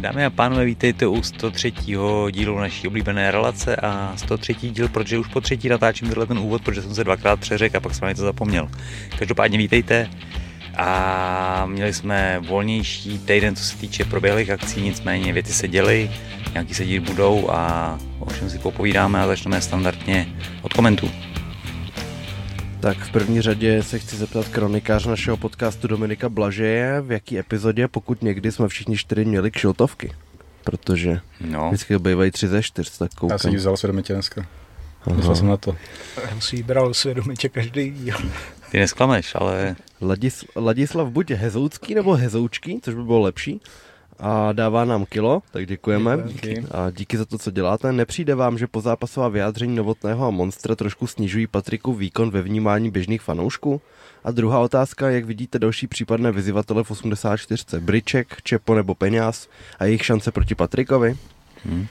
Dámy a pánové, vítejte u 103. dílu naší oblíbené relace a 103. díl, protože už po třetí natáčím tenhle ten úvod, protože jsem se dvakrát přeřekl a pak jsem to zapomněl. Každopádně vítejte a měli jsme volnější týden, co se týče proběhlých akcí, nicméně věci se děly, nějaký se dít budou a o čem si popovídáme a začneme standardně od komentů. Tak v první řadě se chci zeptat kronikář našeho podcastu Dominika Blažeje, v jaký epizodě, pokud někdy jsme všichni čtyři měli kšiltovky. Protože no. vždycky bývají tři ze čtyř, tak koukám. Já jsem ji vzal svědomitě dneska. Myslel jsem na to. Já jsem ji bral svědomitě každý díl. Ty nesklameš, ale... Ladis, Ladislav buď hezoucký nebo hezoučký, což by bylo lepší a dává nám kilo, tak děkujeme. Díky. A díky za to, co děláte. Nepřijde vám, že po zápasová vyjádření Novotného a Monstra trošku snižují Patriku výkon ve vnímání běžných fanoušků? A druhá otázka, jak vidíte další případné vyzývatele v 84. Briček, Čepo nebo Peňáz a jejich šance proti Patrikovi? Hmm.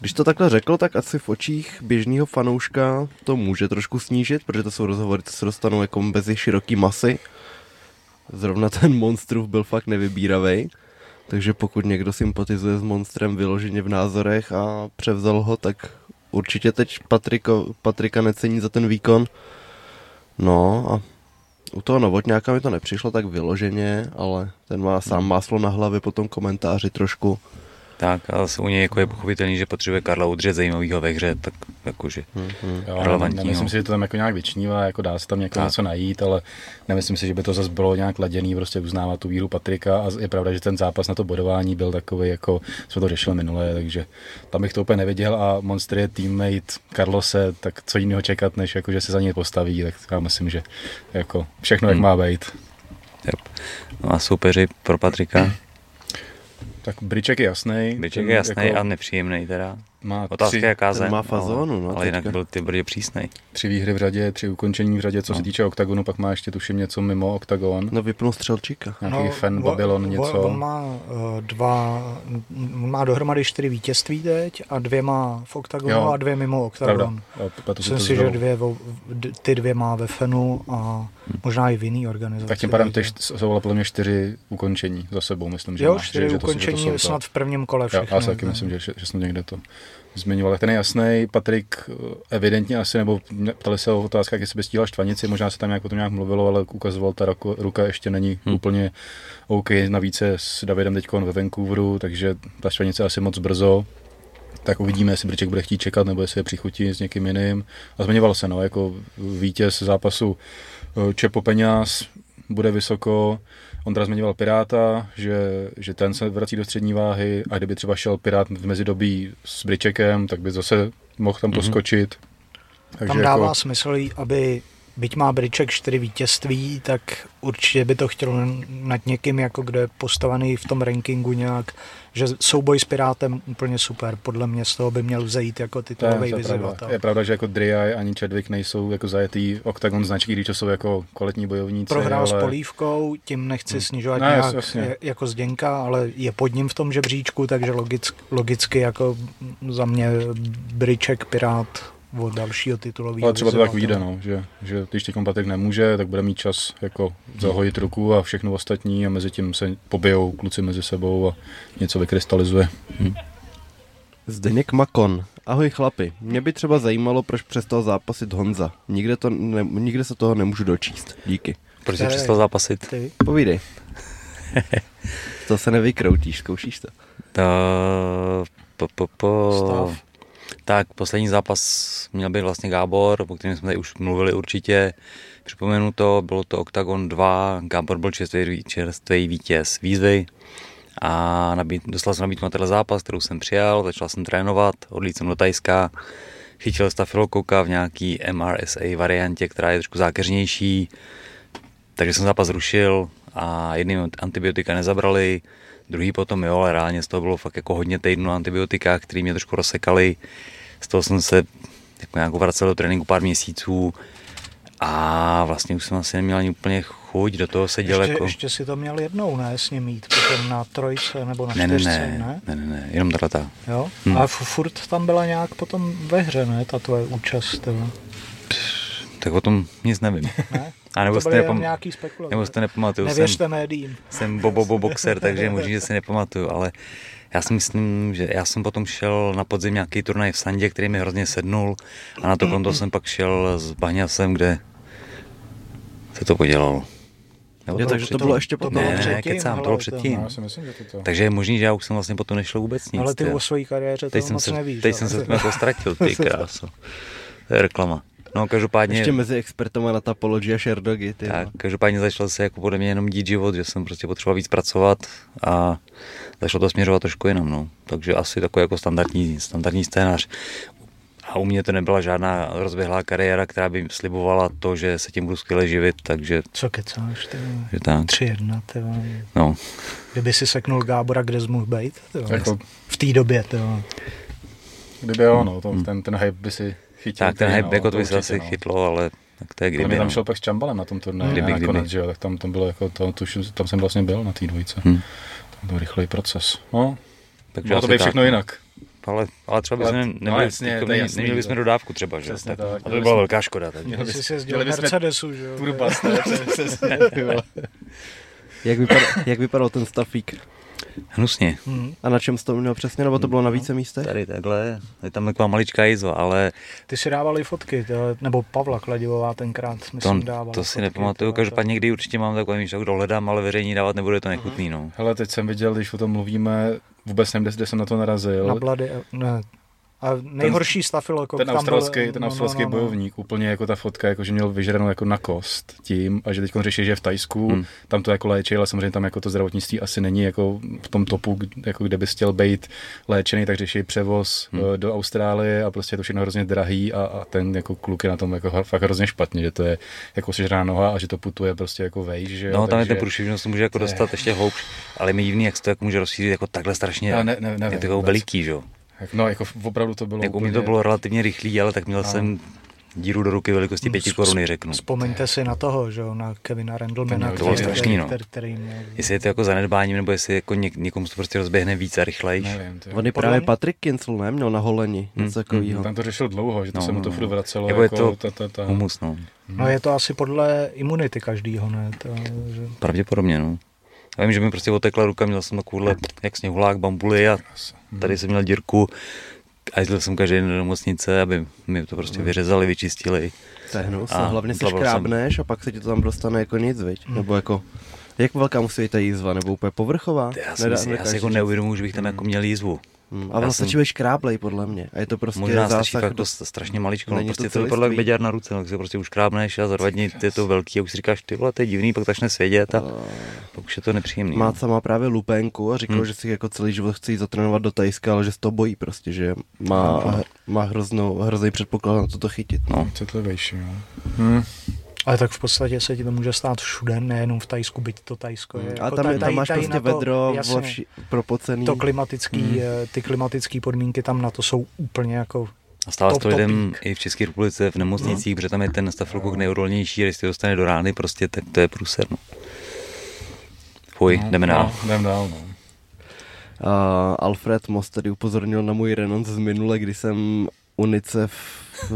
Když to takhle řekl, tak asi v očích běžného fanouška to může trošku snížit, protože to jsou rozhovory, co se dostanou jako mezi široký masy. Zrovna ten monstrův byl fakt nevybíravej. Takže pokud někdo sympatizuje s monstrem vyloženě v názorech a převzal ho, tak určitě teď Patriko, Patrika necení za ten výkon. No a u toho Novotňáka mi to nepřišlo tak vyloženě, ale ten má sám máslo na hlavě po tom komentáři trošku tak a u něj jako je pochopitelný, že potřebuje Karla udržet zajímavého ve hře, tak jakože hmm, relevantní. Myslím si, že to tam jako nějak vyčnívá, jako dá se tam jako něco najít, ale nemyslím si, že by to zase bylo nějak laděný, prostě uznávat tu víru Patrika a je pravda, že ten zápas na to bodování byl takový, jako jsme to řešili minule, takže tam bych to úplně neviděl a Monster je teammate Carlose, tak co jiného čekat, než jako, že se za něj postaví, tak já myslím, že jako všechno, jak hmm. má být. Yep. No a soupeři pro Patrika? Tak Briček je jasný. Briček je jasný jako... a nepříjemný teda. Má Otázka tři, jaká zem, má fazónu, no, ale jinak byl ty brdě přísnej. Tři výhry v řadě, tři ukončení v řadě, co no. se týče OKTAGONu, pak má ještě tuším něco mimo OKTAGON. No vypnul střelčíka. Nějaký no, fan Babylon, něco. On má uh, dva, má dohromady čtyři vítězství teď a dvě má v OKTAGONu jo. a dvě mimo OKTAGON. Myslím si, že dvě, ty dvě má ve FENu a možná i v jiný organizaci. Tak tím pádem ty jsou podle mě čtyři ukončení za sebou, myslím, že Jo, čtyři že, ukončení že to, snad v prvním kole všechny. Já, já si taky myslím, že, že snad někde to zmiňoval. Ten je jasný, Patrik eh, evidentně asi, nebo ptali se o otázkách, jestli by stíhal štvanici, možná se tam nějak o tom nějak mluvilo, ale ukazoval, ta ruka, ruka ještě není hmm. úplně OK, navíc je s Davidem teď ve Vancouveru, takže ta štvanice asi moc brzo, tak uvidíme, jestli Briček bude chtít čekat, nebo jestli je přichutí s někým jiným. A zmiňoval se, no, jako vítěz zápasu Čepo Peňáz bude vysoko, Ondra zmiňoval Piráta, že, že ten se vrací do střední váhy a kdyby třeba šel Pirát v mezidobí s Bričekem, tak by zase mohl tam mm-hmm. poskočit. Takže tam dává jako... smysl, aby byť má Briček čtyři vítězství, tak určitě by to chtělo nad někým, jako kdo je postavený v tom rankingu nějak, že souboj s Pirátem úplně super. Podle mě z toho by měl vzejít jako titulový vyzývatel. Je pravda, že jako Driaj ani Chadwick nejsou jako zajetý Octagon značky, když jsou jako kvalitní bojovníci. Prohrál ale... s Polívkou, tím nechci hmm. snižovat ne, nějak jasně. jako Zděnka, ale je pod ním v tom žebříčku, takže logicky, logicky jako za mě Briček Pirát o dalšího titulového. Ale třeba to tak vyjde, no, že, že když teď Patrik nemůže, tak bude mít čas jako zahojit ruku a všechno ostatní a mezi tím se pobijou kluci mezi sebou a něco vykrystalizuje. Hm. Zdeněk Makon. Ahoj chlapi, mě by třeba zajímalo, proč přestal zápasit Honza. Nikde, to ne, nikde se toho nemůžu dočíst. Díky. Proč jsi přestal zápasit? Ty. Povídej. to se nevykroutíš, zkoušíš to? To... Po, po, po... Stav. Tak poslední zápas měl být vlastně Gábor, o kterém jsme tady už mluvili určitě. Připomenu to, bylo to Octagon 2, Gábor byl čerstvý, čerstvý vítěz výzvy a nabít, dostal jsem nabídku na tenhle zápas, kterou jsem přijal, začal jsem trénovat, odlít jsem do Tajska, chytil stafilokouka v nějaký MRSA variantě, která je trošku zákeřnější, takže jsem zápas zrušil a jedným antibiotika nezabrali, Druhý potom jo, ale reálně z toho bylo fakt jako hodně týdnů antibiotika, který mě trošku rozsekali. Z toho jsem se jako nějak vracel do tréninku pár měsíců a vlastně už jsem asi neměl ani úplně chuť do toho seděl ještě, jako... Ještě si to měl jednou, ne, s ním mít, potom na trojce nebo na ne, čtyřce, ne? Ne, ne, ne, ne, jenom tato. Jo? Hmm. A furt tam byla nějak potom ve hře, ne, ta tvoje účast, teda. Tak o tom nic nevím. Ne? A nebo to jste, nepam... nějaký spekulace. nebo jste nepamatuju. Nevěřte Jsem, médiím. jsem bobobo boxer, takže možná, že si nepamatuju, ale já si myslím, že já jsem potom šel na podzim nějaký turnaj v Sandě, který mi hrozně sednul a na to konto jsem pak šel s Baňasem, kde se to podělalo. Jo, takže to bylo ještě to potom. Ne, ne, kecám, to bylo to- předtím. No, já si myslím, že to to. Takže je možný, že já už jsem vlastně potom nešel vůbec nic. Ale ty jo. o své kariéře to teď jsem moc se, nevíš. teď jsem se jako ztratil, ty kráso. To je reklama. No každopádně, Ještě mezi expertama na Tapology a Sherdogy, ty. tak, každopádně začal se jako podle mě jenom dít život, že jsem prostě potřeboval víc pracovat a začalo to směřovat trošku jinam, no. Takže asi takový jako standardní, standardní scénář. A u mě to nebyla žádná rozběhlá kariéra, která by slibovala to, že se tím budu skvěle živit, takže Co kecáš, ty že tak. Tři jedna, ty. No, Kdyby si seknul Gábora, kde jsi mohl být? Jako, V té době, ty kdyby jo, no, to, ten, ten hype by si chytil. tak ten hype no, jako to by se asi no. chytlo, ale tak to je kdyby. mě tam no. šel pak s Čambalem na tom turnaji Kdyby, nakonec, že jo, tak tam, tam bylo jako, to, tuším, tam jsem vlastně byl na té dvojice. Hm. Byl rychlej proces. No, Takže bylo to být tak, všechno no. jinak. Ale, ale třeba bychom no, neměli, jasně, jako to je neměli, jasný, neměli bychom dodávku třeba, že jo. Přesně Tak, tak. a to by byla bychom- velká škoda. Teď. Měli Ty bys- jsi jezdil měli v bychom Mercedesu, že jo? Turbas, ne? Vypadal, jak vypadal ten stafík? Hnusně. Hm. A na čem jsi to měl přesně, nebo to bylo na více místech? Tady takhle, je tam taková maličká jizva, ale Ty si dávali fotky, to, nebo Pavla Kladivová tenkrát, to, myslím, dával. to si fotky, nepamatuju. to- Každopádně někdy určitě mám takový míš, tak dohledám, ale veřejně dávat nebude to nechutný. No. Hele, teď jsem viděl, když o tom mluvíme, vůbec nevím, kde- kde jsem na to narazil. Na Blady, ne. A nejhorší stafil, jako ten tam australský, byl, ten australský bojovník, úplně jako ta fotka, jako že měl vyžranou jako na kost tím a že teď řeší, že je v Tajsku, Hmm. tam to jako léčí, ale samozřejmě tam jako to zdravotnictví asi není jako v tom topu, jako kde bys chtěl být léčený, tak řeší převoz Hmm. hmm. do Austrálie a prostě je to všechno hrozně drahý a, a ten jako kluk je na tom jako fakt hrozně špatně, že to je jako sežraná noha a že to putuje prostě jako vejš, že jo, No, tam je ten průšvihnost, to může jako je- dostat ještě hloubš, ale mi divný, jak se to jako může rozšířit jako takhle strašně. Ne- ne- nevím je to jako veliký, že jo. Jak- No, jako opravdu to bylo Jako u mě úplně... to bylo relativně rychlý, ale tak měl No. jsem díru do ruky velikosti Hmm, pěti s- koruny, řeknu. Vzpomeňte si na toho, že jo, na Kevina Randlemana, To bylo strašný, no. který, který měl... Jestli je to jako zanedbáním, nebo jestli jako něk, někomu se to prostě rozběhne víc a rychlejš. Nevím, ty. On je Podle právě mě- Patrick Kincel, ne? Měl na holeni, Hmm, něco takového. Tam to řešil dlouho, že to No, se mu to no, furt vracelo. Jako je jako to ta, ta, ta. Humus, no. No je to asi podle imunity každýho, ne? To, že... Pravděpodobně, no. Já vím, že mi prostě otekla ruka, měl jsem takovouhle, jak sněhulák, bambuly a tady jsem měl dírku a jezdil jsem každý den do nemocnice, aby mi to prostě vyřezali, vyčistili. To je hnus. A A hlavně se plavil jsem. škrábneš a pak se ti to tam dostane jako nic, viď? Nebo jako... Jak velká musí být ta jízva? Nebo úplně povrchová? Já si, Nedá- já si jako neuvědomuji, že bych tam jako měl jízvu. Hmm. A vlastně stačí být škráblej, podle mě. A je to prostě Možná stačí zásah fakt do... to strašně maličko, no, Není to prostě to vypadalo jak beďar na ruce, no, tak se prostě uškrábneš a za dva dny je to velký a už si říkáš, ty vole, to je divný, pak začne svědět a pak už je to nepříjemný. no. Máca má právě lupénku a říkal, Hmm. že si jako celý život chce jít zatrénovat do Tajska, ale že se to bojí prostě, že má, má hroznou, hrozný předpoklad na to to chytit. No. Citlivější, jo. Hmm. Ale tak v podstatě se ti to může stát všude, nejenom v Tajsku, byť to Tajsko je. A jako tam, je, tady- tam máš tady prostě to- vedro, jasně, propocený. to klimatický, Hmm. eh, ty klimatické podmínky tam na to jsou úplně jako A stává se top to lidem i v České republice v nemocnicích, protože tam je ten stafilokok nejodolnější a když se dostane do rány, prostě tak to je průser. No. Fuj, jdeme dál. No, jdeme dál, no. A Alfred Most tady upozornil na můj renonc z minule, kdy jsem UNICEF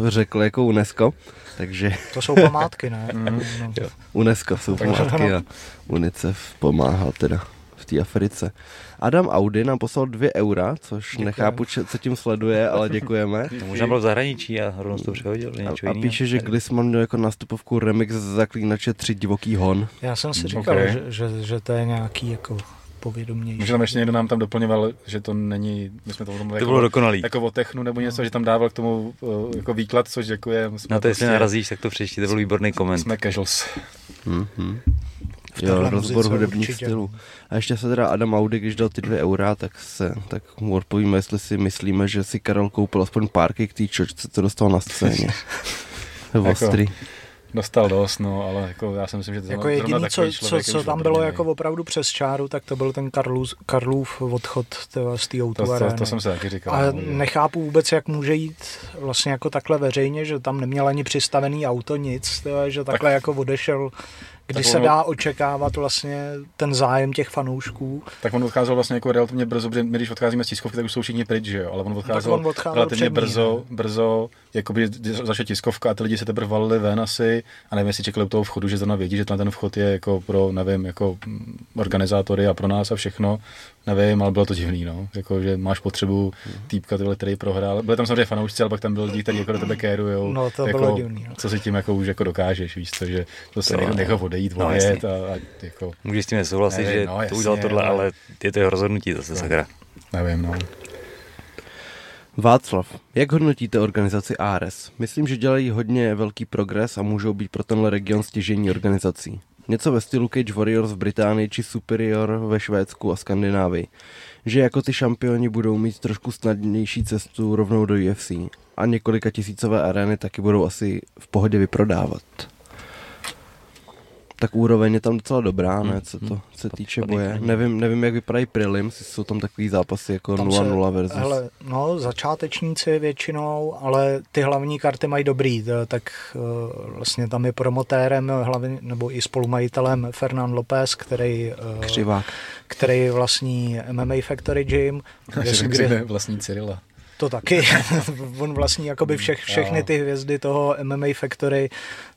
řekl jako UNESCO, takže To jsou památky, ne? Mhm. no. UNESCO jsou Takže památky a UNICEF pomáhá teda v té Africe. Adam Audi nám poslal dvě eura, což Děkujem. nechápu, če- co tím sleduje, ale děkujeme. To možná bylo v zahraničí a rovnou to přehodil A, a píše, že Glisman měl jako nástupovku remix z Zaklínače 3 divoký hon. Já jsem si Mm, říkal, ok. že, že, že to je nějaký jako povědomější. Možná tam ještě někdo nám tam doplňoval, že to není, my jsme to o tom To bylo dokonalý. jako o technu nebo něco, že tam dával k tomu uh, jako výklad, což děkuje. Jsme Na to, jestli prostě- narazíš, tak to přečti, to byl výborný koment. Jsme casuals. Mm-hmm. V Jo, rozbor hudebních určitě. stylů. A ještě se teda Adam Audi, když dal ty dvě eura, tak se tak mu odpovíme, jestli si myslíme, že si Karel koupil aspoň párky k té čočce, co dostal na scéně. Jako- Ostrý. Dostal dost, no, ale jako já si myslím, že to Jako jediný, co, co, co tam bylo jako opravdu přes čáru, tak to byl ten Karlův, Karlův odchod z té to, auto to, to, jsem se taky říkal. A no, nechápu vůbec, jak může jít vlastně jako takhle veřejně, že tam neměl ani přistavený auto, nic, tyhle, že takhle jako odešel kdy tak se dá očekávat vlastně ten zájem těch fanoušků. Tak on odcházel vlastně jako relativně brzo, protože my když odcházíme z tiskovky, tak už jsou všichni pryč, že jo, ale on odcházel, on odcházel relativně brzo, ne? brzo, jakoby začala tiskovka a ty lidi se teprve valili ven asi. A nevím, jestli čekali u toho vchodu, že zrovna vědí, že ten vchod je jako pro, nevím, jako organizátory a pro nás a všechno, nevím, ale bylo to divný, no, jako, že máš potřebu týpka, tyhle, který prohrál, byly tam samozřejmě fanoušci, ale pak tam byl lidi, kteří jako do tebe kérujou, no, to jako, bylo divný, no. co si tím jako už jako dokážeš, víš to, že to se no, nechal odejít, no, odjet a, a, jako... Můžeš s tím souhlasit, nevím, že no, jasně, to udělal tohle, ale, ale je to jeho rozhodnutí zase, no, sakra. Nevím, no. Václav, jak hodnotíte organizaci ARS? Myslím, že dělají hodně velký progres a můžou být pro tenhle region stěžení organizací. Něco ve stylu Cage Warriors v Británii či Superior ve Švédsku a Skandinávii. Že jako ty šampioni budou mít trošku snadnější cestu rovnou do UFC. A několika tisícové arény taky budou asi v pohodě vyprodávat tak úroveň je tam docela dobrá, ne, co to se týče boje. Nevím, nevím, jak vypadají prelims, jsou tam takový zápasy jako 0-0 versus. Hele, no, začátečníci většinou, ale ty hlavní karty mají dobrý, tak uh, vlastně tam je promotérem hlavně, nebo i spolumajitelem Fernand Lopez, který, uh, Křivák. který vlastní MMA Factory Gym. Kde, kde vlastní Cyrila. To taky. On vlastní jakoby všech, všechny ty hvězdy toho MMA Factory,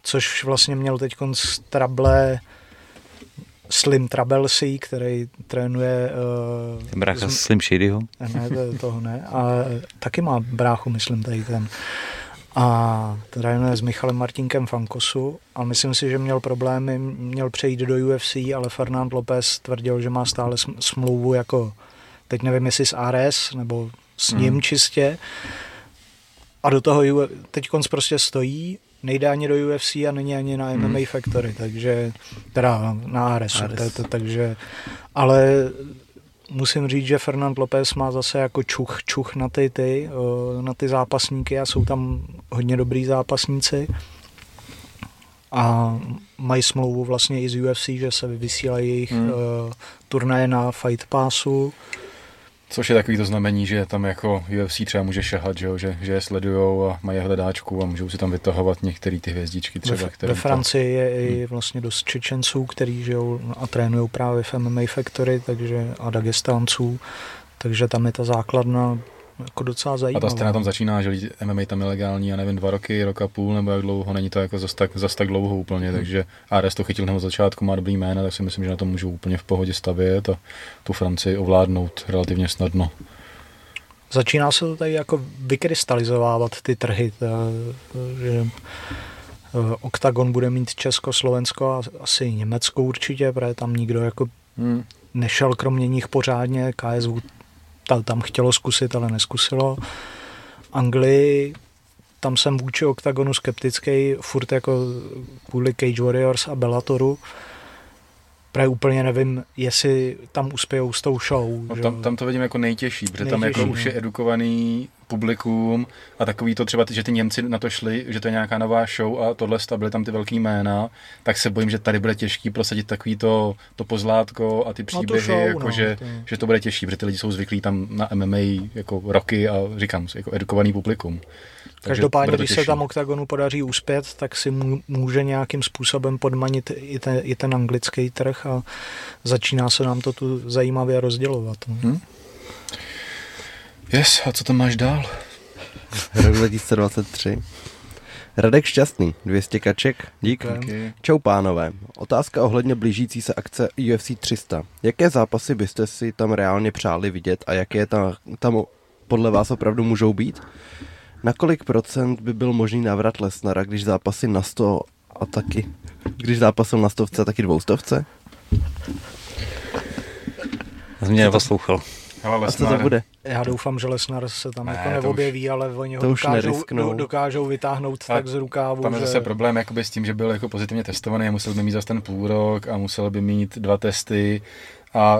což vlastně měl teď Trable Slim Trabelsi, který trénuje... Uh, brácha z... Slim Shadyho? Ne, to, toho ne. A taky má bráchu, myslím, tady ten. A trénuje s Michalem Martinkem Fankosu a myslím si, že měl problémy, měl přejít do UFC, ale Fernand Lopez tvrdil, že má stále smlouvu jako, teď nevím, jestli s ARS nebo s ním hmm. čistě. A do toho teď prostě stojí, nejde ani do UFC a není ani na MMA hmm. Factory, takže teda na Aresu, Ares. to, takže ale musím říct, že Fernand Lopez má zase jako čuch, čuch na ty, ty, na ty zápasníky a jsou tam hodně dobrý zápasníci a mají smlouvu vlastně i z UFC, že se vysílají jejich hmm. uh, turnaje na Fight Passu Což je takový to znamení, že tam jako UFC třeba může šahat, že, že, že je sledujou a mají hledáčku a můžou si tam vytahovat některé ty hvězdičky třeba. Ve, ve Francii to... je i hmm. vlastně dost Čečenců, kteří žijou a trénují právě v MMA Factory takže, a Dagestánců, takže tam je ta základna jako docela zajímavé. A ta scéna tam začíná, že MMA tam je legální, já nevím, dva roky, roka půl nebo jak dlouho, není to jako zas tak, zas tak dlouho úplně, hmm. takže Ares to chytil hned začátku, má dobrý jména, tak si myslím, že na to můžou úplně v pohodě stavět a tu Francii ovládnout relativně snadno. Začíná se to tady jako vykrystalizovávat ty trhy, že eh, Octagon bude mít Česko, Slovensko a asi Německo určitě, protože tam nikdo jako hmm. nešel kromě nich pořádně, KSV ta, tam chtělo zkusit, ale neskusilo. Anglii, tam jsem vůči OKTAGONu skeptický, furt jako kvůli Cage Warriors a Bellatoru. Právě úplně nevím, jestli tam uspějou s tou show. No, tam, tam to vidím jako nejtěžší, protože nejtěžší, tam jako už je edukovaný publikum a takový to třeba, že ty Němci na to šli, že to je nějaká nová show a tohle byly tam ty velký jména, tak se bojím, že tady bude těžký prosadit takový to, to pozlátko a ty příběhy, no show, jako no, že, to... že to bude těžší, protože ty lidi jsou zvyklí tam na MMA jako roky a říkám, jako edukovaný publikum. Každopádně, když se tam OKTAGONu podaří uspět, tak si může nějakým způsobem podmanit i ten, i ten anglický trh a začíná se nám to tu zajímavě rozdělovat. No. Hmm? Yes, a co tam máš dál? Rok 2023. Radek Šťastný, 200 kaček, dík. Okay. Čau pánové. Otázka ohledně blížící se akce UFC 300. Jaké zápasy byste si tam reálně přáli vidět a jaké tam, tam podle vás opravdu můžou být? Na kolik procent by byl možný návrat Lesnara, když zápasy na 100 a taky, když zápasil na stovce a taky dvoustovce? Já jsem mě neposlouchal. Ale a co to bude? Já doufám, že Lesnar se tam ne, jako neobjeví, už, ale oni ho dokážou, do, dokážou vytáhnout a tak z rukávu. Tam je že... zase problém jakoby s tím, že byl jako pozitivně testovaný a musel by mít zase ten půl rok a musel by mít dva testy a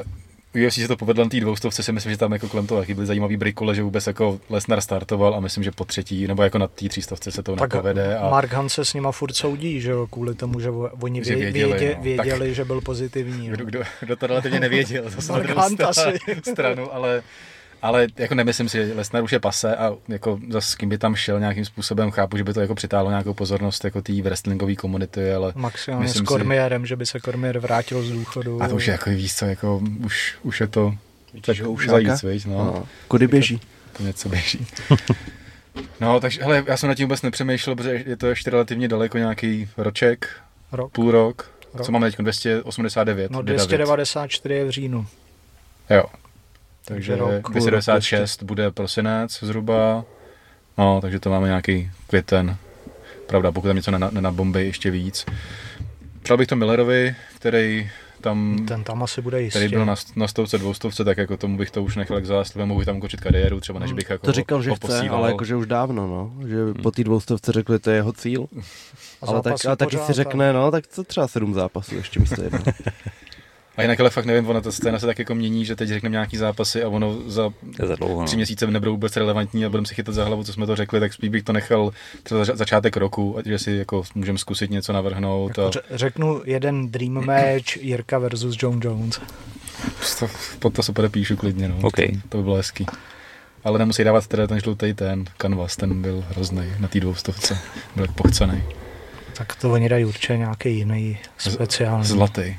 UFC se to povedlo na té dvoustovce, si myslím, že tam jako kolem toho taky byly zajímavý brikule, že vůbec jako Lesnar startoval a myslím, že po třetí, nebo jako na té třístovce se to tak nepovede. A... Mark Hunt se s nima furt soudí, že jo, kvůli tomu, že oni že věděli, vědě, no. věděli tak... že byl pozitivní. Kdo, kdo, kdo to relativně nevěděl, zase Mark Hunt asi. stranu, ale Ale jako nemyslím si, že Lesnar už je pase a jako za s kým by tam šel nějakým způsobem, chápu, že by to jako přitáhlo nějakou pozornost jako té wrestlingové komunity, ale Maximálně s Kormierem, si... že by se Kormier vrátil z důchodu. A to už je jako víc co, jako už, už je to tak už zajíc, víc, no. no. Kudy běží? To něco běží. No, takže hele, já jsem na tím vůbec nepřemýšlel, protože je to ještě relativně daleko nějaký roček, rok. půl rok. rok. Co máme teď? 289. No 294 je v říjnu. Jo. Takže rok, 296 bude prosinec zhruba. No, takže to máme nějaký květen. Pravda, pokud tam něco nenabombí ještě víc. Přál bych to Millerovi, který tam, ten tam asi bude jistě. Který byl na, na stovce, dvoustovce, tak jako tomu bych to už nechal k zástupem, mohu tam ukočit kariéru, třeba než hmm. bych jako To říkal, že chce, ale jakože už dávno, no, že hmm. po té dvoustovce řekli, to je jeho cíl. A ale, tak, ale taky si řekne, no, tak co třeba sedm zápasů ještě místo jedno. A jinak ale fakt nevím, ona ta scéna se tak jako mění, že teď řekneme nějaký zápasy a ono za, za dlouho, tři no. měsíce nebudou vůbec relevantní a budeme si chytat za hlavu, co jsme to řekli, tak spíš bych to nechal třeba za, začátek roku, ať že si jako můžeme zkusit něco navrhnout. Jako a... Řeknu jeden dream match Jirka versus John Jones. To, pod to se podepíšu klidně, no. Okay. To, to by bylo hezký. Ale nemusí dávat teda ten žlutý ten kanvas, ten byl hrozný na té dvoustovce. Byl pochcený. Tak to oni dají určitě nějaký jiný speciální. Zlatý.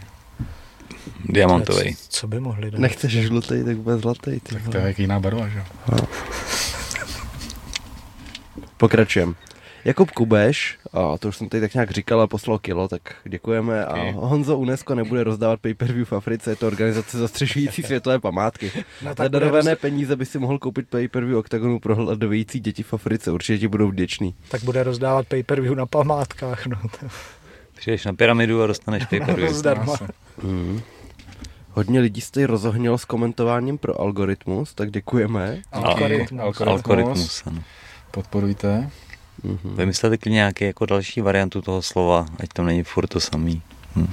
Diamantový. Co by mohli dát? Nechceš žlutý, tak bude zlatý. tak to je jak jiná barva, že? No. Pokračujeme. Jakub Kubeš, a to už jsem tady tak nějak říkal a poslal kilo, tak děkujeme. A Honzo UNESCO nebude rozdávat pay-per-view v Africe, je to organizace zastřešující světové památky. No, Za darované roz... peníze by si mohl koupit pay-per-view oktagonu pro hladovějící děti v Africe, určitě ti budou vděční. Tak bude rozdávat pay-per-view na památkách. No. Přijdeš na pyramidu a dostaneš pay-per-view. Zdarma. Mm. Hodně lidí jste rozohnil s komentováním pro algoritmus, tak děkujeme. Algoritmus. Algoritmus, algoritmus ano. Podporujte. Mm-hmm. Vymyslete klidně nějaký jako další variantu toho slova, ať to není furt to samý. Hm.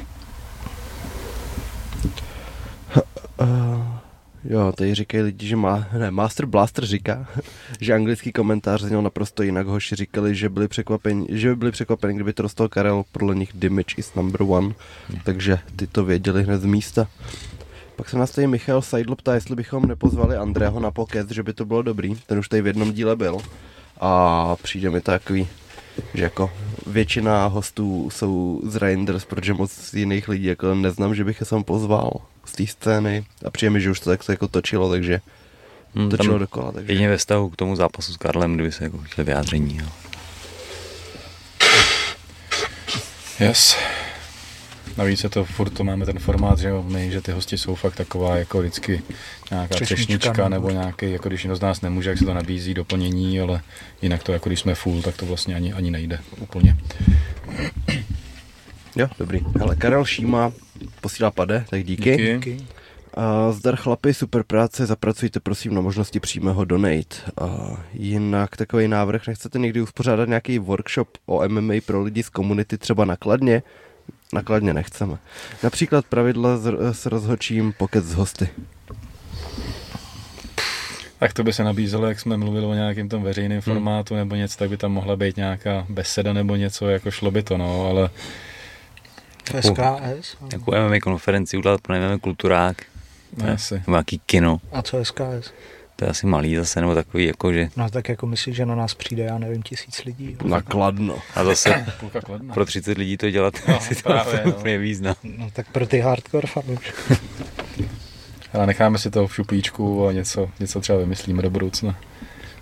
Uh, jo, tady říkají lidi, že má, ne, Master Blaster říká, že anglický komentář zněl naprosto jinak. Hoši říkali, že byli překvapeni, že by byli překvapeni, kdyby to dostal Karel, podle nich damage is number one, hm. takže ty to věděli hned z místa. Pak se nás tady Michal Seidl ptá, jestli bychom nepozvali Andreho na pokec, že by to bylo dobrý. Ten už tady v jednom díle byl. A přijde mi takový, že jako většina hostů jsou z Reinders, protože moc jiných lidí jako neznám, že bych je sem pozval z té scény. A přijde mi, že už to tak se jako točilo, takže hmm, točilo dokola. Takže... Jedině ve vztahu k tomu zápasu s Karlem, kdyby se jako chtěli vyjádření. Jo. Yes. Navíc je to, furt to máme ten formát, že my, že ty hosti jsou fakt taková jako vždycky nějaká třešnička no. nebo nějaký, jako když někdo z nás nemůže, jak se to nabízí doplnění, ale jinak to jako když jsme full, tak to vlastně ani, ani nejde úplně. Jo, dobrý. Ale Karel Šíma posílá pade, tak díky. díky. A zdar chlapi, super práce, zapracujte prosím na možnosti přímého donate. A jinak takový návrh, nechcete někdy uspořádat nějaký workshop o MMA pro lidi z komunity třeba nakladně? Nakladně nechceme. Například pravidla s rozhočím pokec z hosty. Tak to by se nabízelo, jak jsme mluvili o nějakém tom veřejném hmm. formátu nebo něco, tak by tam mohla být nějaká beseda nebo něco, jako šlo by to, no, ale... SKS? Jakou MMA konferenci udělat pro MMA kulturák. No, asi. Nějaký kino. A co SKS? To je asi malý zase, nebo takový jako, že... No tak jako myslíš, že na nás přijde, já nevím, tisíc lidí. Nakladno. A zase pro 30 lidí to dělat, no, si to právě, no. úplně význam. No tak pro ty hardcore fanoušky. Ale necháme si to v šuplíčku a něco, něco třeba vymyslíme do budoucna.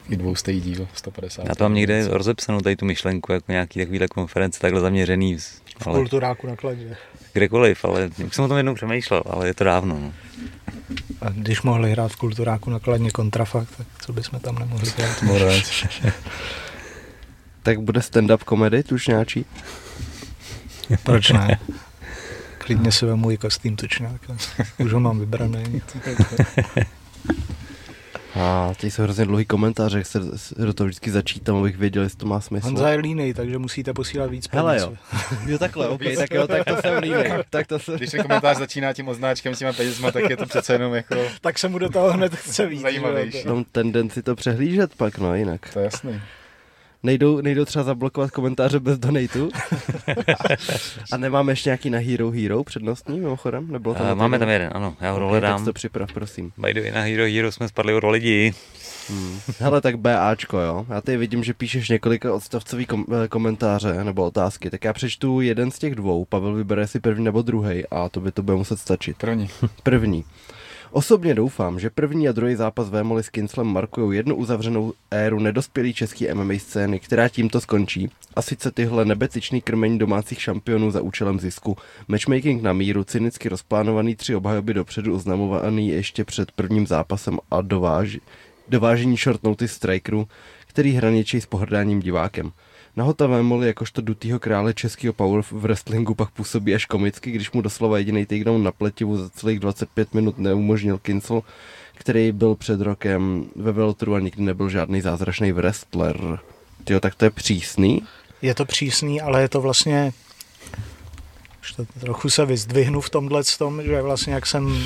I dvoustý díl, 150. Já to mám někde rozepsanou tady tu myšlenku, jako nějaký takovýhle konference, takhle zaměřený. V ale... kulturáku na kladě. Kdekoliv, ale už jsem o tom jednou přemýšlel, ale je to dávno. No. A když mohli hrát v kulturáku nakladně kontrafakt, tak co bychom tam nemohli dělat? tak bude stand-up komedy tučňáčí? Proč ne? Klidně si vemu i kostým tučňáka. Už ho mám vybraný. A teď jsou hrozně dlouhý komentáře, jak se do toho vždycky začítám, abych věděl, jestli to má smysl. Honza je línej, takže musíte posílat víc peněz. Hele jo. jo takhle, ok, tak jo, tak to jsem línej. Tak to jsem... Když ten komentář začíná tím označkem s těma penězma, tak je to přece jenom jako... tak se mu do toho hned chce víc. Zajímavější. Mám tendenci to přehlížet pak, no jinak. To je jasný. Nejdou, nejdou třeba zablokovat komentáře bez donatu? a nemáme ještě nějaký na Hero Hero přednostní mimochodem? Nebylo tam uh, máme tam jeden, ano, já ho okay. Tak to připrav, prosím. By the way, na Hero Hero jsme spadli o lidi. Hmm. Hele, tak BAčko, jo. Já tady vidím, že píšeš několik odstavcový kom- eh, komentáře nebo otázky, tak já přečtu jeden z těch dvou. Pavel vybere si první nebo druhý a to by to bude muset stačit. První. první. Osobně doufám, že první a druhý zápas Vémoli s Kinslem markují jednu uzavřenou éru nedospělý český MMA scény, která tímto skončí. A sice tyhle nebecičný krmení domácích šampionů za účelem zisku. Matchmaking na míru, cynicky rozplánovaný tři obhajoby dopředu oznamovaný ještě před prvním zápasem a dováži, dovážení short notice strikerů, který hraničí s pohrdáním divákem. Nahota Vémoli jakožto dutýho krále českého power v wrestlingu pak působí až komicky, když mu doslova jediný takedown na pletivu za celých 25 minut neumožnil Kincel, který byl před rokem ve Veltru a nikdy nebyl žádný zázračný wrestler. Jo, tak to je přísný? Je to přísný, ale je to vlastně to trochu se vyzdvihnu v tomhle tom, že vlastně jak jsem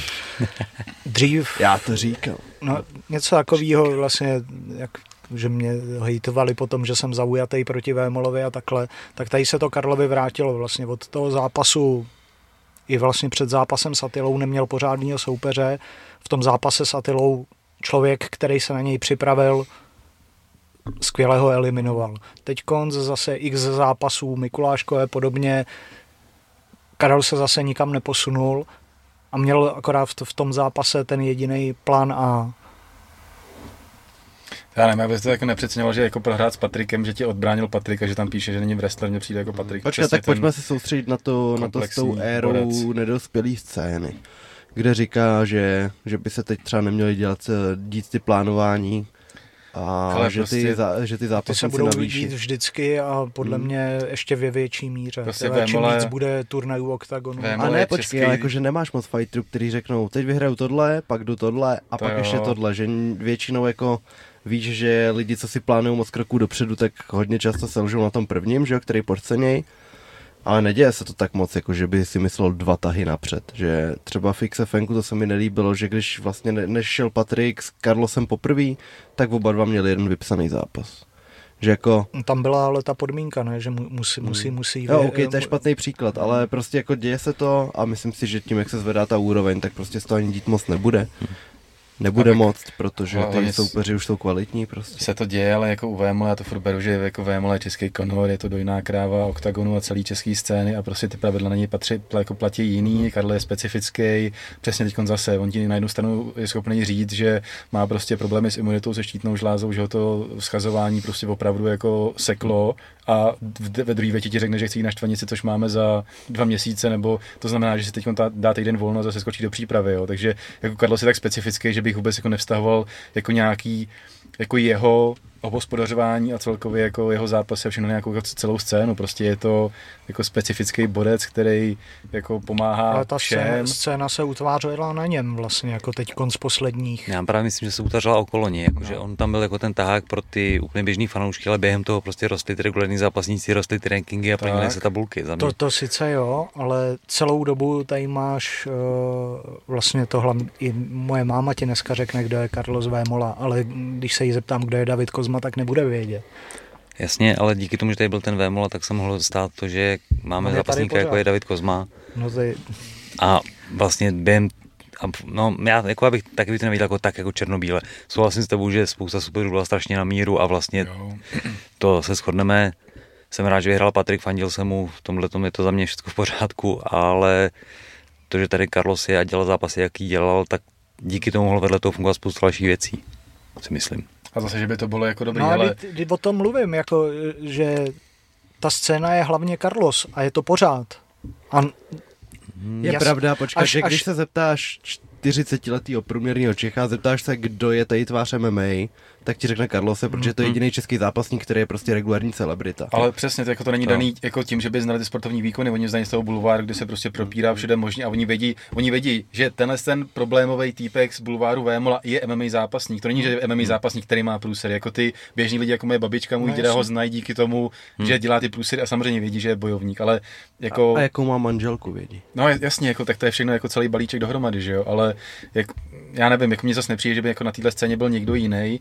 dřív... Já to říkal. No, něco takového vlastně, jak že mě hejtovali potom, že jsem zaujatý proti Vémolovi a takhle, tak tady se to Karlovi vrátilo vlastně od toho zápasu i vlastně před zápasem s Atilou neměl pořádného soupeře. V tom zápase s Atilou člověk, který se na něj připravil, skvěle ho eliminoval. Teď konc zase x zápasů, Mikuláškové podobně, Karel se zase nikam neposunul a měl akorát v tom zápase ten jediný plán A. Já nevím, abys to jako nepřeceňoval, že jako prohrát s Patrikem, že ti odbránil Patrik a že tam píše, že není wrestler, mně přijde jako Patrik. Počkej, tak pojďme se soustředit na to, na to s tou érou borec. nedospělý scény, kde říká, že, že by se teď třeba neměli dělat eh, dít ty plánování, a Ale že, prostě, ty, za, že ty zápasy se budou líbit vždycky a podle hmm. mě ještě ve větší míře. Prostě Teda, čím víc bude turnajů OKTAGONu. A ne, počkej, český... ale jakože nemáš moc fighterů, který řeknou, teď vyhraju tohle, pak jdu tohle a to pak jo. ještě tohle, že většinou jako víš, že lidi, co si plánují moc kroků dopředu, tak hodně často selžou na tom prvním, že jo, který podceněj. Ale neděje se to tak moc, jako že by si myslel dva tahy napřed. Že třeba v XFNku to se mi nelíbilo, že když vlastně nešel Patrik s Carlosem poprvé, tak oba dva měli jeden vypsaný zápas. Že jako... Tam byla ale ta podmínka, ne? že musí, musí, hmm. musí... Jo, ok, to je špatný příklad, ale prostě jako děje se to a myslím si, že tím, jak se zvedá ta úroveň, tak prostě z toho ani dít moc nebude. Nebude moc, protože ty soupeři už jsou kvalitní prostě. Se to děje, ale jako u VML, já to furt beru, že jako VML je český konor, je to dojná kráva oktagonu a celý český scény a prostě ty pravidla na něj patří, jako platí jiný, Karl je specifický, přesně teď zase, on ti na jednu stranu je schopný říct, že má prostě problémy s imunitou, se štítnou žlázou, že ho to schazování prostě opravdu jako seklo a ve druhé větě ti řekne, že chce jít na štvanici, což máme za dva měsíce, nebo to znamená, že si teď dá týden volno a zase skočí do přípravy. Jo. Takže jako Karlo je tak specifický, že bych vůbec jako nevztahoval jako nějaký jako jeho obhospodařování a celkově jako jeho zápasy a všechno nějakou jako celou scénu. Prostě je to jako specifický bodec, který jako pomáhá Ale ta všem. scéna se utvářela na něm vlastně, jako teď konc posledních. Já právě myslím, že se utvářela okolo něj, jako, no. že on tam byl jako ten tahák pro ty úplně běžný fanoušky, ale během toho prostě rostly ty regulární zápasníci, rostly ty rankingy a plnily se tabulky. Za mě. To, to sice jo, ale celou dobu tady máš uh, vlastně to hlavně, i moje máma ti dneska řekne, kdo je Carlos Vémola, ale když se jí zeptám, kdo je David Kozma, tak nebude vědět. Jasně, ale díky tomu, že tady byl ten Vémola, tak se mohlo stát to, že máme no zápasníka, jako je David Kozma. No to je... A vlastně během a no, já jako abych taky bych to neviděl jako tak jako černobíle. Souhlasím s tebou, že spousta superů byla strašně na míru a vlastně jo. to se shodneme. Jsem rád, že vyhrál Patrik, fandil jsem mu, v tomhle tom je to za mě všechno v pořádku, ale to, že tady Carlos je a dělal zápasy, jaký dělal, tak díky tomu mohlo vedle toho fungovat spousta dalších věcí, si myslím. A zase, že by to bylo jako dobrý, no, ale... Kdy, kdy o tom mluvím, jako, že ta scéna je hlavně Carlos a je to pořád. A je jas, pravda, počkej, až, že když až... se zeptáš 40-letého průměrného Čecha, zeptáš se, kdo je tady tvář MMA, tak ti řekne Carlose, protože to je mhm. jediný český zápasník, který je prostě regulární celebrita. Ale přesně, to, jako to není to. daný jako tím, že by znali ty sportovní výkony, oni znají z toho bulváru, kde se prostě propírá všude možně a oni vědí, oni vědí, že tenhle ten problémový týpek z bulváru Vémola je MMA zápasník. To není, že je MMA zápasník, který má průsery, jako ty běžní lidi, jako moje babička, můj no, děda ho znají díky tomu, hmm. že dělá ty průsery a samozřejmě vědí, že je bojovník, ale jako... A, a jakou má manželku vědí. No jasně, jako, tak to je všechno jako celý balíček dohromady, že jo, ale jak, já nevím, jako mě zase nepřijde, že by jako na téhle scéně byl někdo jiný,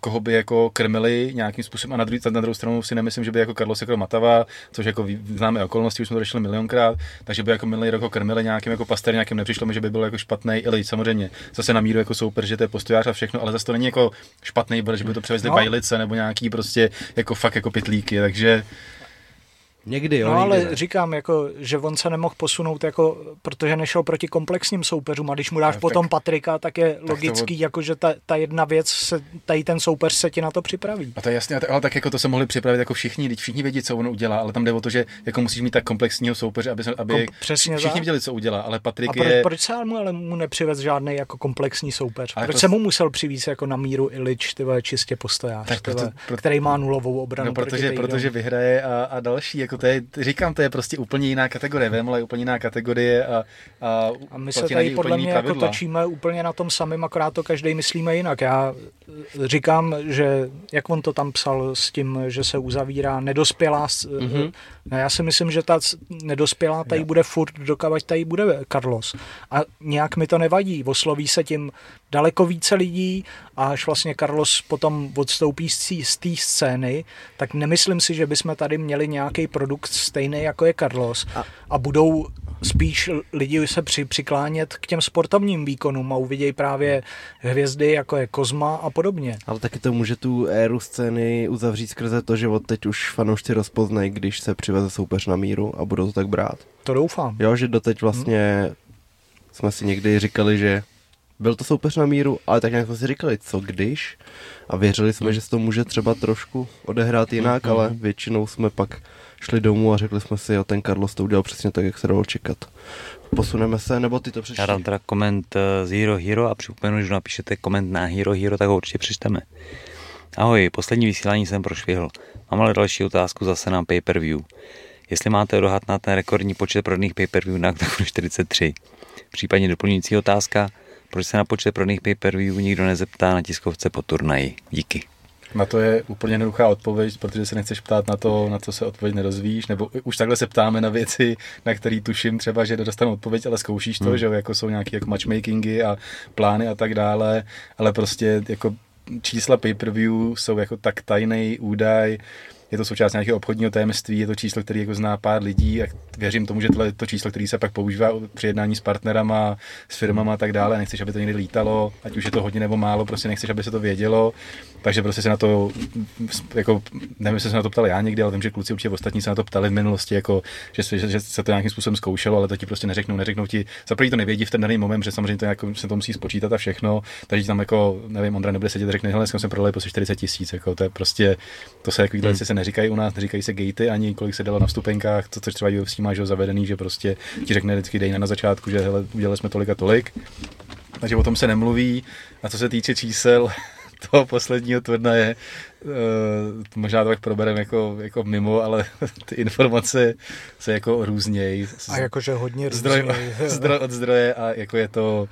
koho by jako krmili nějakým způsobem a na, druhý, na druhou stranu si nemyslím, že by jako Carlos jako Matava, což jako známe okolnosti, už jsme to řešili milionkrát, takže by jako minulý rok krmili nějakým jako paster, nějakým nepřišlo mi, že by byl jako špatný, ale samozřejmě zase na míru jako super, že to je postojář a všechno, ale zase to není jako špatný, že by to převezli no. bajlice nebo nějaký prostě jako fakt jako pitlíky, takže Někdy, jo. No někdy ale ne. říkám, jako, že on se nemohl posunout, jako, protože nešel proti komplexním soupeřům a když mu dáš no, potom tak, Patrika, tak je tak logický, to... jako, že ta, ta, jedna věc, se, tady ten soupeř se ti na to připraví. A to je jasně, ale tak jako to se mohli připravit jako všichni, teď všichni vědí, co on udělá, ale tam jde o to, že jako musíš mít tak komplexního soupeře, aby, aby Kom, přesně všichni věděli, co udělá, ale Patrik a je... proč se mu ale mu nepřivez žádný jako komplexní soupeř? Ale proč to... se mu musel přivést jako na míru Ilič, tyhle, čistě postojář, tak proto, proto... který má nulovou obranu? No, protože, protože vyhraje a, a další, jako to je, říkám, to je prostě úplně jiná kategorie. Vémole je úplně jiná kategorie a, a, a my se tady podle mě jako točíme úplně na tom samém, akorát to každý myslíme jinak. Já eh, říkám, že jak on to tam psal s tím, že se uzavírá nedospělá, mm-hmm. no já si myslím, že ta nedospělá tady bude furt, dokavať tady bude Carlos. A nějak mi to nevadí. Osloví se tím daleko více lidí a až vlastně Carlos potom odstoupí z té scény, tak nemyslím si, že bychom tady měli nějaký produkt stejný jako je Carlos a, a budou spíš lidi se při, přiklánět k těm sportovním výkonům a uvidějí právě hvězdy jako je Kozma a podobně. Ale taky to může tu éru scény uzavřít skrze to, že od teď už fanoušci rozpoznají, když se přiveze soupeř na míru a budou to tak brát. To doufám. Jo, že doteď vlastně hmm. jsme si někdy říkali, že byl to soupeř na míru, ale tak nějak jsme si říkali, co když? A věřili jsme, že se to může třeba trošku odehrát jinak, hmm. ale většinou jsme pak šli domů a řekli jsme si, jo, ten Carlos to udělal přesně tak, jak se dalo čekat. Posuneme se, nebo ty to přečti? Já dám teda koment eh, z Hero Hero a připomenu, že napíšete koment na Hero Hero, tak ho určitě přečteme. Ahoj, poslední vysílání jsem prošvihl. Mám ale další otázku zase na pay-per-view. Jestli máte odhad na ten rekordní počet prodaných pay-per-view na 43. Případně doplňující otázka, proč se na počet prodaných pay-per-view nikdo nezeptá na tiskovce po turnaji? Díky. Na to je úplně jednoduchá odpověď, protože se nechceš ptát na to, na co se odpověď nerozvíš, nebo už takhle se ptáme na věci, na které tuším třeba, že dostanu odpověď, ale zkoušíš to, hmm. že jako jsou nějaké jako matchmakingy a plány a tak dále, ale prostě jako čísla pay-per-view jsou jako tak tajný údaj, je to součást nějakého obchodního tajemství, je to číslo, který jako zná pár lidí a věřím tomu, že tohle je to číslo, který se pak používá při jednání s partnerama, s firmama a tak dále. Nechceš, aby to někdy lítalo, ať už je to hodně nebo málo, prostě nechceš, aby se to vědělo. Takže prostě se na to, jako, nevím, jestli se na to ptali já někdy, ale vím, že kluci určitě ostatní se na to ptali v minulosti, jako, že, se, že, že se to nějakým způsobem zkoušelo, ale to ti prostě neřeknou, neřeknou ti, za to nevědí v ten daný moment, že samozřejmě to jako, se to musí spočítat a všechno, takže tam jako, nevím, Ondra nebude sedět a řekne, hele, jsme prodali prostě 40 tisíc, jako, to je prostě, to se jako hmm. se neříkají u nás, neříkají se gatey, ani kolik se dalo na vstupenkách, to, co třeba UFC má že zavedený, že prostě ti řekne vždycky dej na začátku, že hele, udělali jsme tolik a tolik. Takže o tom se nemluví. A co se týče čísel, toho posledního turnaje, uh, možná to tak probereme jako, jako mimo, ale ty informace se jako různějí. A jakože hodně zdroj, zdroj od zdroje a jako je to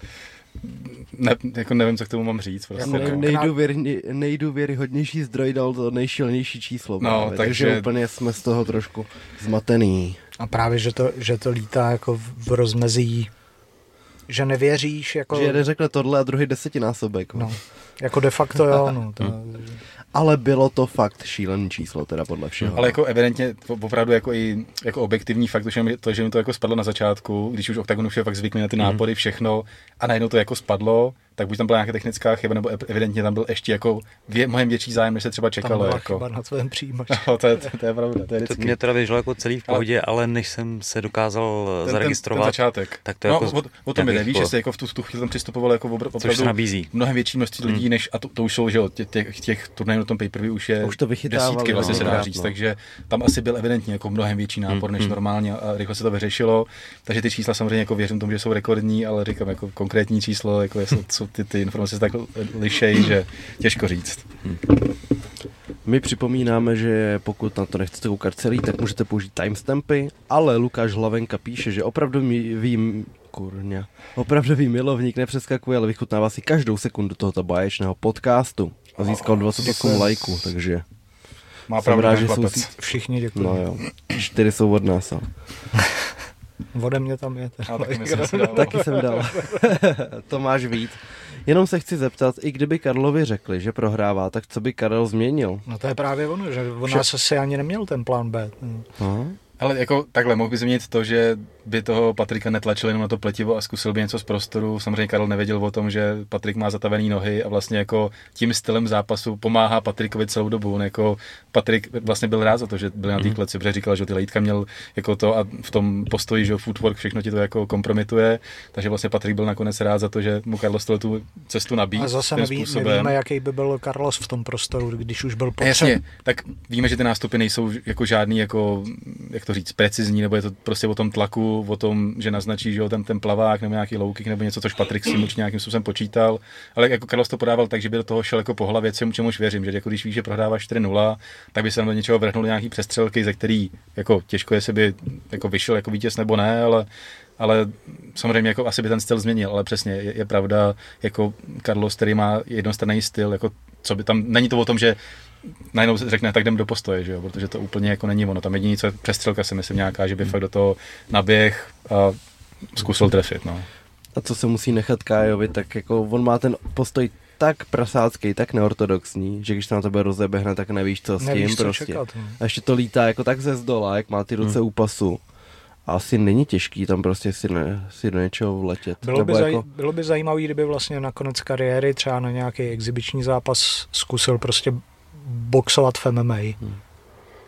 ne, jako nevím, co k tomu mám říct. Prostě, jako no. nejdůvěry, nejdůvěryhodnější zdroj dal to nejšilnější číslo. No, právě, takže... takže úplně jsme z toho trošku zmatený. A právě, že to, že to lítá jako v rozmezí že nevěříš. Jako... Že jeden řekne tohle a druhý desetinásobek. No, jako de facto jo. No, to... Ale bylo to fakt šílený číslo, teda podle všeho. Ale jako evidentně, opravdu jako i jako objektivní fakt, že mi to, že mi to jako spadlo na začátku, když už Octagon už je fakt zvyklý na ty mhm. nápory, všechno, a najednou to jako spadlo, tak buď tam byla nějaká technická chyba, nebo evidentně tam byl ještě jako vě, mnohem větší zájem, než se třeba čekalo. Tam byla jako. chyba na tvém přijímači. No, to, je, to, to, je pravda. To, je vždycky... to mě teda vyšlo jako celý v pohodě, ale, ale než jsem se dokázal ten, zaregistrovat, ten, ten začátek. tak to no, jako... O, o tom jde, víš, že se jako v tu, v tu chvíli tam přistupovalo jako opravdu nabízí. mnohem větší množství lidí, hmm. než, a to, to, už jsou, že jo, těch, těch, těch turnajů na tom pay už je už to desítky, vlastně se dá říct, no. takže tam asi byl evidentně jako mnohem větší nápor, než hmm. normálně a rychle se to vyřešilo. Takže ty čísla samozřejmě jako věřím tomu, že jsou rekordní, ale říkám jako konkrétní číslo, jako jsou ty, ty informace tak lišej, že těžko říct. My připomínáme, že pokud na to nechcete koukat celý, tak můžete použít timestampy, ale Lukáš Hlavenka píše, že opravdu vím, kurňa, opravdový milovník nepřeskakuje, ale vychutnává si každou sekundu tohoto báječného podcastu a získal 28 lajků, takže má pravdu, že jsou všichni děkuji. No jo, čtyři jsou od nás. Ale. Ode mě tam je. A taky, jsem dal. taky jsem dal. Tomáš Vít. Jenom se chci zeptat, i kdyby Karlovi řekli, že prohrává, tak co by Karel změnil? No to je právě ono, že on nás asi ani neměl ten plán B. Aha. Ale jako takhle, mohl by změnit to, že by toho Patrika netlačil jenom na to pletivo a zkusil by něco z prostoru. Samozřejmě Karel nevěděl o tom, že Patrik má zatavený nohy a vlastně jako tím stylem zápasu pomáhá Patrikovi celou dobu. On jako Patrik vlastně byl rád za to, že byl na té kleci, protože říkal, že ty lejítka měl jako to a v tom postoji, že footwork, všechno ti to jako kompromituje. Takže vlastně Patrik byl nakonec rád za to, že mu Carlos tu cestu nabídl. A zase neví, způsobem. nevíme, jaký by byl Carlos v tom prostoru, když už byl potřeba. Jasně, tak víme, že ty nástupy nejsou jako žádný, jako, jak to říct, precizní, nebo je to prostě o tom tlaku, o tom, že naznačí, že jo, ten, ten plavák nebo nějaký loukik nebo něco, což Patrik si určitě nějakým způsobem počítal. Ale jako Carlos to podával tak, že by do toho šel jako po hlavě, čemu, čemuž věřím, že jako když víš, že prohráváš 4-0, tak by se do něčeho vrhnul nějaký přestřelky, ze který jako těžko je, by jako vyšel jako vítěz nebo ne, ale ale samozřejmě jako asi by ten styl změnil, ale přesně je, je pravda, jako Carlos, který má jednostranný styl, jako co by tam, není to o tom, že najednou se řekne, tak jdem do postoje, že jo? protože to úplně jako není ono. Tam jediný, co je přestřelka, si myslím nějaká, že by fakt do toho naběh a zkusil trefit. No. A co se musí nechat Kájovi, tak jako on má ten postoj tak prasácký, tak neortodoxní, že když se na tebe rozebehne, tak nevíš, co s Nevíš, tím co prostě. čekat, no. A ještě to lítá jako tak ze zdola, jak má ty ruce u pasu. A asi není těžký tam prostě si, ne, si do něčeho vletět. Bylo by, Nebo zaj, bylo by zajímavé, kdyby vlastně na konec kariéry třeba na nějaký exibiční zápas zkusil prostě boxovat v MMA.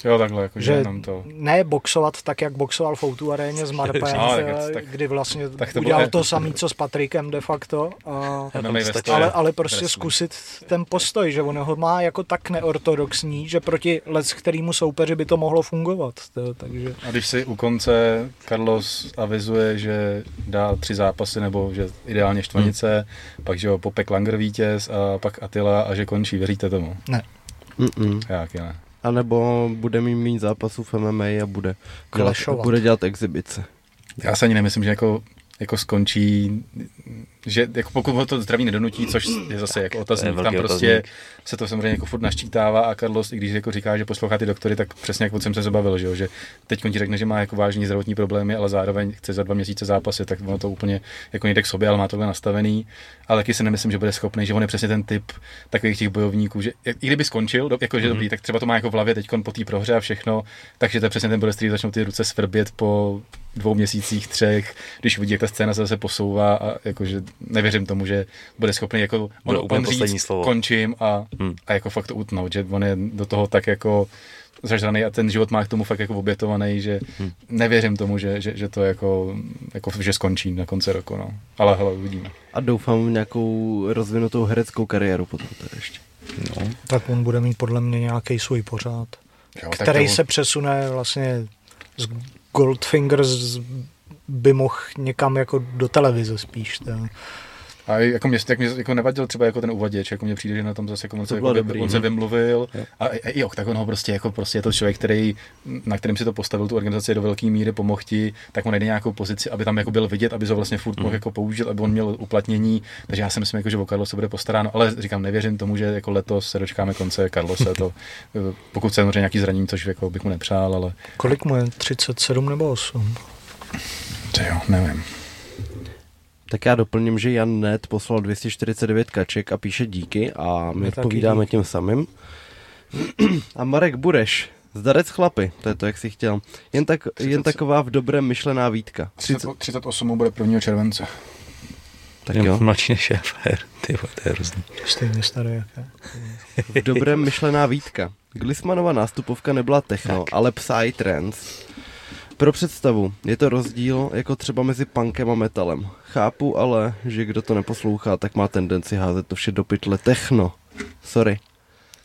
Jo, takhle, jako, že Že jenom to. ne boxovat tak, jak boxoval v Outu aréně s Marpem, No, tak- eh, tak- kdy vlastně tak to udělal bylo- to samé, co s Patrikem de facto. A, stačí. ale, ale prostě Wrestling. zkusit ten postoj, že on ho má jako tak neortodoxní, že proti let, kterýmu soupeři by to mohlo fungovat. To, takže A když si u konce Carlos avizuje, že dá tři zápasy nebo že ideálně štvanice, pak že ho popek Langer vítěz a pak Attila a že končí, věříte tomu? Mm-mm. Jak ne? A nebo bude mít méně zápasů v MMA a bude dělat, bude dělat exibice. Já se ani nemyslím, že jako, jako skončí, že jako pokud ho to zdraví nedonutí, což je zase jako otazník, tam prostě otazník. se to samozřejmě jako furt naščítává a Carlos, i když jako říká, že poslouchá ty doktory, tak přesně jak jsem se zabavil, že, jo, že teď ti řekne, že má jako vážný zdravotní problémy, ale zároveň chce za dva měsíce zápasy, tak ono to úplně jako nejde k sobě, ale má tohle nastavený. Ale taky si nemyslím, že bude schopný, že on je přesně ten typ takových těch bojovníků, že i kdyby skončil, jako že dobrý, tak třeba to má jako v hlavě teď po té prohře a všechno, takže to je přesně ten bude, který začnou ty ruce svrbět po dvou měsících, třech, když vidí, jak ta scéna se zase posouvá a jakože nevěřím tomu, že bude schopný jako on, Bude úplně on poslední říct, slovo. končím a, Hmm. a jako fakt to utnout, že on je do toho tak jako zažraný a ten život má k tomu fakt jako obětovaný, že Hmm. nevěřím tomu, že, že, že to jako, jako, že skončí na konci roku, no. Ale hele, uvidíme. A doufám v nějakou rozvinutou hereckou kariéru potom teda ještě. No. tak on bude mít podle mě nějaký svůj pořád, Jo, tak který to- se přesune vlastně z Goldfingers by mohl někam jako do televize spíš. To. A jako mě, jak mě jako nevadil třeba jako ten uvaděč, jako mně přijde, že na tom zase jako on, To se, bylo jako, dobrý, on se no. vymluvil a, a i Octagon ho prostě jako prostě je to člověk, který, na kterým si to postavil tu organizaci do velké míry pomohl ti, tak on najde nějakou pozici, aby tam jako byl vidět, aby to vlastně furt mohl jako použít, aby on měl uplatnění, takže já si myslím, jako, že o Carlose bude postaráno, ale říkám, nevěřím tomu, že jako letos se dočkáme konce Carlose, to, pokud se samozřejmě nějaký zranění, což jako bych mu nepřál, ale Kolik mu je? 37 nebo 8? To jo, nevím. Tak já doplním, že Jan Net poslal 249 kaček a píše díky a my My taky odpovídáme díky. tím samým. A Marek Bureš, zdarec chlapy, to je to, jak si chtěl. Jen, tak, jen taková v dobrém myšlená výtka. 30, 38 mu bude 1. července. Tak jo, mladší než fér. Ty to je hrozný. Stejně starý jak já. v dobrém myšlená výtka. Glismanova nástupovka nebyla techno, ale psytrance. Pro představu, je to rozdíl jako třeba mezi punkem a metalem. Chápu ale, že kdo to neposlouchá, tak má tendenci házet to vše do pytle techno. Sorry.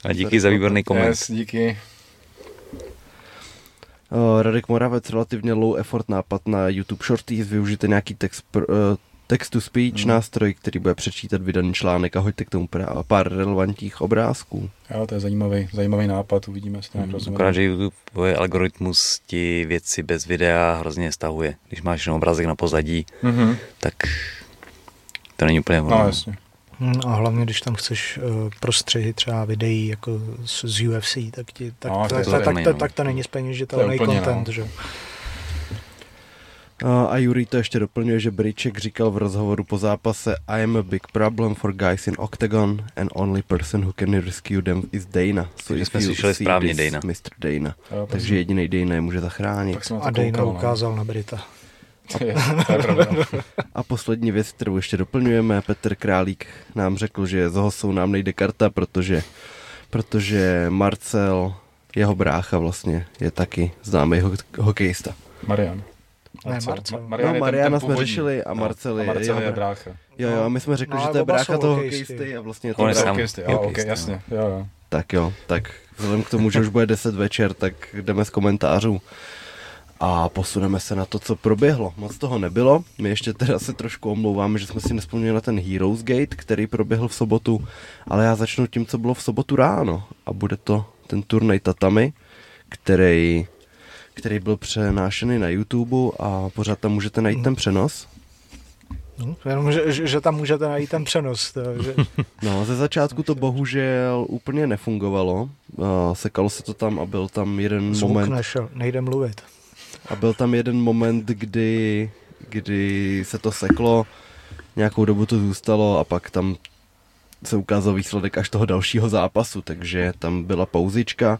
A díky za výborný koment. Yes, díky. Uh, Radek Moravec, relativně low effort nápad na YouTube Shorties, využijte nějaký text, pr, uh, text to speech Hmm. nástroj, který bude přečítat vydaný článek a hoďte k tomu pár relevantních obrázků. Jo, to je zajímavý, zajímavý nápad, uvidíme, jestli to nějak rozumíme. Akorát, že YouTube algoritmus ti věci bez videa hrozně stahuje. Když máš jenom obrazek na pozadí, Mhm. tak to není úplně ono. No, jasně. Hm, A hlavně, když tam chceš uh, prostřihy třeba videí jako z, UFC, tak, ti, tak, No, to tak, je tak, to tak, velmi, tak, no. tak to není To je speněžitelný úplně, no. content, že? A Juri to ještě doplňuje, že Bryček říkal v rozhovoru po zápase I am a big problem for guys in octagon and only person who can rescue them is Dana. So jsme slyšeli správně Dana. Mr. Dana. Jo, Takže jediný Dana je může zachránit. A Dana koukal, ukázal na Brita. A poslední věc, kterou ještě doplňujeme, Petr Králík nám řekl, že z Hosou nám nejde karta, protože, protože Marcel, jeho brácha vlastně, je taky známý hokejista. Marian. Ne, Marcel. Ma- Marian no, Mariana jsme řešili a Marcel je, no, a Marcel je, je brácha. Jo, jo, a my jsme řekli, no, že to je brácha toho hokejisty a vlastně je to brácha. Hokejisty, jo, okay, jasně. Jo, jo. Tak jo, tak vzhledem k tomu, že už bude 10 večer, tak jdeme z komentářů a posuneme se na to, co proběhlo. Moc toho nebylo. My ještě teda se trošku omlouváme, že jsme si nespomněli na ten Heroes Gate, který proběhl v sobotu, ale já začnu tím, co bylo v sobotu ráno. A bude to ten turnaj Tatami, který který byl přenášený na YouTube a pořád tam můžete najít ten přenos. No, jenom, že, že tam můžete najít ten přenos. To, že... No, ze začátku to bohužel úplně nefungovalo. Sekalo se to tam a byl tam jeden Zvuk moment... nešel, nejde mluvit. A byl tam jeden moment, kdy, kdy se to seklo, nějakou dobu to zůstalo a pak tam se ukázal výsledek až toho dalšího zápasu, takže tam byla pouzička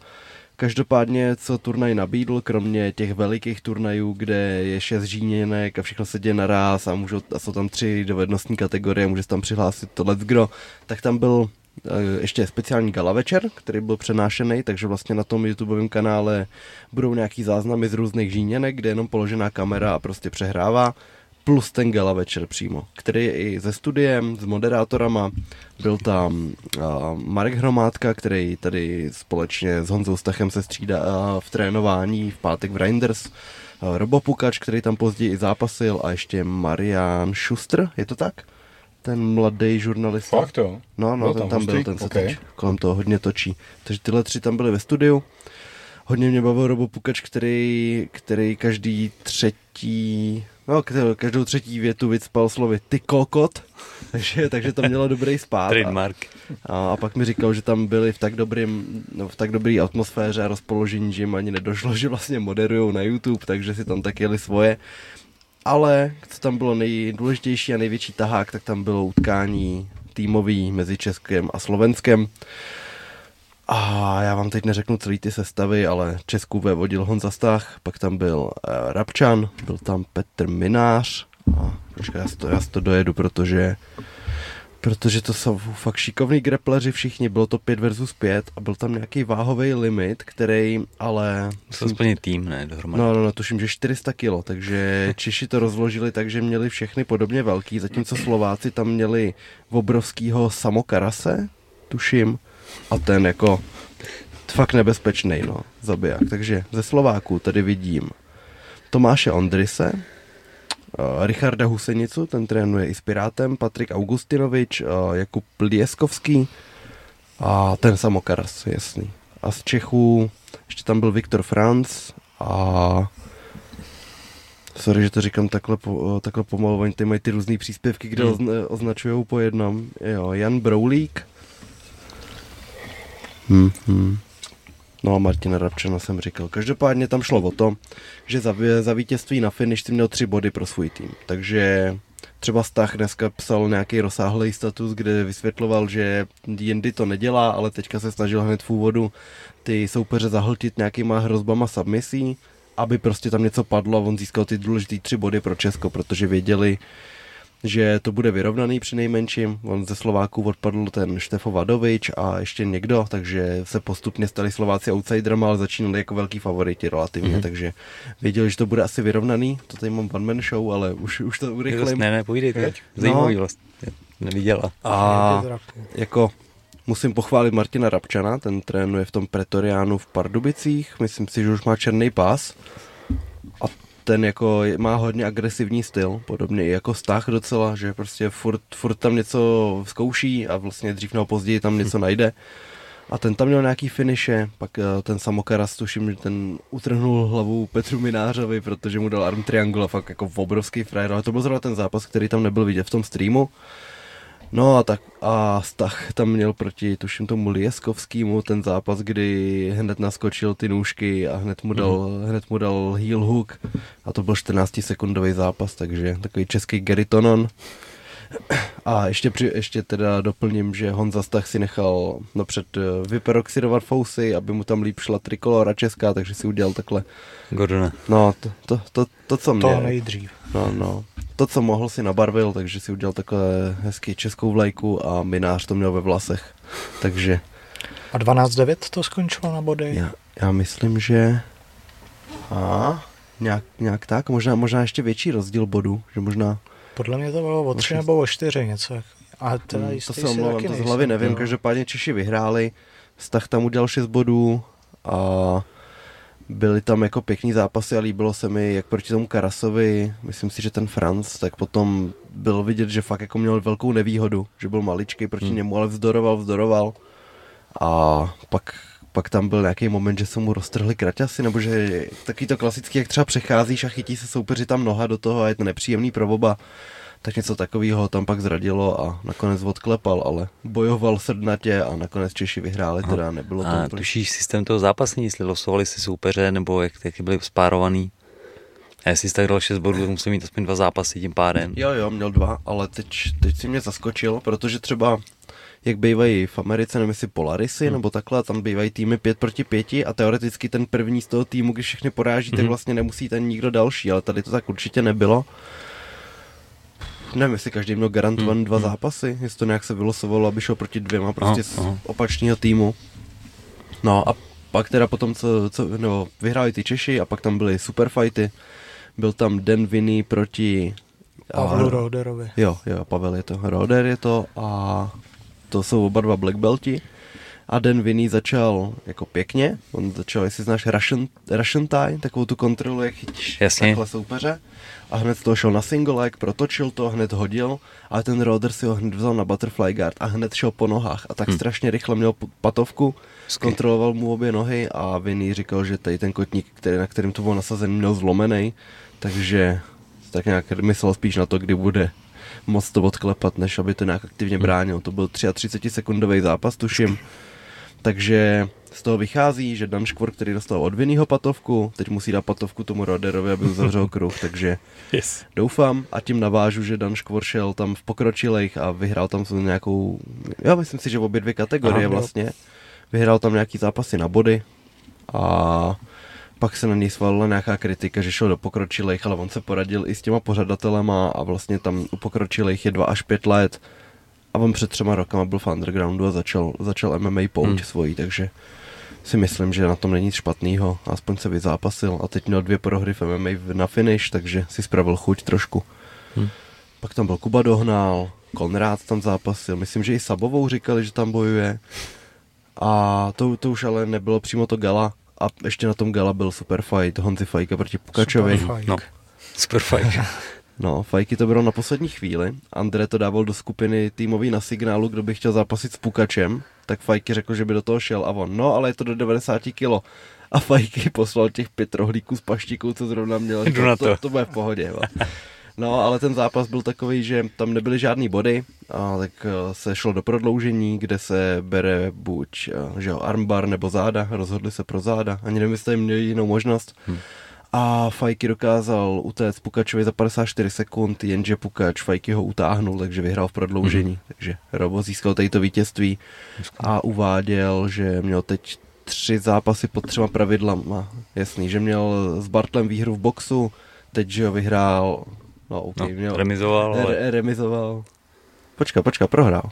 Každopádně, co turnaj nabídl, kromě těch velikých turnajů, kde je šest žíněnek a všechno se děje naraz a, můžou, a jsou tam tři dovednostní kategorie, může se tam přihlásit to let's go, tak tam byl eh, ještě speciální gala večer, který byl přenášený, takže vlastně na tom YouTubeovém kanále budou nějaký záznamy z různých žíněnek, kde je jenom položená kamera a prostě přehrává plus ten gala večer přímo, který je i ze studiem, s moderátorama. Byl tam uh, Marek Hromádka, který tady společně s Honzou Stachem se střídá uh, v trénování v pátek v Reinders. Uh, Robo Pukač, který tam později i zápasil a ještě Marian Schuster, je to tak? Ten mladý žurnalista. Fakt jo? No, no, byl ten tam, tam byl, ten se okay. kolem toho hodně točí. Takže tyhle tři tam byly ve studiu. Hodně mě bavil Robo Pukač, který, který každý třetí No, každou třetí větu vycpal slovy ty kokot, takže, takže to mělo dobrý spát. Trademark. A, a, pak mi říkal, že tam byli v tak, dobrým, no, v tak dobrý atmosféře a rozpoložení, že jim ani nedošlo, že vlastně moderují na YouTube, takže si tam tak jeli svoje. Ale co tam bylo nejdůležitější a největší tahák, tak tam bylo utkání týmový mezi Českem a Slovenskem. A já vám teď neřeknu celý ty sestavy, ale Česku vodil Honza Stach, pak tam byl uh, Rabčan, byl tam Petr Minář. A počkej, já to, já si to dojedu, protože protože to jsou fakt šikovní grepleři všichni, bylo to 5 versus 5 a byl tam nějaký váhový limit, který ale... To splně tým, ne, dohromady. No, no, no, tuším, že 400 kilo, takže Češi to rozložili tak, že měli všechny podobně velký, zatímco Slováci tam měli obrovskýho samokarase, tuším, a ten jako fakt nebezpečný, no, zabiják. Takže ze Slováků tady vidím Tomáše Ondrise, uh, Richarda Husenicu, ten trénuje i s Pirátem, Patrik Augustinovič, uh, Jakub Lieskovský a ten Samokaras, jasný. A z Čechů ještě tam byl Viktor Franz a Sorry, že to říkám takhle, po, takhle pomalu, oni ty mají ty různé příspěvky, kde hmm. označují po jednom. Jo, Jan Broulík, Hmm, hmm. No a Martina Rabčana jsem říkal. Každopádně tam šlo o to, že za, za vítězství na finish si měl tři body pro svůj tým. Takže třeba Stach dneska psal nějaký rozsáhlý status, kde vysvětloval, že jindy to nedělá, ale teďka se snažil hned v úvodu ty soupeře zahltit nějakýma hrozbama submisí, aby prostě tam něco padlo a on získal ty důležité tři body pro Česko, protože věděli, že to bude vyrovnaný při nejmenším. On ze Slováků odpadl ten Štefo Vadovič a ještě někdo, takže se postupně stali Slováci outsiderem, ale začínali jako velký favoriti relativně, mm-hmm. takže věděli, že to bude asi vyrovnaný. To tady mám one man show, ale už, už to urychlím. Ne, ne, půjde teď. Zajímavý no. vlastně. Neviděla. A jako musím pochválit Martina Rabčana, ten trénuje v tom Pretoriánu v Pardubicích, myslím si, že už má černý pás. A ten jako má hodně agresivní styl, podobně i jako Stach docela, že prostě furt, furt tam něco zkouší a vlastně dřív nebo později tam něco najde. A ten tam měl nějaký finiše, pak eh, ten Samokaras, tuším, že ten utrhnul hlavu Petru Minářovi, protože mu dal arm triangle a fakt jako obrovský frajer, ale to byl zrovna ten zápas, který tam nebyl vidět v tom streamu. No a tak a Stach tam měl proti, tuším tomu Lieskovskému, ten zápas, kdy hned naskočil ty nůžky a hned mu dal, mm-hmm. hned mu dal heel hook a to byl 14 sekundový zápas, takže takový český Gary Tonon. A ještě, při, ještě teda doplním, že Honza Stach si nechal napřed eh, vyperoxidovat fousy, aby mu tam líp šla trikolora česká, takže si udělal takhle. Gordona. No, to, to, to, to co mě... To nejdřív. No, no. To, co mohl, si nabarvil, takže si udělal takhle hezký českou vlajku a minář to měl ve vlasech. Takže... A 12-9 to skončilo na body? Já, já myslím, že... A nějak, nějak tak, možná, možná ještě větší rozdíl bodů, že možná podle mě to bylo o tři nebo o čtyři něco. A teda hmm, to se omlouvám, to z hlavy nevím, no. každopádně Češi vyhráli, Stach tam udělal 6 bodů a byly tam jako pěkný zápasy a líbilo se mi, jak proti tomu Karasovi, myslím si, že ten Franc, tak potom bylo vidět, že fakt jako měl velkou nevýhodu, že byl maličký proti hmm. němu, ale vzdoroval, vzdoroval a pak pak tam byl nějaký moment, že se mu roztrhli kraťasy, nebo že taky to klasický, jak třeba přecházíš a chytí se soupeři tam noha do toho a je to nepříjemný pro oba. Tak něco takového tam pak zradilo a nakonec odklepal, ale bojoval srdnatě a nakonec Češi vyhráli, teda nebylo to a úplně... tušíš systém toho zápasní, jestli losovali si soupeře, nebo jak, jak byli spárovaný? A jestli jsi tak dal 6 bodů, musel mít aspoň dva zápasy tím pádem. Jo, jo, měl dva, ale teď, teď si mě zaskočil, protože třeba jak bývají v Americe, nevím jestli Polarisy hmm. nebo takhle, tam bývají týmy 5 proti 5 a teoreticky ten první z toho týmu, když všechny poráží, hmm. tak vlastně nemusí ten nikdo další, ale tady to tak určitě nebylo. Nevím, jestli každý měl garantovaný hmm. dva hmm. zápasy, jestli to nějak se vylosovalo, aby šel proti dvěma prostě z opačného týmu. No a pak teda potom, co, co no, vyhráli ty Češi a pak tam byly superfighty. Byl tam Den Vinny proti... Pavlu Roderovi. Jo, jo, Pavel je to. Roder je to a to jsou oba dva black belti. A Den Vinny začal jako pěkně, on začal, jestli znáš Russian, Russian tie, takovou tu kontrolu, jak chytíš Jasně. takhle soupeře. A hned to šel na single leg, protočil to, hned hodil, ale ten Roder si ho hned vzal na butterfly guard a hned šel po nohách a tak hmm. strašně rychle měl patovku, zkontroloval mu obě nohy a Vinny říkal, že tady ten kotník, který, na kterým to byl nasazený, měl zlomený, takže tak nějak myslel spíš na to, kdy bude moc to odklepat, než aby to nějak aktivně bránil. To byl 33 sekundový zápas, tuším. Takže z toho vychází, že Dan Škvor, který dostal od Vinnyho patovku, teď musí dát patovku tomu Roderovi, aby uzavřel kruh, takže yes. doufám a tím navážu, že Dan Škvor šel tam v pokročilejch a vyhrál tam nějakou, já myslím si, že v obě dvě kategorie Aha, vlastně, vyhrál tam nějaký zápasy na body a pak se na něj svalila nějaká kritika, že šel do pokročilejch, ale on se poradil i s těma pořadatelema a vlastně tam u pokročilejch je 2 až 5 let a on před třema rokama byl v undergroundu a začal, začal MMA pouť hmm. svojí, takže si myslím, že na tom není nic špatného, aspoň se vyzápasil a teď měl dvě prohry v MMA na finish, takže si spravil chuť trošku. Hmm. Pak tam byl Kuba Dohnal, Konrád tam zápasil, myslím, že i Sabovou říkali, že tam bojuje. A to, to už ale nebylo přímo to gala, a ještě na tom gala byl super fight Honzi Fajka proti Pukačovi. Super no, super fight. No, Fajky to bylo na poslední chvíli. Andre to dával do skupiny týmový na signálu, kdo by chtěl zápasit s Pukačem. Tak Fajky řekl, že by do toho šel a on, no ale je to do 90 kilo. A Fajky poslal těch pět rohlíků s paštikou, co zrovna měl. To, to, to bude v pohodě. No, ale ten zápas byl takový, že tam nebyly žádný body, a tak eh, se šlo do prodloužení, kde se bere buď eh, že jo, armbar nebo záda, rozhodli se pro záda, ani nevím, jestli měli jinou možnost. Hmm. A Fajky dokázal utéct Pukačovi za 54 sekund, jenže Pukač Fajky ho utáhnul, takže vyhrál v prodloužení. Hmm. Takže Robo získal tady to vítězství a uváděl, že měl teď tři zápasy pod třema pravidlama. Jasný, že měl s Bartlem výhru v boxu, teď že ho vyhrál No, okay, no, měl, remizoval. Ale... Re, remizoval. Počka, počka, prohrál.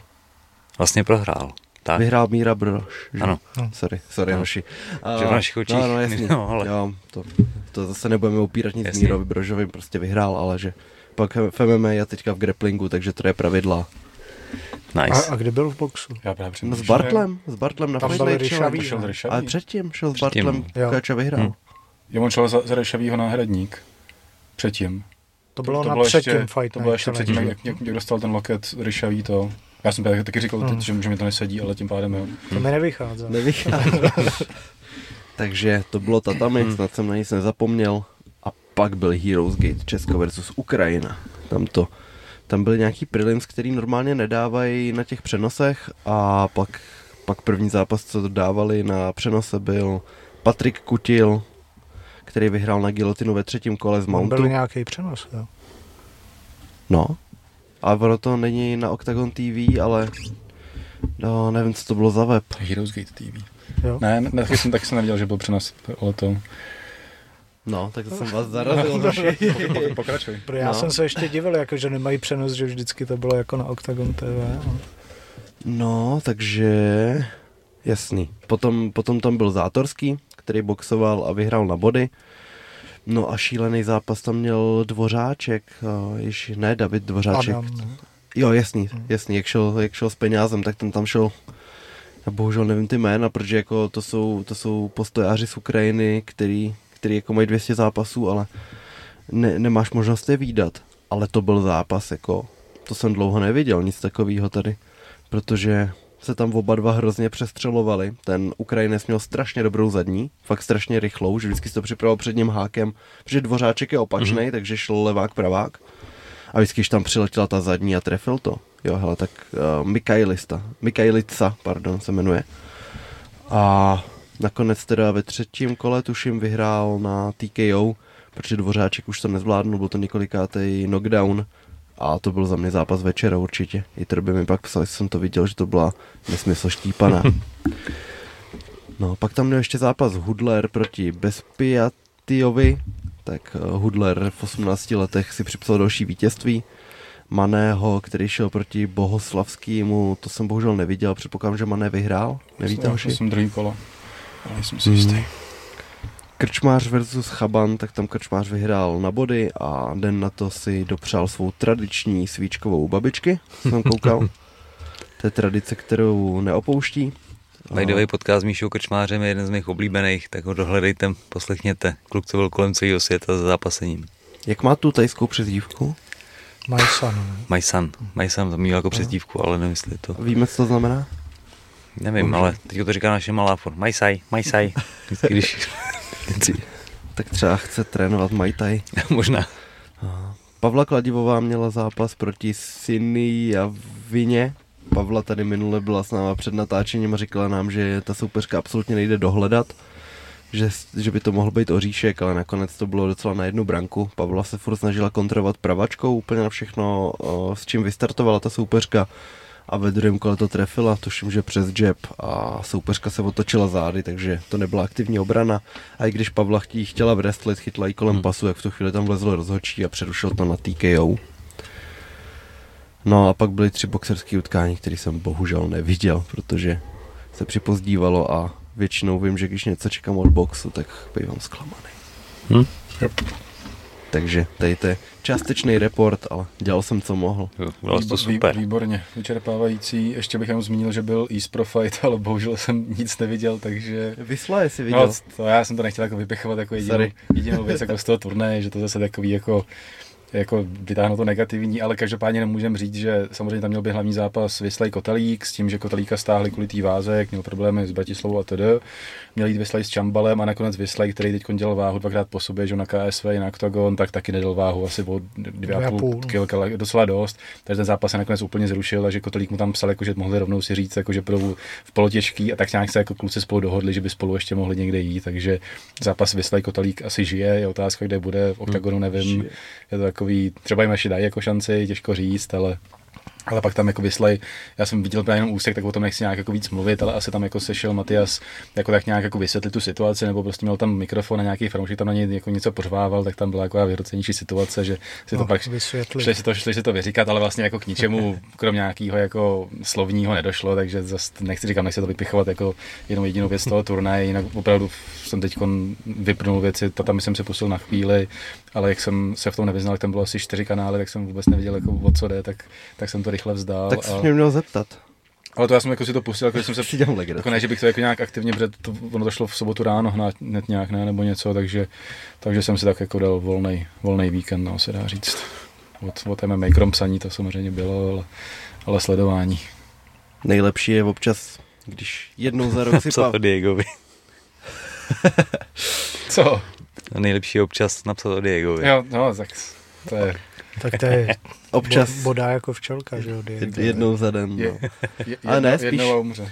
Vlastně prohrál. Tak. Vyhrál Míra Brož. Že? Ano. No. Sorry, sorry, no. hoši. A, že v našich očích. No, no, jasný. No, ale... jo, to, to zase nebudeme upírat nic jasný. Mírovi Brožovi, prostě vyhrál, ale že pak v MMA je teďka v grapplingu, takže to je pravidla. Nice. A, a kde byl v boxu? Já právě no, s Bartlem, s Bartlem na Tam byl Ryšavý, šel, Ale předtím šel s Bartlem, Káča vyhrál. Hm. Jo, on šel za, za Ryšavýho náhradník. Předtím. To bylo to, to na bylo ještě, fight. To bylo ještě předtím, jak, jak, jak dostal ten loket ryšavý to. Já jsem taky říkal, mm. teď, že, že mi to nesedí, ale tím pádem jo. To mi nevychází. Nevychází. Takže to bylo tatami, mm. snad jsem na nic nezapomněl. A pak byl Heroes Gate, Česko versus Ukrajina. Tam to tam byly nějaký prelims, který normálně nedávají na těch přenosech a pak, pak první zápas, co dávali na přenose, byl Patrik Kutil, který vyhrál na gilotinu ve třetím kole z Mountu. Byl nějaký přenos, jo. No, a ono to není na Octagon TV, ale no, nevím, co to bylo za web. Heroes Gate TV. Jo? Ne, ne taky, jsem, taky jsem neviděl, že byl přenos o to. No, tak to jsem vás zarazil. Pokračuj. Pro já no. jsem se ještě divil, jako, že nemají přenos, že vždycky to bylo jako na Octagon TV. No, takže jasný. Potom, potom tam byl Zátorský, který boxoval a vyhrál na body. No a šílený zápas tam měl Dvořáček, již ne David Dvořáček. Adam, ne? Jo, jasný, hmm. jasný, jak šel, jak šel s penězem, tak ten tam šel já bohužel nevím ty jména, protože jako to jsou, to jsou postojáři z Ukrajiny, který, který jako mají 200 zápasů, ale ne, nemáš možnost je výdat. Ale to byl zápas, jako to jsem dlouho neviděl, nic takového tady, protože se tam oba dva hrozně přestřelovali. Ten Ukrajinec měl strašně dobrou zadní, fakt strašně rychlou, že vždycky se to připravoval před ním hákem, protože dvořáček je opačný, mm-hmm. takže šel levák, pravák. A vždycky, když tam přiletěla ta zadní a trefil to. Jo, hele, tak uh, Mikajlista, Mikajlica, pardon, se jmenuje. A nakonec teda ve třetím kole tuším vyhrál na TKO, protože Dvořáček už to nezvládnul, byl to několikátý knockdown a to byl za mě zápas večera určitě. I by mi pak psal, že jsem to viděl, že to byla nesmysl štípaná. No, pak tam měl ještě zápas Hudler proti Bespiatiovi, tak eh, Hudler v 18 letech si připsal další vítězství. Maného, který šel proti Bohoslavskému, to jsem bohužel neviděl, předpokládám, že Mané vyhrál. Nevíte, hoši? jsem druhý kolo, ale jsem si hmm. jistý. Krčmář versus Chaban, tak tam Krčmář vyhrál na body a den na to si dopřál svou tradiční svíčkovou babičky, jsem koukal. to je tradice, kterou neopouští. Lajdový podcast s Míšou Krčmářem je jeden z mých oblíbených, tak ho dohledejte, poslechněte. Kluk, co byl kolem celého světa za zápasením. Jak má tu tajskou přezdívku? Majsan. Majsan. Majsan to měl jako přezdívku, ale nevím, jestli to... Víme, co to znamená? Nevím, Bože. ale teď to říká naše malá form. Majsaj, Majsaj. když... tak třeba chce trénovat Majtaj. Možná. Pavla Kladivová měla zápas proti Siny a Vině. Pavla tady minule byla s náma před natáčením a říkala nám, že ta soupeřka absolutně nejde dohledat že, že by to mohl být oříšek, ale nakonec to bylo docela na jednu branku. Pavla se furt snažila kontrolovat pravačkou úplně na všechno, s čím vystartovala ta soupeřka a ve druhém kole to trefila, tuším, že přes jab a soupeřka se otočila zády, takže to nebyla aktivní obrana. A i když Pavla chtí, chtěla wrestlit, chytla i kolem hmm. pasu, jak v tu chvíli tam vlezl rozhodčí a přerušil to na TKO. No a pak byly tři boxerské utkání, které jsem bohužel neviděl, protože se připozdívalo a většinou vím, že když něco čekám od boxu, tak bývám zklamaný. Hm? Yep. Takže tady to je částečný report, ale dělal jsem, co mohl. Bylo to super. Výborně, vyčerpávající. Ještě bych jenom zmínil, že byl East Pro Fight, ale bohužel jsem nic neviděl, takže... Vysla, jestli viděl. No, to já jsem to nechtěl jako vypichovat jako jedinou, jedinou věc jako z toho turné, že to zase takový jako jako vytáhnout to negativní, ale každopádně nemůžeme říct, že samozřejmě tam měl by hlavní zápas Vyslej Kotelík s tím, že Kotelíka stáhli kvůli té váze, měl problémy s Bratislavou a td. Měl jít Vyslej s Čambalem a nakonec Vyslej, který teď dělal váhu dvakrát po sobě, že na KSV i na Octagon, tak taky nedal váhu asi o dvě a půl kilka, docela dost. Takže ten zápas se nakonec úplně zrušil a že Kotelík mu tam psal, jako, že mohli rovnou si říct, jako, že budou v polotěžký a tak nějak se jako kluci spolu dohodli, že by spolu ještě mohli někde jít, takže zápas Vyslej Kotelík asi žije, je otázka, kde bude, v Octagonu hmm, nevím, je to takový, třeba jim ještě dají jako šanci, těžko říct, ale ale pak tam jako vyslej, já jsem viděl právě jenom úsek, tak o tom nechci nějak jako víc mluvit, ale asi tam jako sešel Matias jako tak nějak jako vysvětlit tu situaci, nebo prostě měl tam mikrofon a nějaký fanoušek tam na něj jako něco pořvával, tak tam byla jako vyhrocenější situace, že si to oh, pak šli si to, šli si to vyříkat, ale vlastně jako k ničemu, krom nějakého jako slovního nedošlo, takže zase nechci říkat, nechci to vypichovat jako jenom jedinou věc toho turnaje, jinak opravdu jsem teď vypnul věci, to tam jsem se pustil na chvíli, ale jak jsem se v tom nevyznal, tam bylo asi čtyři kanály, tak jsem vůbec nevěděl, jako, o co jde, tak, tak jsem to rychle vzdal. Tak jsi a... mě měl zeptat. Ale to já jsem jako si to pustil, jako jsem se, jako ne, že bych to jako nějak aktivně, protože to, ono to šlo v sobotu ráno hnát hned nějak ne, nebo něco, takže, takže jsem si tak jako dal volný, volný víkend, no, se dá říct. Od, od MMA krom psaní to samozřejmě bylo, ale, ale sledování. Nejlepší je občas, když jednou za rok si Psal Diegovi. Co? Nejlepší je občas napsat o Diegovi. Jo, no, tak to je Tak to je Občas. Boda jako včelka, že jo? Jednou za den. No. Je, je, Ale ne, spíš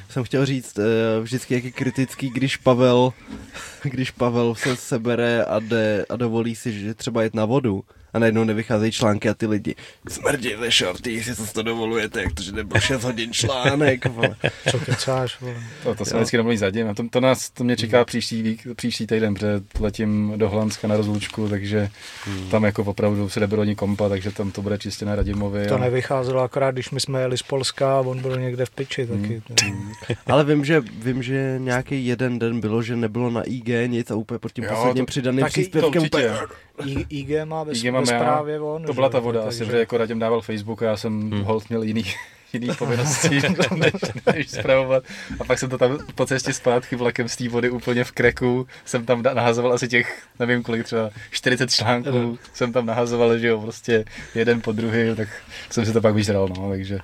jsem chtěl říct, eh, vždycky jak je kritický, když Pavel, když Pavel se sebere a, jde, a dovolí si, že třeba jet na vodu, a najednou nevycházejí články a ty lidi smrdivé shorty, jestli to, to dovolujete, jak to, že nebyl 6 hodin článek, vole. Co kecáš, vole. To, to se vždycky domluví zadím a to, to, nás, to mě čeká příští, vík, příští týden, protože letím do Holandska na rozlučku, takže hmm. tam jako opravdu se nebylo ani kompa, takže tam to bude čistě na Radimovi. To a... nevycházelo akorát, když my jsme jeli z Polska a on byl někde v piči taky. Hmm. Ale vím, že, vím, že nějaký jeden den bylo, že nebylo na IG nic a úplně pod tím jo, posledním to, přidaným příspěvkem IG má bez, IG mám zprávě já, on. To byla ta voda, takže... asi, že jako Radim dával Facebook a já jsem hmm. hold měl jiný, jiný povinnosti, než, než zpravovat. A pak jsem to tam po cestě zpátky vlakem z té vody úplně v kreku, jsem tam nahazoval asi těch, nevím kolik, třeba 40 článků, jsem tam nahazoval, že jo, prostě jeden po druhý, tak jsem si to pak vyžral, no, takže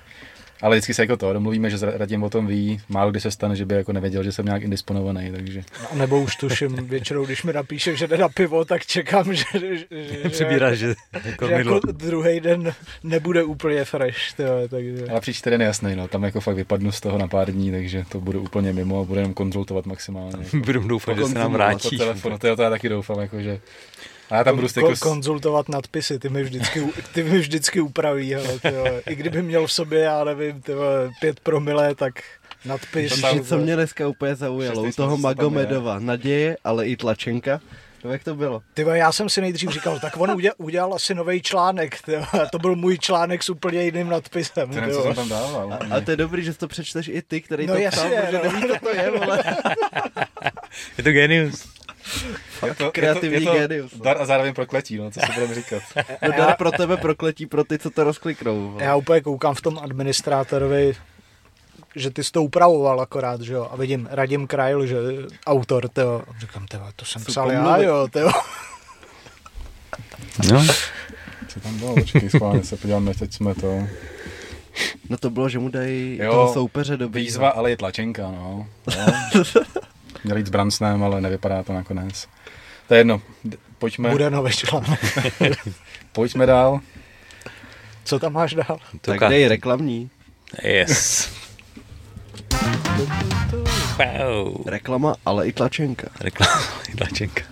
ale vždycky se jako to domluvíme, že Radim o tom ví, málo kdy se stane, že by jako nevěděl, že jsem nějak indisponovaný, takže. A nebo už tuším, většinou, když mi napíše, že jde na pivo, tak čekám, že, že, Přebíráš, že, jako, že jako druhý den nebude úplně fresh, tyhle, takže. Ale příští den je jasný, no, tam jako fakt vypadnu z toho na pár dní, takže to bude úplně mimo a budu jenom konzultovat maximálně. Budu doufat, že se nám vrátí. Telefonu, to, to já taky doufám, jako, že a já tam budu Ko- konzultovat nadpisy, ty mi vždycky, ty mi vždycky upraví, hele, tyhle. I kdyby měl v sobě, já nevím, tyhle, pět promilé, tak nadpis. Tam, co mě dneska úplně zaujalo, u toho Magomedova, naděje, ale i tlačenka. To jak to bylo? Tyva, já jsem si nejdřív říkal, tak on udělal, udělal asi nový článek. Tyva. To byl můj článek s úplně jiným nadpisem. Jsem tam dával. A, a, to je dobrý, že to přečteš i ty, který no to jasně, psal, protože no. co to je, vole. je to genius. Je to, kreativní je to, je to Dar a zároveň prokletí, no, co si budeme říkat. No dar pro tebe prokletí pro ty, co to rozkliknou. Já úplně koukám v tom administrátorovi, že ty jsi to upravoval akorát, že jo, a vidím Radim Krajl, že autor, teo. Říkám, teo, to jsem psal já, jo, teo. No. Co tam bylo? Počkej, schválně se podíváme, teď jsme to... No to bylo, že mu dají jo, toho soupeře dobrý. Výzva, ale je tlačenka, no. no. Měl jít s Bransnem, ale nevypadá to nakonec. To je jedno, pojďme. Bude nový článek. pojďme dál. Co tam máš dál? Tak dej reklamní. Yes. Wow. Reklama, ale i tlačenka. Reklama, i tlačenka.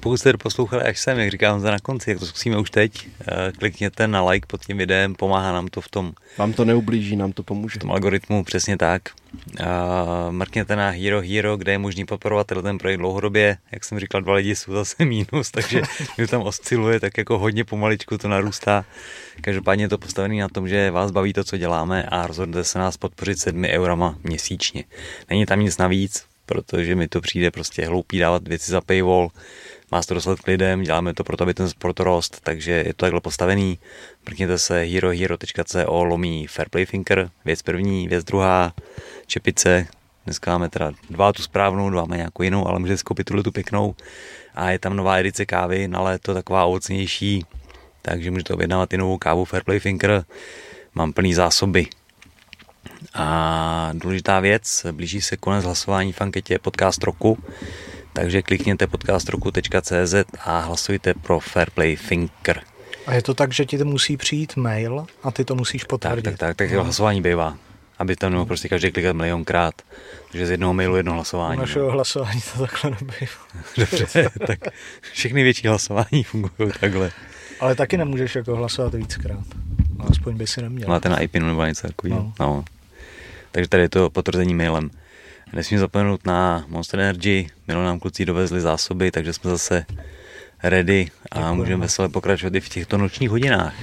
Pokud jste poslouchali až sem, jak říkám za na konci, jak to zkusíme už teď, eh, klikněte na like pod tím videem, pomáhá nám to v tom. Vám to neublíží, nám to pomůže. V tom algoritmu, přesně tak. Mrkněte na Hero Hero, kde je možný podporovat ten projekt dlouhodobě. Jak jsem říkal, dva lidi jsou zase mínus, takže mi tam osciluje, tak jako hodně pomaličku to narůstá. Každopádně je to postavené na tom, že vás baví to, co děláme a rozhodnete se nás podpořit 7 eurama měsíčně. Není tam nic navíc, protože mi to přijde prostě hloupý dávat věci za paywall, má to dostat k lidem, děláme to proto, aby ten sport rost, takže je to takhle postavený. Mrkněte se herohero.co lomí Fairplaythinker, věc první, věc druhá, čepice, dneska máme teda dva tu správnou, dva máme nějakou jinou, ale můžete skoupit tuhle tu pěknou a je tam nová edice kávy na léto, taková ovocnější, takže můžete objednávat i novou kávu Fairplay Thinker, mám plný zásoby. A důležitá věc, blíží se konec hlasování v anketě podcast roku, takže klikněte podcastroku.cz a hlasujte pro Fairplay Thinker. A je to tak, že ti to musí přijít mail a ty to musíš potvrdit? Tak, tak, tak, tak no. hlasování bývá. Aby tam nemohl prostě každý klikat milionkrát. Takže z jednoho mailu jedno hlasování. U našeho no. hlasování to takhle nebývá. Dobře, tak všechny větší hlasování fungují takhle. Ale taky nemůžeš jako hlasovat víckrát. Aspoň by si neměl. Máte na IPinu nebo něco takového. No. no. Takže tady je to potvrzení mailem. Nesmím zapomenout na Monster Energy. Milo nám kluci dovezli zásoby, takže jsme zase ready a Děkujeme. můžeme veselé pokračovat i v těchto nočních hodinách.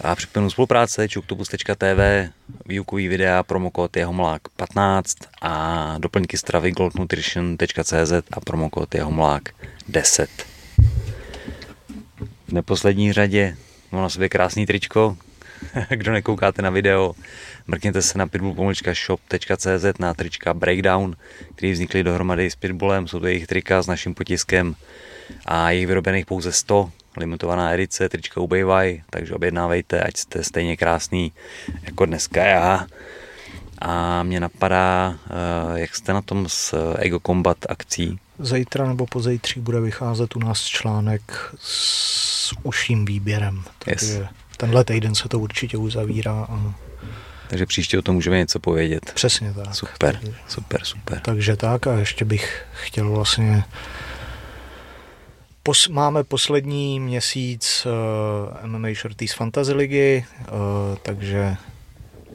A připomenu spolupráce čuktopus.tv, výukový videa, promokód je homlák 15 a doplňky stravy goldnutrition.cz a promokód je homlák 10. V neposlední řadě mám na sobě krásný tričko. Kdo nekoukáte na video, mrkněte se na pitbull.shop.cz na trička Breakdown, který vznikly dohromady s Pitbullem. Jsou to jejich trika s naším potiskem a jejich vyrobených pouze 100 limitovaná edice, trička ubejvaj, takže objednávejte, ať jste stejně krásný jako dneska já. A mě napadá, eh, jak jste na tom s Ego Combat akcí zítra nebo pozejtří bude vycházet u nás článek s užším výběrem. Takže yes. Tenhle týden se to určitě uzavírá. A... Takže příště o tom můžeme něco povědět. Přesně tak. Super, takže, super, super. Takže tak a ještě bych chtěl vlastně Pos, máme poslední měsíc uh, eh, MMA Shorties Fantasy ligy, uh, takže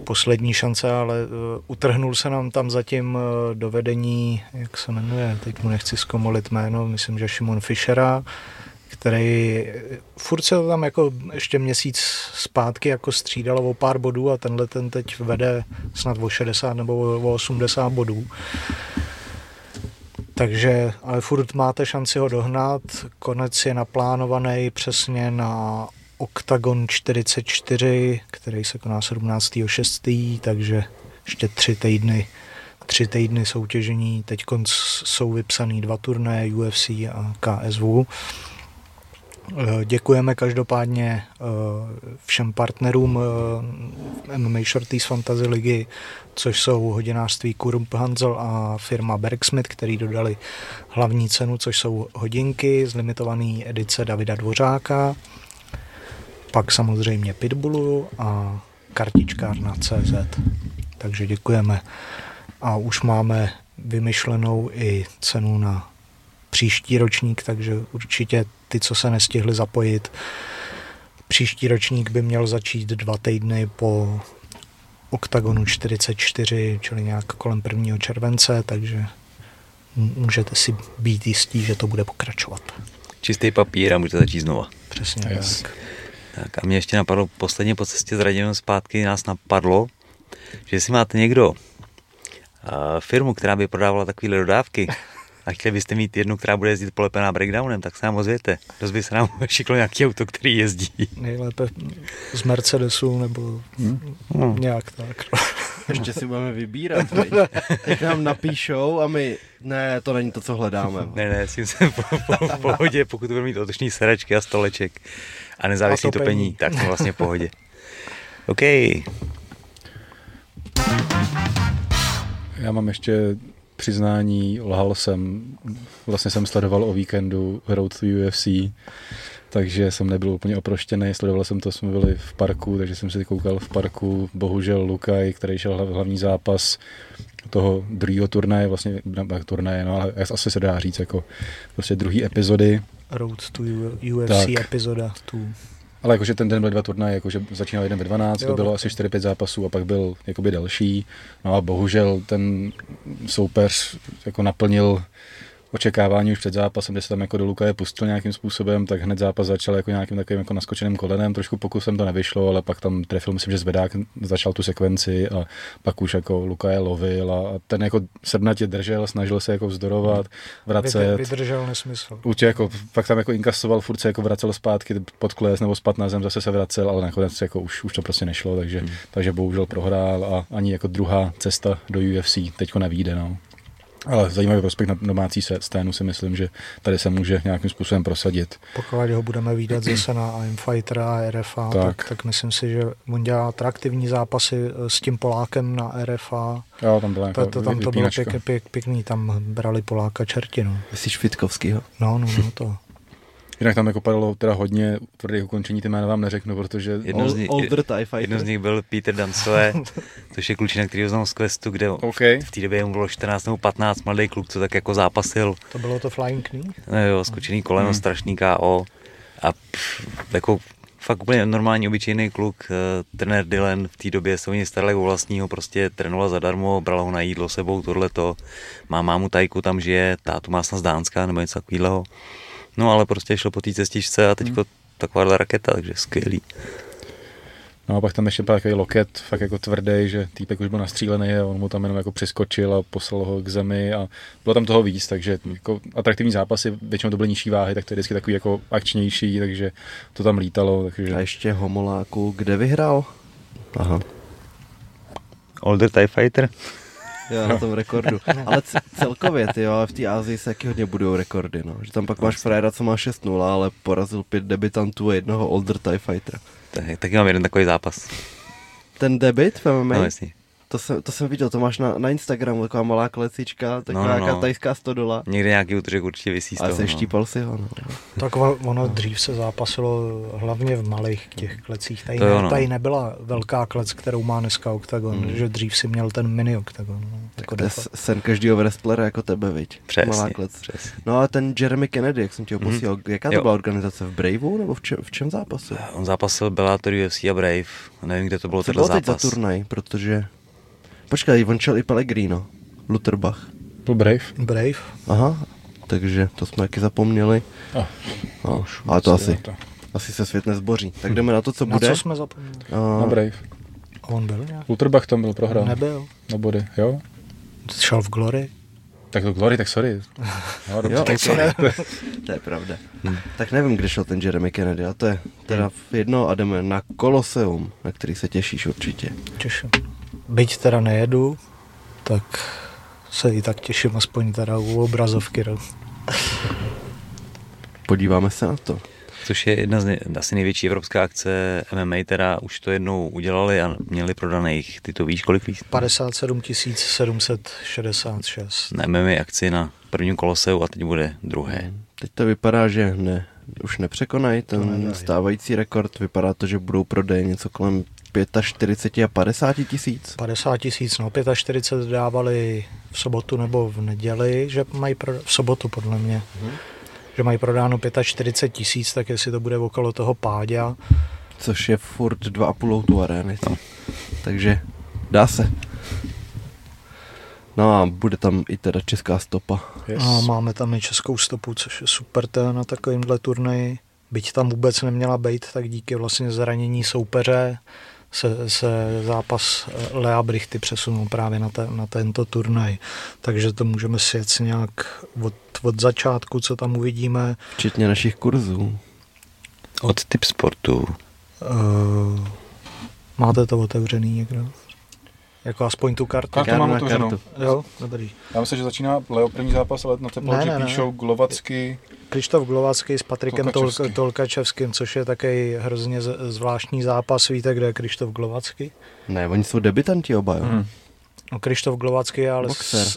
poslední šance, ale uh, utrhnul se nám tam zatím uh, do vedení, jak se jmenuje, teď mu nechci zkomolit jméno, myslím, že Šimon Fischera, který furt se tam jako ještě měsíc zpátky jako střídalo o pár bodů a tenhle ten teď vede snad o 60 nebo o 80 bodů. Takže, ale furt máte šanci ho dohnat. Konec je naplánovaný přesně na Octagon 44, který se koná 17.6., takže ještě tři týdny, tři týdny soutěžení. Teď jsou vypsaný dva turné UFC a KSV. Děkujeme každopádně eh, všem partnerům eh, MMA Shorties Fantasy ligy, což jsou hodinářství Kurump Hansel a firma Bergsmith, který dodali hlavní cenu, což jsou hodinky z limitované edice Davida Dvořáka, pak samozřejmě Pitbullu a kartičkárna CZ. Takže děkujeme. A už máme vymyšlenou i cenu na příští ročník, takže určitě ty, co se nestihli zapojit, příští ročník by měl začít dva týdny po oktagonu 44, čili nějak kolem 1. července, takže můžete si být jistí, že to bude pokračovat. Čistý papír a můžete začít znova. Přesně yes. tak. Tak a mě ještě napadlo, posledně po cestě s Radimem zpátky nás napadlo, že jestli máte někdo uh, firmu, která by prodávala takové dodávky, a chtěli byste mít jednu, která bude jezdit polepená breakdownem, tak se nám ozvěte. Dost by se nám šiklo nějaký auto, který jezdí. Nejlépe z Mercedesu nebo hmm. hmm. nějak tak. Ještě si budeme vybírat. Teď nám napíšou a my, ne, to není to, co hledáme. Ne, ne, s tím jsem po, po, v pohodě, pokud budeme mít otočný sedačky a stoleček a nezávislý a topení. topení, tak jsme vlastně v pohodě. OK. Já mám ještě přiznání, lhal jsem, vlastně jsem sledoval o víkendu Road to UFC, takže jsem nebyl úplně oproštěný, sledoval jsem to, jsme byli v parku, takže jsem si koukal v parku, bohužel Lukaj, který šel hlavní zápas toho druhého turnaje, vlastně turnaje, no ale asi se dá říct jako prostě druhý epizody. Road to UFC tak. epizoda tu. Ale jakože ten den byl dva turnaje, jakože začínal jeden ve 12, jo, to bylo asi 4-5 zápasů a pak byl jakoby další. No a bohužel ten soupeř jako naplnil očekávání už před zápasem, kde se tam jako do Lukaje pustil nějakým způsobem, tak hned zápas začal jako nějakým takovým jako naskočeným kolenem, trošku pokusem to nevyšlo, ale pak tam trefil, myslím, že zvedák začal tu sekvenci a pak už jako Lukaje lovil a ten jako srdnatě držel, snažil se jako vzdorovat, vracet. Vydržel nesmysl. Určitě jako, pak tam jako inkasoval, furt se jako vracel zpátky pod kles nebo spad na zem, zase se vracel, ale nakonec jako už, už to prostě nešlo, takže, hmm. takže bohužel prohrál a ani jako druhá cesta do UFC teďko nevíde. No. Ale zajímavý prospekt na domácí scénu si myslím, že tady se může nějakým způsobem prosadit. Pokud ho budeme výdat zase na I'm Fighter a RFA, tak. Tak, tak myslím si, že on dělá atraktivní zápasy eh, s tím Polákem na RFA. Jo, tam, byla to, to, tam to bylo pěk, pěk, pěkný, tam brali Poláka čertinu. Myslíš Fitkovskýho? No, no, no, to. Jinak tam jako padalo teda hodně tvrdých ukončení, ty jména vám neřeknu, protože... Jedno z, nich, Older TIE jedno z nich byl Peter Dancové, což je klučina, který ho znal z Questu, kde okay. v té době mu bylo 14 nebo 15, mladý kluk, co tak jako zápasil. To bylo to Flying Knee? No jo, skočený koleno, hmm. strašný KO. A pff, jako fakt úplně normální, obyčejný kluk, uh, trenér Dylan v té době se o něj starali o vlastního, prostě trénoval zadarmo, bral ho na jídlo sebou, tohleto. Má mámu Tajku, tam žije, tátu má snad z Dánska nebo něco takového. No ale prostě šlo po té cestičce a teďko hmm. takováhle raketa, takže skvělý. No a pak tam ještě byl takový loket, fakt jako tvrdý, že týpek už byl nastřílený a on mu tam jenom jako přiskočil a poslal ho k zemi a bylo tam toho víc, takže jako atraktivní zápasy, většinou to byly nižší váhy, tak to je vždycky takový jako akčnější, takže to tam lítalo. Takže... A ještě Homoláku, kde vyhrál? Aha. Older TIE Fighter? Jo, na tom rekordu. Ale celkově, ty jo, v té Ázii se taky hodně budou rekordy, no. Že tam pak máš frajera, co má 6-0, ale porazil pět debitantů a jednoho older TIE Fightera. Tak, taky mám jeden takový zápas. Ten debit v MMA? No, jasně. To jsem, to jsem viděl, to máš na, na Instagramu, taková malá klecička, taková no, no, no. tajská stodola. Někde nějaký útržek určitě vysí z toho. Ale se štípal si ho. No. Tak ono dřív se zápasilo hlavně v malých těch klecích. Tady, ne, no. tady nebyla velká klec, kterou má dneska OKTAGON, mm. že dřív si měl ten mini OKTAGON. No, tak jako to je sen každého wrestlera jako tebe, viď? Přesně, Malá klec. Přesně. No a ten Jeremy Kennedy, jak jsem tě ho mm. jaká to jo. byla organizace? V Braveu nebo v čem, v čem zápasil? On zápasil Bellator UFC a Brave. Nevím, kde to bylo Co tenhle zápas. teď za turnaj, protože Počkej, on šel i Pellegrino. Lutherbach. Byl Brave. Brave. Aha, takže to jsme taky zapomněli. Oh, no, už ale to asi, to. asi se svět nezboří. Tak jdeme na to, co na bude. Na co jsme zapomněli? Uh, na Brave. A on byl nějak? Lutherbach tam byl prohrál. Nebyl. Na body, jo? Šel v Glory. Tak to Glory, tak sorry. No, dobře, jo, tak sorry. to je pravda. Hmm. Tak nevím, kde šel ten Jeremy Kennedy, a to je teda hmm. jedno a jdeme na Koloseum, na který se těšíš určitě. Těším byť teda nejedu, tak se i tak těším aspoň teda u obrazovky. No. Podíváme se na to. Což je jedna z nej, asi největší evropská akce MMA, teda už to jednou udělali a měli prodaných, ty to víš, kolik víc? 57 766. Na MMA akci na prvním koloseu a teď bude druhé. Teď to vypadá, že ne, už nepřekonají ten stávající rekord. Vypadá to, že budou prodej něco kolem 45 a 50 tisíc? 50 tisíc, no 45 dávali v sobotu nebo v neděli, že mají pro, v sobotu podle mě, hmm. že mají prodáno 45 tisíc, tak jestli to bude okolo toho páďa. Což je furt 2,5 tu arény. No. Takže dá se. No a bude tam i teda česká stopa. Yes. A máme tam i českou stopu, což je super teda na takovýmhle turnaji. Byť tam vůbec neměla být, tak díky vlastně zranění soupeře se, se zápas eh, Lea Brichty přesunul právě na, te, na tento turnaj. Takže to můžeme sjet nějak od, od začátku, co tam uvidíme. Včetně našich kurzů. Od typ sportu. Uh, máte to otevřený někdo? Jako aspoň tu kartu. Kartu mám otevřenou. Jo, dobrý. Já myslím, že začíná Leo první zápas, ale na té ne, ne, píšou Glovacky. Krištof Glovacký s Patrikem Tolkačevským, Tolkačevským, což je taky hrozně zvláštní zápas. Víte, kde je Krištof Glovacký? Ne, oni jsou debitanti oba, jo. Hmm. No, Krištof Glovacký je ale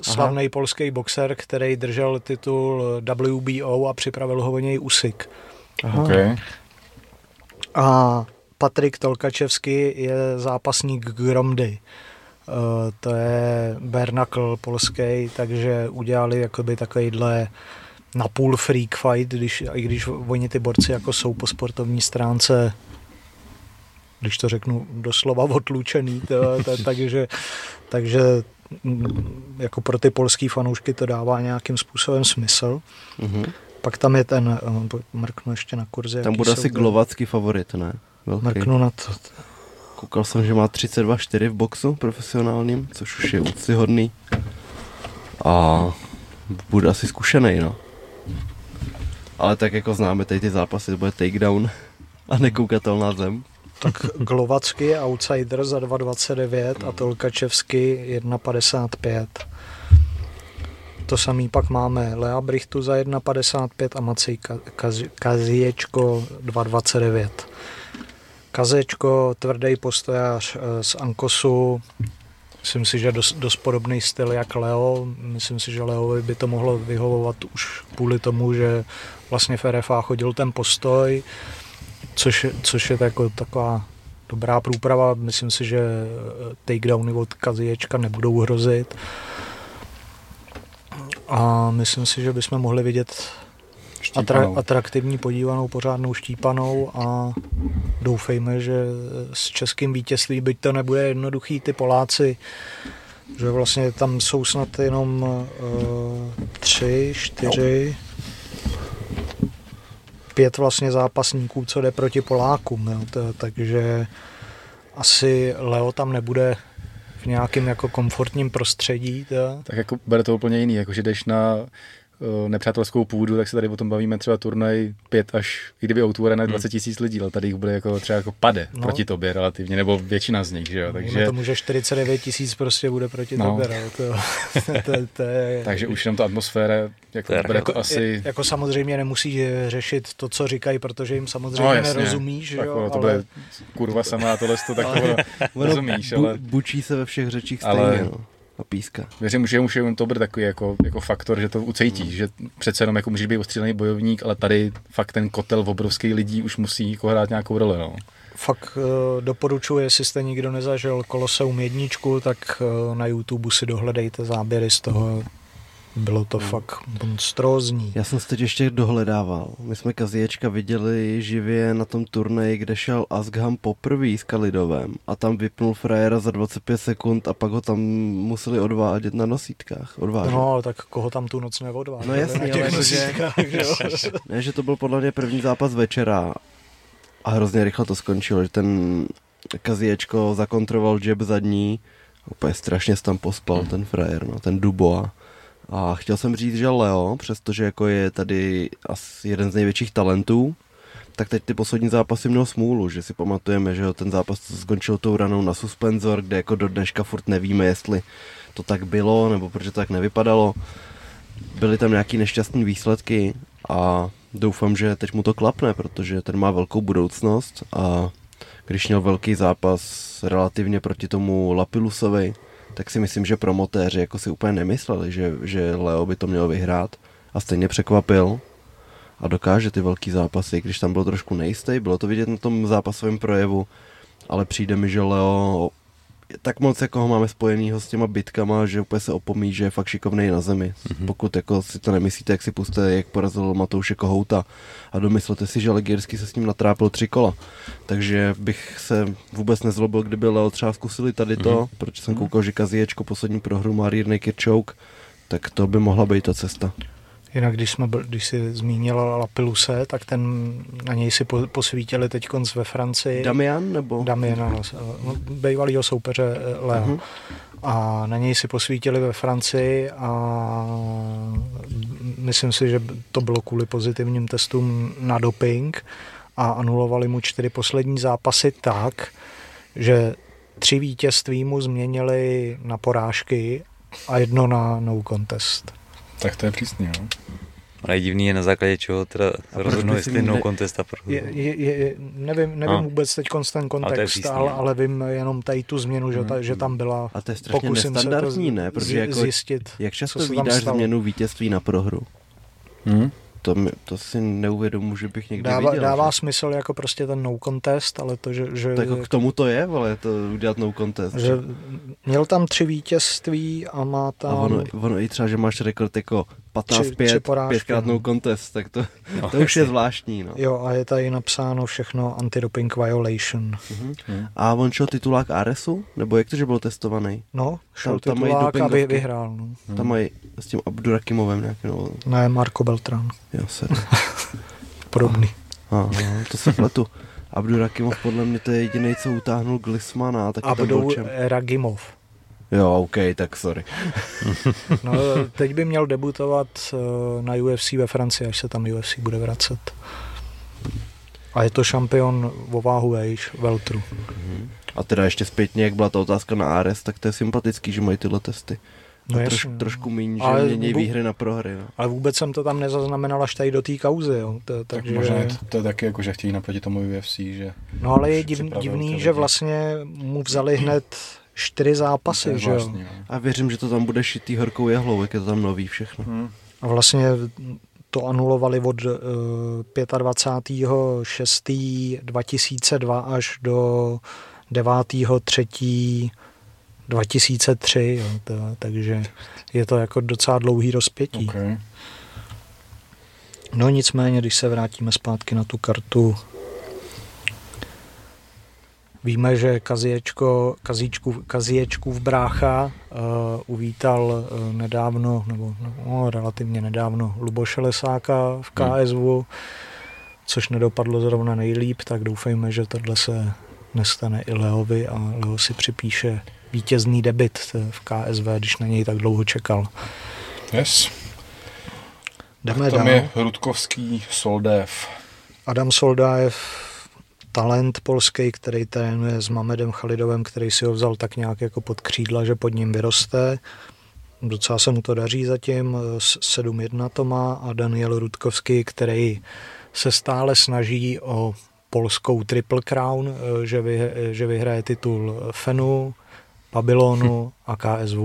slavný polský boxer, který držel titul WBO a připravil ho o něj Usyk. Aha. Okay. A Patrik Tolkačevský je zápasník Gromdy. Uh, to je Bernakl polský, takže udělali jakoby takovýhle napůl freak fight, když, i když oni ty borci jako jsou po sportovní stránce když to řeknu doslova odlučený, to, to, takže, takže mm, jako pro ty polský fanoušky to dává nějakým způsobem smysl. Mm-hmm. Pak tam je ten, eh, mrknu ještě na kurzi. Tam bude asi glovacký favorit, ne? Velký. Mrknu na to. Koukal jsem, že má 32-4 v boxu profesionálním, což už je úctyhodný. A bude asi zkušený, no. Ale tak jako známe tady ty zápasy, to bude takedown a nekoukatelná zem. Tak Glovacky je outsider za 2,29 a Tolkačevsky 1,55. To samý pak máme Lea Brichtu za 1,55 a Macej Kaziečko 2,29. Kazečko, tvrdý postojář eh, z Ankosu, myslím si, že dost, dost podobný styl jak Leo. Myslím si, že Leovi by to mohlo vyhovovat už kvůli tomu, že vlastně v RFA chodil ten postoj, což, což je jako taková dobrá průprava. Myslím si, že eh, takedowny od Kaziječka nebudou hrozit. A myslím si, že bychom mohli vidět atra- atraktivní podívanou, pořádnou štípanou a doufejme, že s českým vítězství, byť to nebude jednoduchý, ty Poláci, že vlastně tam jsou snad jenom uh, tři, čtyři, pět vlastně zápasníků, co jde proti Polákům, jo, to, takže asi Leo tam nebude v nějakém jako komfortním prostředí. To. Tak jako bude to úplně jiný, jako že jdeš na nepřátelskou půdu, tak se tady o tom bavíme třeba turnaj 5 až, i kdyby Outu Arena 20 tisíc lidí, ale tady jich bude jako třeba jako pade no. proti tobě relativně, nebo většina z nich, že jo. Takže... tomu, že 49 tisíc prostě bude proti no. tobě, no. to, to, to, je... Takže už jenom ta atmosféra, jako to bude to asi... Jako samozřejmě nemusí řešit to, co říkají, protože jim samozřejmě no, jasně. nerozumíš, že jo. To ale... bude kurva sama, tohle to tak rozumíš, ale... Bučí se ve všech řečích stejně, ale... no a píska. Věřím, že už je to bude takový jako, jako faktor, že to ucejtíš, hmm. že přece jenom jako můžeš být ostřílený bojovník, ale tady fakt ten kotel v obrovských lidí už musí jako hrát nějakou roli. No. Fakt uh, doporučuji, jestli jste nikdo nezažil Koloseum jedničku, tak uh, na YouTube si dohledejte záběry z toho bylo to hmm. fakt monstrózní. Já jsem se teď ještě dohledával. My jsme Kazíječka viděli živě na tom turnaji, kde šel Asgham poprvé s Kalidovem a tam vypnul frajera za 25 sekund a pak ho tam museli odvádět na nosítkách. Odvážet. No, tak koho tam tu noc neodváděl? No jasně, ale že, ne, že to byl podle mě první zápas večera a hrozně rychle to skončilo, že ten Kazíječko zakontroval jab zadní úplně strašně tam pospal hmm. ten frajer, no, ten Dubois. A chtěl jsem říct, že Leo, přestože jako je tady asi jeden z největších talentů, tak teď ty poslední zápasy měl smůlu, že si pamatujeme, že ten zápas skončil tou ranou na suspenzor, kde jako do dneška furt nevíme, jestli to tak bylo, nebo proč to tak nevypadalo. Byly tam nějaký nešťastné výsledky a doufám, že teď mu to klapne, protože ten má velkou budoucnost a když měl velký zápas relativně proti tomu Lapilusovi, tak si myslím, že promotéři jako si úplně nemysleli, že, že Leo by to měl vyhrát. A stejně překvapil a dokáže ty velký zápasy, když tam byl trošku nejistý, bylo to vidět na tom zápasovém projevu, ale přijde mi, že Leo tak moc jako ho máme spojenýho s těma bitkama, že úplně se opomí, že je fakt šikovný na zemi. Mm-hmm. Pokud jako si to nemyslíte, jak si puste, jak porazil Matouše Kohouta a domyslete si, že Legiersky se s ním natrápil tři kola. Takže bych se vůbec nezlobil, kdyby Leo třeba zkusili tady to, mm-hmm. protože jsem koukal, že Kazíječko poslední prohru má Rear Kirchouk, tak to by mohla být ta cesta. Jinak když, jsme, když si zmínil Lapiluse, tak ten, na něj si po, posvítili teď ve Francii. Damian nebo? Damian, ano, no, bývalýho soupeře Leo. Uh-huh. A na něj si posvítili ve Francii a myslím si, že to bylo kvůli pozitivním testům na doping a anulovali mu čtyři poslední zápasy tak, že tři vítězství mu změnili na porážky a jedno na no contest. Tak to je přísný, jo. Ale divný je na základě čeho teda rozhodnout, jestli no contest a pro... Je, je, je, nevím, nevím no. vůbec teď ten kontext, ale, ale, ale vím jenom tady tu změnu, že, ta, že tam byla. A to je strašně nestandardní, ne? Protože jako, zjistit, jak často vydáš změnu vítězství na prohru? Hmm? To, mi, to si neuvědomu, že bych někdy dává, viděl. Dává že? smysl jako prostě ten no contest, ale to, že... že to jako k tomu to je, ale to udělat no contest. Že měl tam tři vítězství a má tam... A ono, ono i třeba, že máš rekord jako 15-5, pětkrát no contest, tak to, no, to už je zvláštní. No. Jo, a je tady napsáno všechno antidoping violation. Uh-huh. A on šel titulák Aresu? Nebo jak to, že byl testovaný? No, šel tam, titulák, aby vyhrál. No. Tam mají s tím Abdurakimovem nějaký, no. Ne, Marko Beltrán. Jo, se. Podobný. Aha, to se pletu. Abdurakimov podle mě to je jediný, co utáhnul Glismana. Taky Abdul Ragimov. Jo, OK, tak sorry. no, teď by měl debutovat eh, na UFC ve Francii, až se tam UFC bude vracet. A je to šampion vo váhu vejš, Veltru. A teda ještě zpětně, jak byla ta otázka na Ares, tak to je sympatický, že mají tyhle testy. No troš, trošku méně, že ale mění výhry na prohry. No. Ale vůbec jsem to tam nezaznamenal až tady do té kauzy. Jo. To, tak takže... možná je to, to je taky jako, že chtějí naproti tomu UFC, že... No ale je div, divný, že vlastně mu vzali hned čtyři zápasy, že jo. Vlastně, A věřím, že to tam bude šitý horkou jehlou, jak je to tam nový všechno. Hmm. A vlastně to anulovali od uh, 25.6.2002 až do 9.3. 2003, jo, to, takže je to jako docela dlouhý rozpětí. Okay. No nicméně, když se vrátíme zpátky na tu kartu, víme, že Kaziečko, Kazíčku, Kaziečkův brácha uh, uvítal uh, nedávno, nebo no, relativně nedávno, Luboše Lesáka v KSV, hmm. což nedopadlo zrovna nejlíp, tak doufejme, že tohle se nestane i Leovi a Leo si připíše vítězný debit v KSV, když na něj tak dlouho čekal. Yes. Jdeme Tam dál. je Rudkovský Soldev. Adam Soldajev, talent polský, který trénuje s Mamedem Chalidovem, který si ho vzal tak nějak jako pod křídla, že pod ním vyroste. Docela se mu to daří zatím, s- 7-1 to má a Daniel Rudkovský, který se stále snaží o polskou Triple Crown, že, vy, že vyhraje titul Fenu, Babylonu a KSV.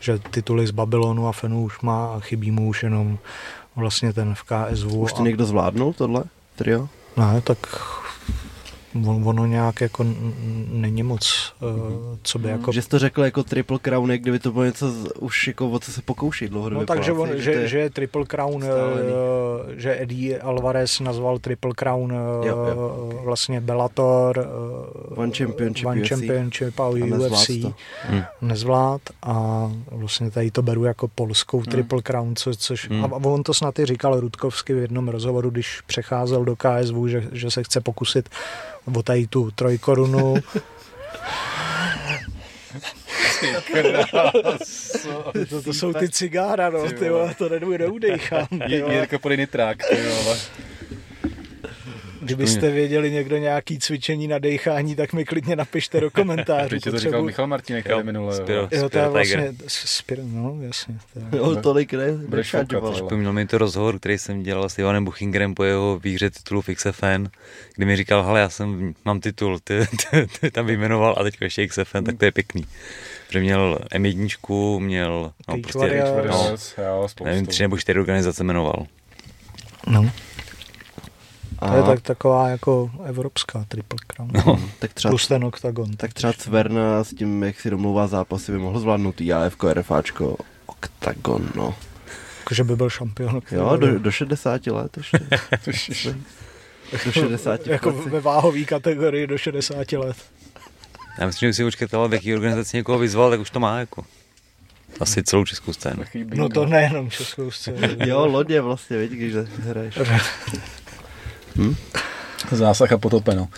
Že tituly z Babylonu a Fenu už má a chybí mu už jenom vlastně ten v KSV. Už to a- někdo zvládnul, tohle trio? ne, tak on, ono nějak jako není moc, uh, co by jako... Že jsi to řekl jako Triple Crown, jak kdyby to bylo něco z, už jako o co se pokouší dlouhodobě No takže on, že, že je Triple Crown, stálený. uh, že Eddie Alvarez nazval Triple Crown uh, Jo, jo. vlastně Bellator, uh, One Championship One UFC. Championship a a nezvlád UFC to. Hm. nezvlád a vlastně tady to beru jako polskou Triple Crown, co, což Hmm. a on to snad i říkal Rudkovsky v jednom rozhovoru, když přecházel do KSV, že, že se chce pokusit o tady tu trojkorunu. to, to jsou ty cigára, no, ty to vole. Jirka podej nitrák, ty vole. Kdybyste věděli někdo nějaký cvičení na dechání, tak mi klidně napište do komentářů. Teď to říkal Michal Martínek Jo, tady minule. jo. Spiro. Jo, to je vlastně, Spiro, no jasně. Jo, tolik ne. Připomněl mi to rozhovor, který jsem dělal s Ivanem Buchingerem po jeho výhře titulu v XFN, kdy mi říkal, hele, já jsem, mám titul, ty, ty, ty tam vyjmenoval a teď ještě XFN, tak to je pěkný. Že měl M1, měl, no prostě, no, nevím, tři nebo čtyři organizace jmenoval. No, to je A tak taková jako evropská Triple Crown. No, tak třeba Plus ten oktagon. Tak třeba Cverna s tím, jak si domlouvá zápasy, by mohl zvládnout IAFko, RFáčko, Octagon, no. Jakože by byl šampion. Jo, do, do 60 let ještě. do 60 jako jako ve váhové kategorii do 60 let. já myslím, že si počkat, ale v jaký organizaci někoho vyzval, tak už to má jako. Asi celou českou scénu. No to nejenom českou scénu. Jo, lodě vlastně, víš, když hraješ. Zásah a potopeno.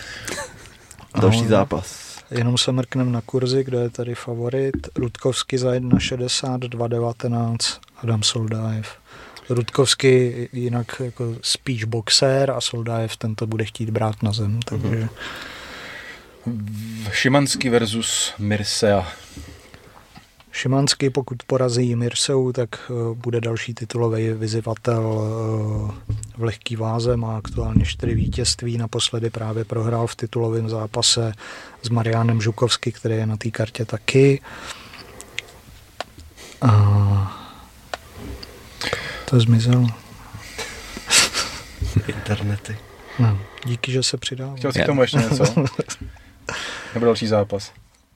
Další zápas. Jenom se mrknem na kurzy, kdo je tady favorit. Rudkovský za 1,60, 2,19, Adam Soldájev. Rudkovský jinak jako spíš boxer a Soldájev tento bude chtít brát na zem, takže Šimanský versus Mirsea. Šimanský, pokud porazí Mirseu, tak eh, bude další titulový vyzývatel eh, v lehký váze, má aktuálně čtyři vítězství, naposledy právě prohrál v titulovém zápase s Marianem Žukovský, který je na té kartě taky. A to zmizelo. Internety. No, díky, že se přidal. Chtěl jsi k tomu ještě něco? Nebo další zápas?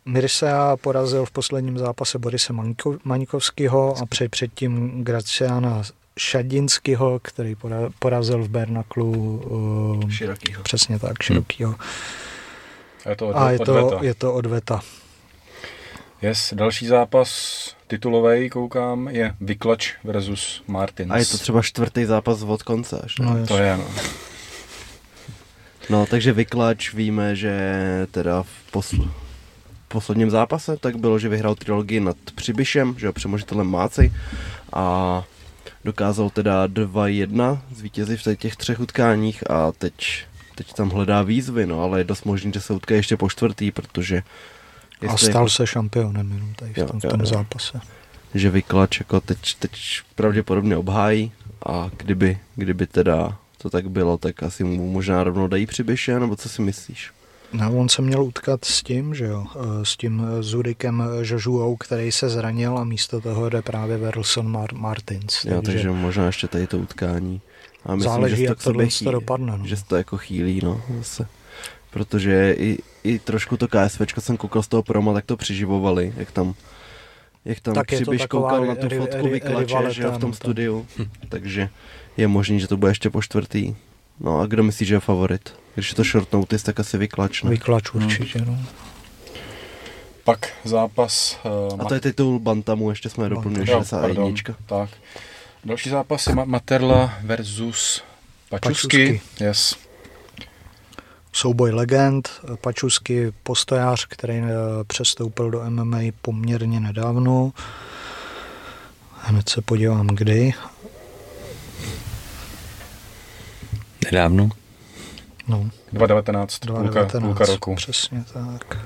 Mirsea porazil v posledním zápase Borise Maňko- Maňkovského a před, předtím Graciana Šadinského, který pora- porazil v Bernaklu uh, Širokýho. přesně tak, širokýho. A je to od, A je to, Veta. je to odveta. Yes, další zápas titulový, koukám, je Vyklač versus Martins. A je to třeba čtvrtý zápas od konce až. ne? No, To je, no. No, takže Vyklač víme, že teda v posl- posledním zápase tak bylo, že vyhrál trilogii nad Přibyšem, že jo, přemožitelem Máci a dokázal teda 2-1 zvítězit v těch třech utkáních a teď, teď tam hledá výzvy, no, ale je dost možný, že se utká ještě po čtvrtý, protože A stal jako, se šampionem jenom tady v Jo, tom, v jo, tom jo. zápase. že Vyklač jako teď, teď pravděpodobně obhájí a kdyby, kdyby teda to tak bylo, tak asi mu možná rovnou dají Přibyše, nebo co si myslíš? No, on se měl utkat s tím, že jo, eh, s tím Zurikem Jožuou, který se zranil a místo toho jde právě Verlson Mar- Martins. Jo, takže možná ještě tady to utkání. A myslím, záleží, že to jak sobě tohle to dopadne. No. že se to jako chýlí, no, zase. Protože i, i trošku to KSVčko jsem koukal z toho promo, tak to přiživovali, jak tam jak tam Tak to taková koukal na tu fotku vyklače, že jo, v tom no, studiu, takže je možný, že to bude ještě po čtvrtý. No a kdo myslí, že je favorit? Když je to short notice, tak asi vyklač, ne? Vyklač určitě, no. Pak zápas... Uh, A to je titul Bantamu, ještě jsme doplnili Jo, 61. pardon, Tak. Další zápas je Ma- Materla versus Pačusky. Pačusky. Yes. Souboj legend, Pačusky postojář, který eh, přestoupil do MMA poměrně nedávno. Hned se podívám, kdy. dávno? No. 2019, 2019 půlka, půlka roku. Přesně tak.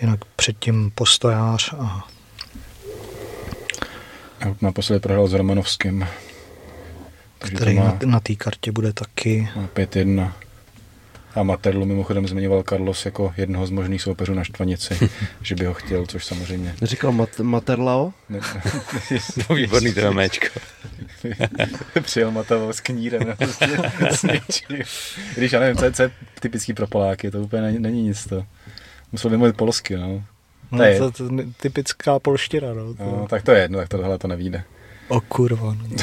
Jinak předtím postojář a... a naposledy prohrál s Romanovským. který má... na, na té kartě bude taky... 5-1. A Materlu mimochodem zmiňoval Carlos jako jednoho z možných soupeřů na Štvanici, že by ho chtěl, což samozřejmě... Říkal Mat- Materlao? Ne, to výborný teda méčko. Přijel Matavo s knírem s Když já nevím, co je, co je typický pro Poláky, to úplně není, není nic to. Musel vymluvit polsky, no. No, to je to, to, typická polština, no. To... no. tak to je jedno, tak tohle to nevíde. O kurva. No.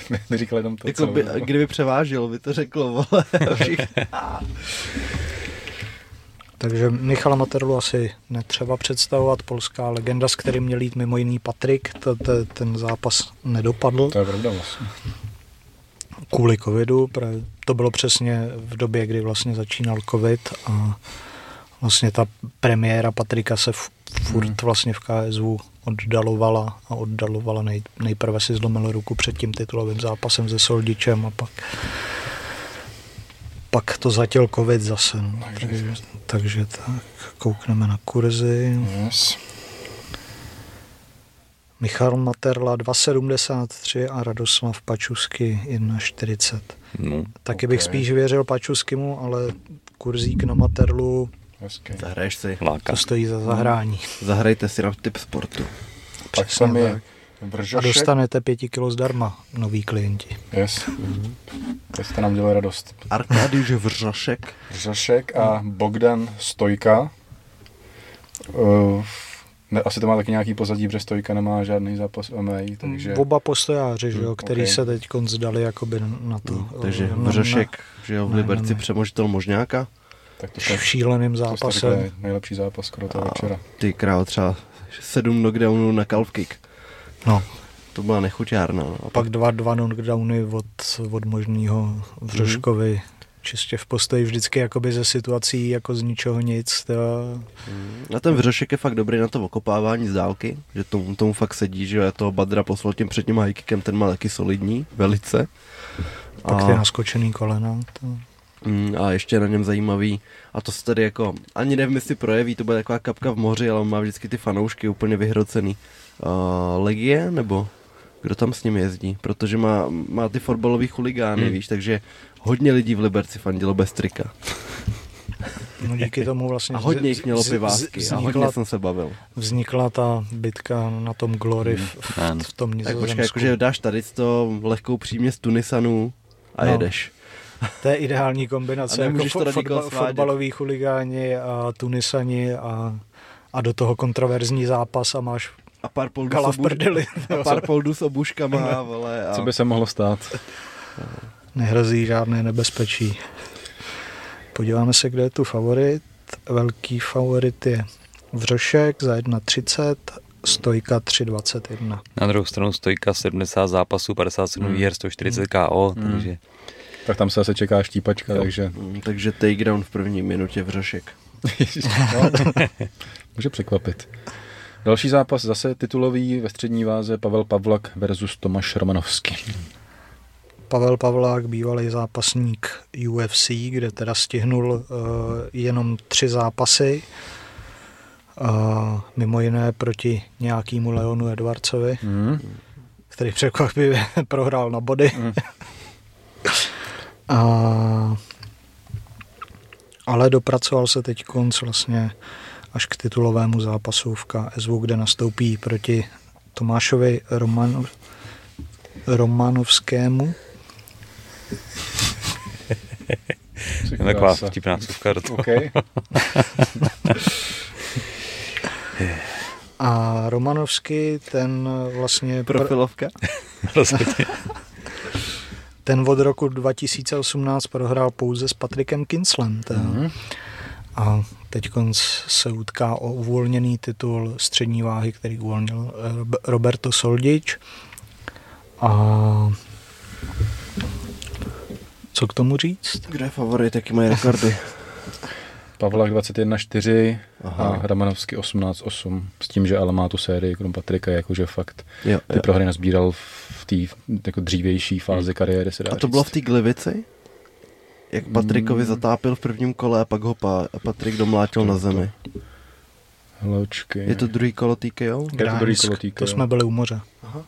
Neříkal jenom to, jako co... By, kdyby převážil, by to řeklo, vole. Takže Michala Materlu asi netřeba představovat, polská legenda, s kterým měl jít mimo jiný Patrik, ten zápas nedopadl. To je pravda vlastně. Kvůli covidu, to bylo přesně v době, kdy vlastně začínal covid a vlastně ta premiéra Patrika se furt hmm. vlastně v KSU oddalovala a oddalovala. Nej, nejprve si zlomil ruku před tím titulovým zápasem se Soldičem a pak pak to zatěl covid zase. No. Takže, takže tak, koukneme na kurzy. Yes. Michal Materla 2,73 a Radoslav Pačusky 1,40. No, Taky okay. bych spíš věřil Pačuskymu, ale kurzík na Materlu Hezky. Zahraješ si. Láka. To stojí za zahrání. Zahrajte si na typ sportu. Pak tam je. A dostanete pěti kilo zdarma, noví klienti. Yes. Mm-hmm. To jste nám dělali radost. Arkadiusz Vržošek. Vržošek a Bogdan Stojka. Uh, ne, asi to má taky nějaký pozadí, protože Stojka nemá žádný zápas MMA, takže... Oba postojáři, že jo, který okay. se teď zdali jakoby na to. Mm, takže Vržošek, že jo, v Liberci přemožitel možňáka. Tak to v šíleným zápasem. To nejlepší zápas skoro toho večera. Ty král třeba sedm knockdownů na calf kick. No. To byla nechuťárna. No. A pak dva, dva knockdowny od, od možného Vřoškovi. Mm. Čistě v postoji vždycky jakoby ze situací jako z ničeho nic. To... Mm. A ten Vřošek je fakt dobrý na to okopávání z dálky, že tomu, tomu fakt sedí, že toho Badra poslal tím předním high kickem, ten má taky solidní, velice. Pak a... ty naskočený kolena. To... Mm, a ještě na něm zajímavý, a to se tady jako, ani nevím, jestli projeví, to bude taková kapka v moři, ale on má vždycky ty fanoušky úplně vyhrocený. Uh, Legie, nebo kdo tam s ním jezdí? Protože má, má ty fotbalový chuligány, hmm. víš, takže hodně lidí v Liberci fandilo bez trika. No díky tomu vlastně... A hodně jich mělo pivásky a hodně jsem se bavil. Vznikla ta bitka na tom Glory v, v, v tom nizozemsku. Tak počkej, jakože dáš tady to lehkou přímě z Tunisanů a no. jedeš. To je ideální kombinace, jako fo- fotba- fotbaloví chuligáni a Tunisani a, a do toho kontroverzní zápas a máš a pár poldu, s, obuš- prdeli, a pár poldu s obuškama. Vole, a... Co by se mohlo stát? Nehrozí žádné nebezpečí. Podíváme se, kde je tu favorit. Velký favorit je Vřošek za 1,30, Stojka 3,21. Na druhou stranu Stojka 70 zápasů, 57 hmm. výher, 140 KO, hmm. takže tak tam se zase čeká štípačka, jo. takže... Mm, takže takedown v první minutě v Řešek. no, může překvapit. Další zápas zase titulový ve střední váze Pavel Pavlak versus Tomáš Romanovský. Pavel Pavlák, bývalý zápasník UFC, kde teda stihnul uh, jenom tři zápasy. Uh, mimo jiné proti nějakému Leonu Edwardsovi, mm. který překvapivě prohrál na body. Mm. A, ale dopracoval se teď konc vlastně až k titulovému zápasu v KSV, kde nastoupí proti Tomášovi Romanov, Romanovskému. Taková vtipná cívka do toho. Okay. A Romanovský, ten vlastně... Profilovka? Ten od roku 2018 prohrál pouze s Patrikem Kinslem. Mm-hmm. A teď se utká o uvolněný titul střední váhy, který uvolnil Roberto Soldič. A co k tomu říct? Kdo je favorit, jaký mají rekordy? Pavlák 21-4 a Ramanovský 18-8. S tím, že ale má tu sérii, krom Patrika, jakože fakt jo, ty jo. prohry nazbíral v té jako dřívější fázi hmm. kariéry. Se dá a to říct. bylo v té Glivici? jak Patrikovi zatápil v prvním kole a pak ho pa, Patrik domlátil na zemi. Hločky. Je to druhý kolo TKO? Je to druhý kolo TKO. to jsme byli u moře.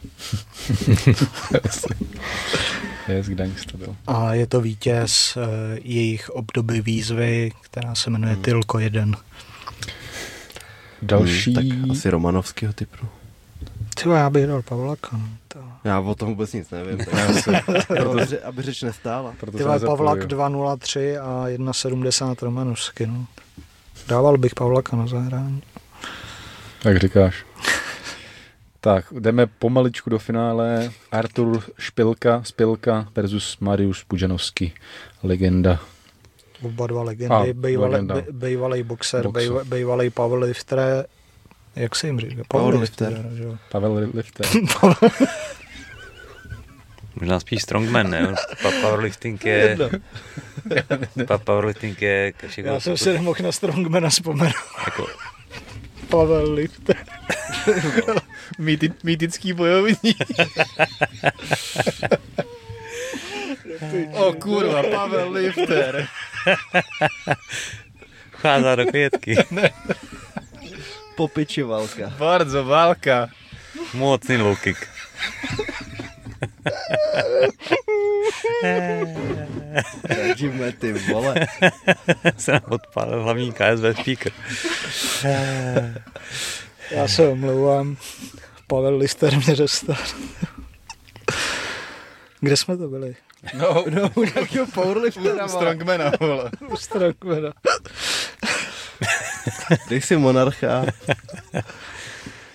Yes, Gdaňsk to byl. A je to vítěz uh, jejich obdoby výzvy, která se jmenuje Hmm. Tylko 1. Další... Hmm, tak asi Romanovskýho typu. Ty já bych dal Pavlaka. no, To. Já o tom vůbec nic nevím. Já si, aby, ře- aby řeč nestála. proto Ty nezapojuju. Pavlak 2.03 a 1.70 Romanovsky. No. Dával bych Pavlaka na zahrání. Jak říkáš. Tak, jdeme pomaličku do finále. Artur Špilka, Spilka versus Mariusz Pujanovský. Legenda. Oba dva legendy. A, Bejvalej, legenda. be, bejvalej boxer, Boxer. bejva- bejvalej powerlifter. Jak se jim říká? Powerlifter. že jo. Pavel Lifter. Možná spíš strongman, ne? Pa- Powerlifting je... Pa- Powerlifting je... Já jsem si nemohl na Strongmana vzpomenout. jako, Pavel Lifter. Mýti, mýtický bojovník. o kurva, Pavel Lifter. vcházá do květky. Popičivalka. Bardzo válka. Mocný low kick. Radíme ty vole. se nám odpálil hlavní KSV speaker. Já se omlouvám. Pavel Lister mě dostal. Kde jsme to byli? No, No, u nějakého powerliftera, vole. Strongmana, vole. U Strongmana. Dej si monarcha.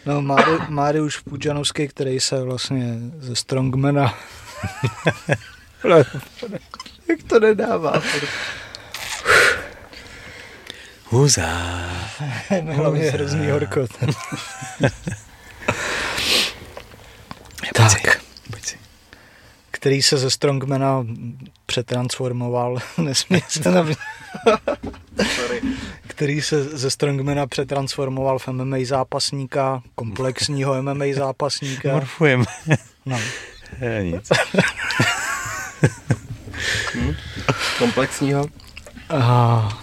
No, Mári, Máriuš Pudžanovský, který se vlastně ze Strongmana Jak to nedává? Huza. no, hlavně hrozný horko. tak, Pojď si. který se ze Strongmana přetransformoval, nesmí se na mě. Který se ze Strongmana přetransformoval v MMA zápasníka, komplexního MMA zápasníka. Morfujem. No. Je, nic. Komplexního? Aha.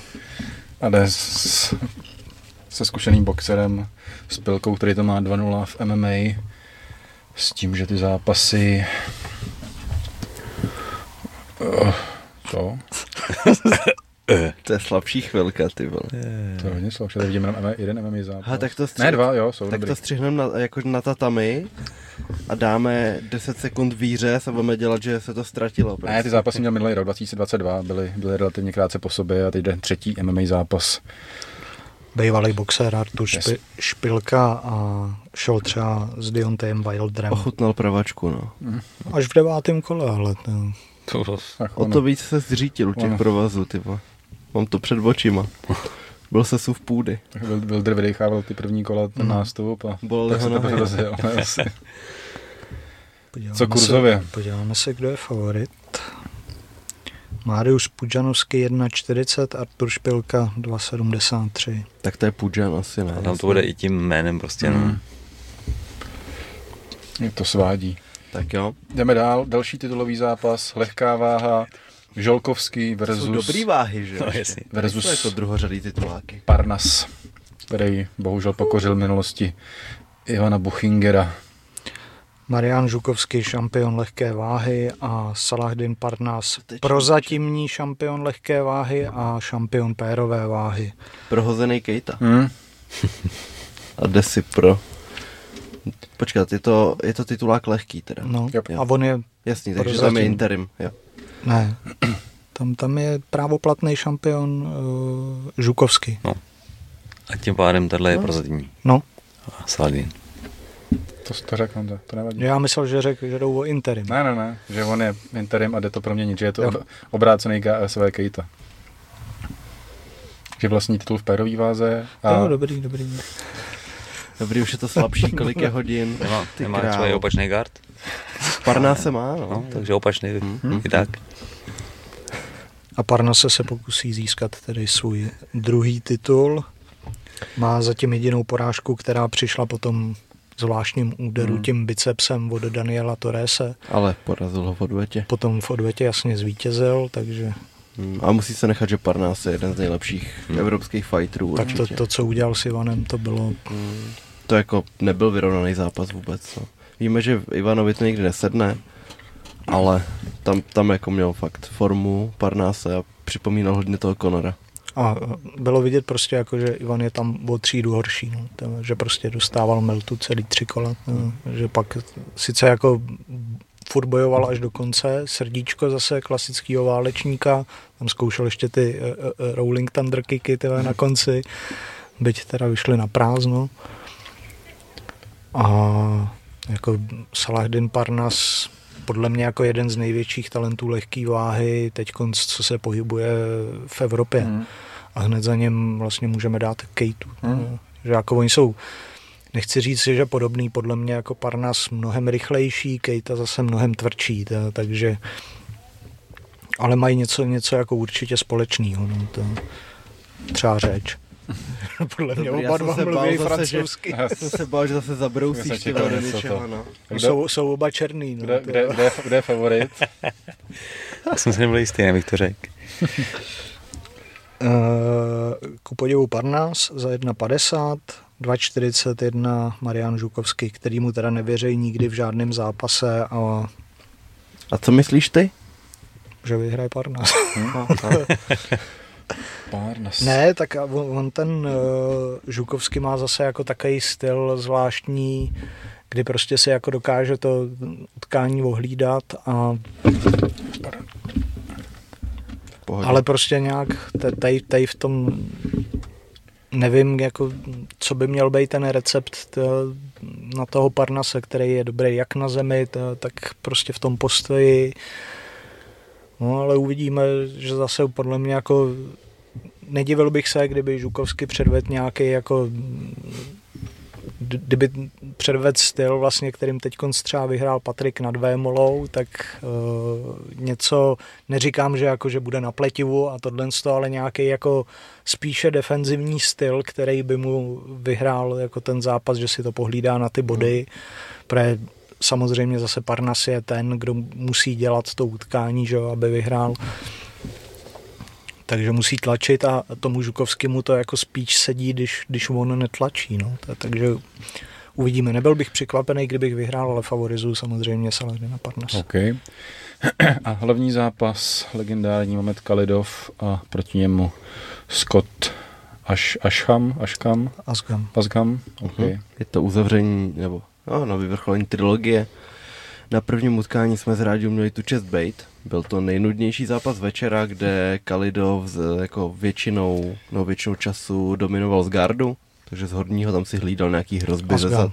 A jde s, se zkušeným boxerem, s Pilkou, který to má 2-0 v MMA, s tím, že ty zápasy... Uh, co? To je slabší chvilka, ty vole. To je hodně slabší, tady vidíme jenom jeden MMA zápas. Ha, tak to stři- Ne, dva, jo, jsou Tak dobrý. to střihneme na, jako na tatami a dáme 10 sekund výřez a budeme dělat, že se to ztratilo. Ne, ty zápasy měl minulý rok 2022, byly, byly relativně krátce po sobě a teď jde třetí MMA zápas. Bývalý boxer Artur Yes. Špi, Špilka a šel třeba s Deontayem Wilderem. Ochutnal pravačku, no. Až v devátém kole, ale to, To, O to víc se zřítil u těch provazů, ty vole. Mám to před očima. Byl se suv půdy. Wil- Wilder vydechával ty první kola, ten Mm. nástup a Bolely tak se to rozjel. Co kurzově? Se, podíváme se, kdo je favorit. Mariusz Pudžanovský 1,40, Artur Špilka 2,73. Tak to je Pudžan asi, ne? a tam to bude i tím jménem prostě, no. Mm. Je to svádí. Tak jo. Jdeme dál, další titulový zápas, lehká váha, Žolkovský To jsou versus, dobrý váhy, že? No, jasně. versus To je to druhořadý tituláky. Parnas, který bohužel pokořil v minulosti Ivana Buchingera. Marian Žukovský šampion lehké váhy a Salahdin Parnas prozatímní šampion lehké váhy a šampion pérové váhy. Prohozený Kejta. Hmm? A jde si pro... Počkat, je to, je to titulák lehký teda. No, Yep. a on je, Jasný, takže tam je interim. Jo. Ne, tam, tam je právoplatný šampion uh, Žukovský. A tím pádem tohle je prozatímní. No, A Saladin. To, to řekl Honza, to nevadí. já myslel, že řekl, že jdou o interim. Ne, ne, ne, že on je interim a jde to proměnit, že je to Jo. ob, obrácený KSV Kejta. Že vlastní titul v pérový váze a Jo, dobrý, dobrý. Dobrý, už je to slabší, kolik je hodin. Nemá, Ty nemá třeba i opačný guard? Parná se má, no. No, takže opačný. Mhm. I tak. A Parnase se pokusí získat tedy svůj druhý titul. Má zatím jedinou porážku, která přišla po tom zvláštním úderu Hmm. tím bicepsem od Daniela Torrese. Ale porazil ho v odvetě. Potom v odvetě jasně zvítězil, takže Hmm, a musí se nechat, že Parnas je jeden z nejlepších hmm. evropských fighterů. Tak to, to, co udělal s Ivanem, to bylo... Hmm. To jako nebyl vyrovnaný zápas vůbec. No. Víme, že Ivanovi to nikdy nesedne, ale tam, tam jako měl fakt formu Parnase a připomínal hodně toho Conora. A bylo vidět prostě jako, že Ivan je tam o třídu horší, no. to, že prostě dostával meltu celý tři kola, no. že pak sice jako furt bojoval až do konce, srdíčko zase klasického válečníka, tam zkoušel ještě ty uh, uh, Rolling Thunder kicky tyhle na konci, byť teda vyšly na prázdno. A jako Salahdin Parnas podle mě jako jeden z největších talentů lehké váhy, teď co se pohybuje v Evropě. Hmm. A hned za něm vlastně můžeme dát Kejtu. Hmm. Že jako oni jsou, nechci říct, že podobný, podle mě jako Parnas mnohem rychlejší, Kejta zase mnohem tvrdší, ta, takže ale mají něco, něco jako určitě společného, no, to třeba řeč. Podle mě oba dva mluví francouzsky. Já jsem se bál, že zase zabrousíš ty do něčeho, no. Jsou, jsou oba černý, no. Kde, kde, kde, kde je favorit? Já jsem si nebyl jistý, nebych to řekl. Uh, ku podivu Parnas za 1,50, 2,41 Marian Žukovský, který mu teda nevěří nikdy v žádném zápase. A, a co myslíš ty? Že vyhraje Parnas. Hmm, Parnas. Ne, tak on, on ten uh, Žukovský má zase jako takový styl zvláštní, kdy prostě si jako dokáže to utkání ohlídat a Pohodě. ale prostě nějak tady, tady v tom nevím, jako, co by měl být ten recept na toho Parnase, který je dobrý jak na zemi, tak prostě v tom postoji. No ale uvidíme, že zase podle mě jako nedivil bych se, kdyby Žukovsky předvedl nějaký jako kdyby předvedl styl, vlastně, kterým teď třeba vyhrál Patrik nad Vémolou, tak uh, něco, neříkám, že jako, že bude na pletivu a tohle, ale nějaký jako spíše defenzivní styl, který by mu vyhrál jako ten zápas, že si to pohlídá na ty body, protože samozřejmě zase Parnas je ten, kdo musí dělat to utkání, že, aby vyhrál takže musí tlačit a tomu Žukovskému to jako spíš sedí, když, když on netlačí. No. Takže uvidíme. Nebyl bych překvapený, kdybych vyhrál, ale favorizuju samozřejmě Saladina Parnas. Okay. A hlavní zápas, legendární Mamet Kalidov a proti němu Scott Až, Asham, Ashkam? Asgam. Asgam, okay. Uh-huh. Je to uzavření, nebo no, no, vyvrcholení trilogie. Na prvním utkání jsme z rádiu měli tu čest bait. Byl to nejnudnější zápas večera, kde Kalidov z, jako většinou, no většinou času dominoval z gardu, takže z horního tam si hlídal nějaký hrozby. Ze zad...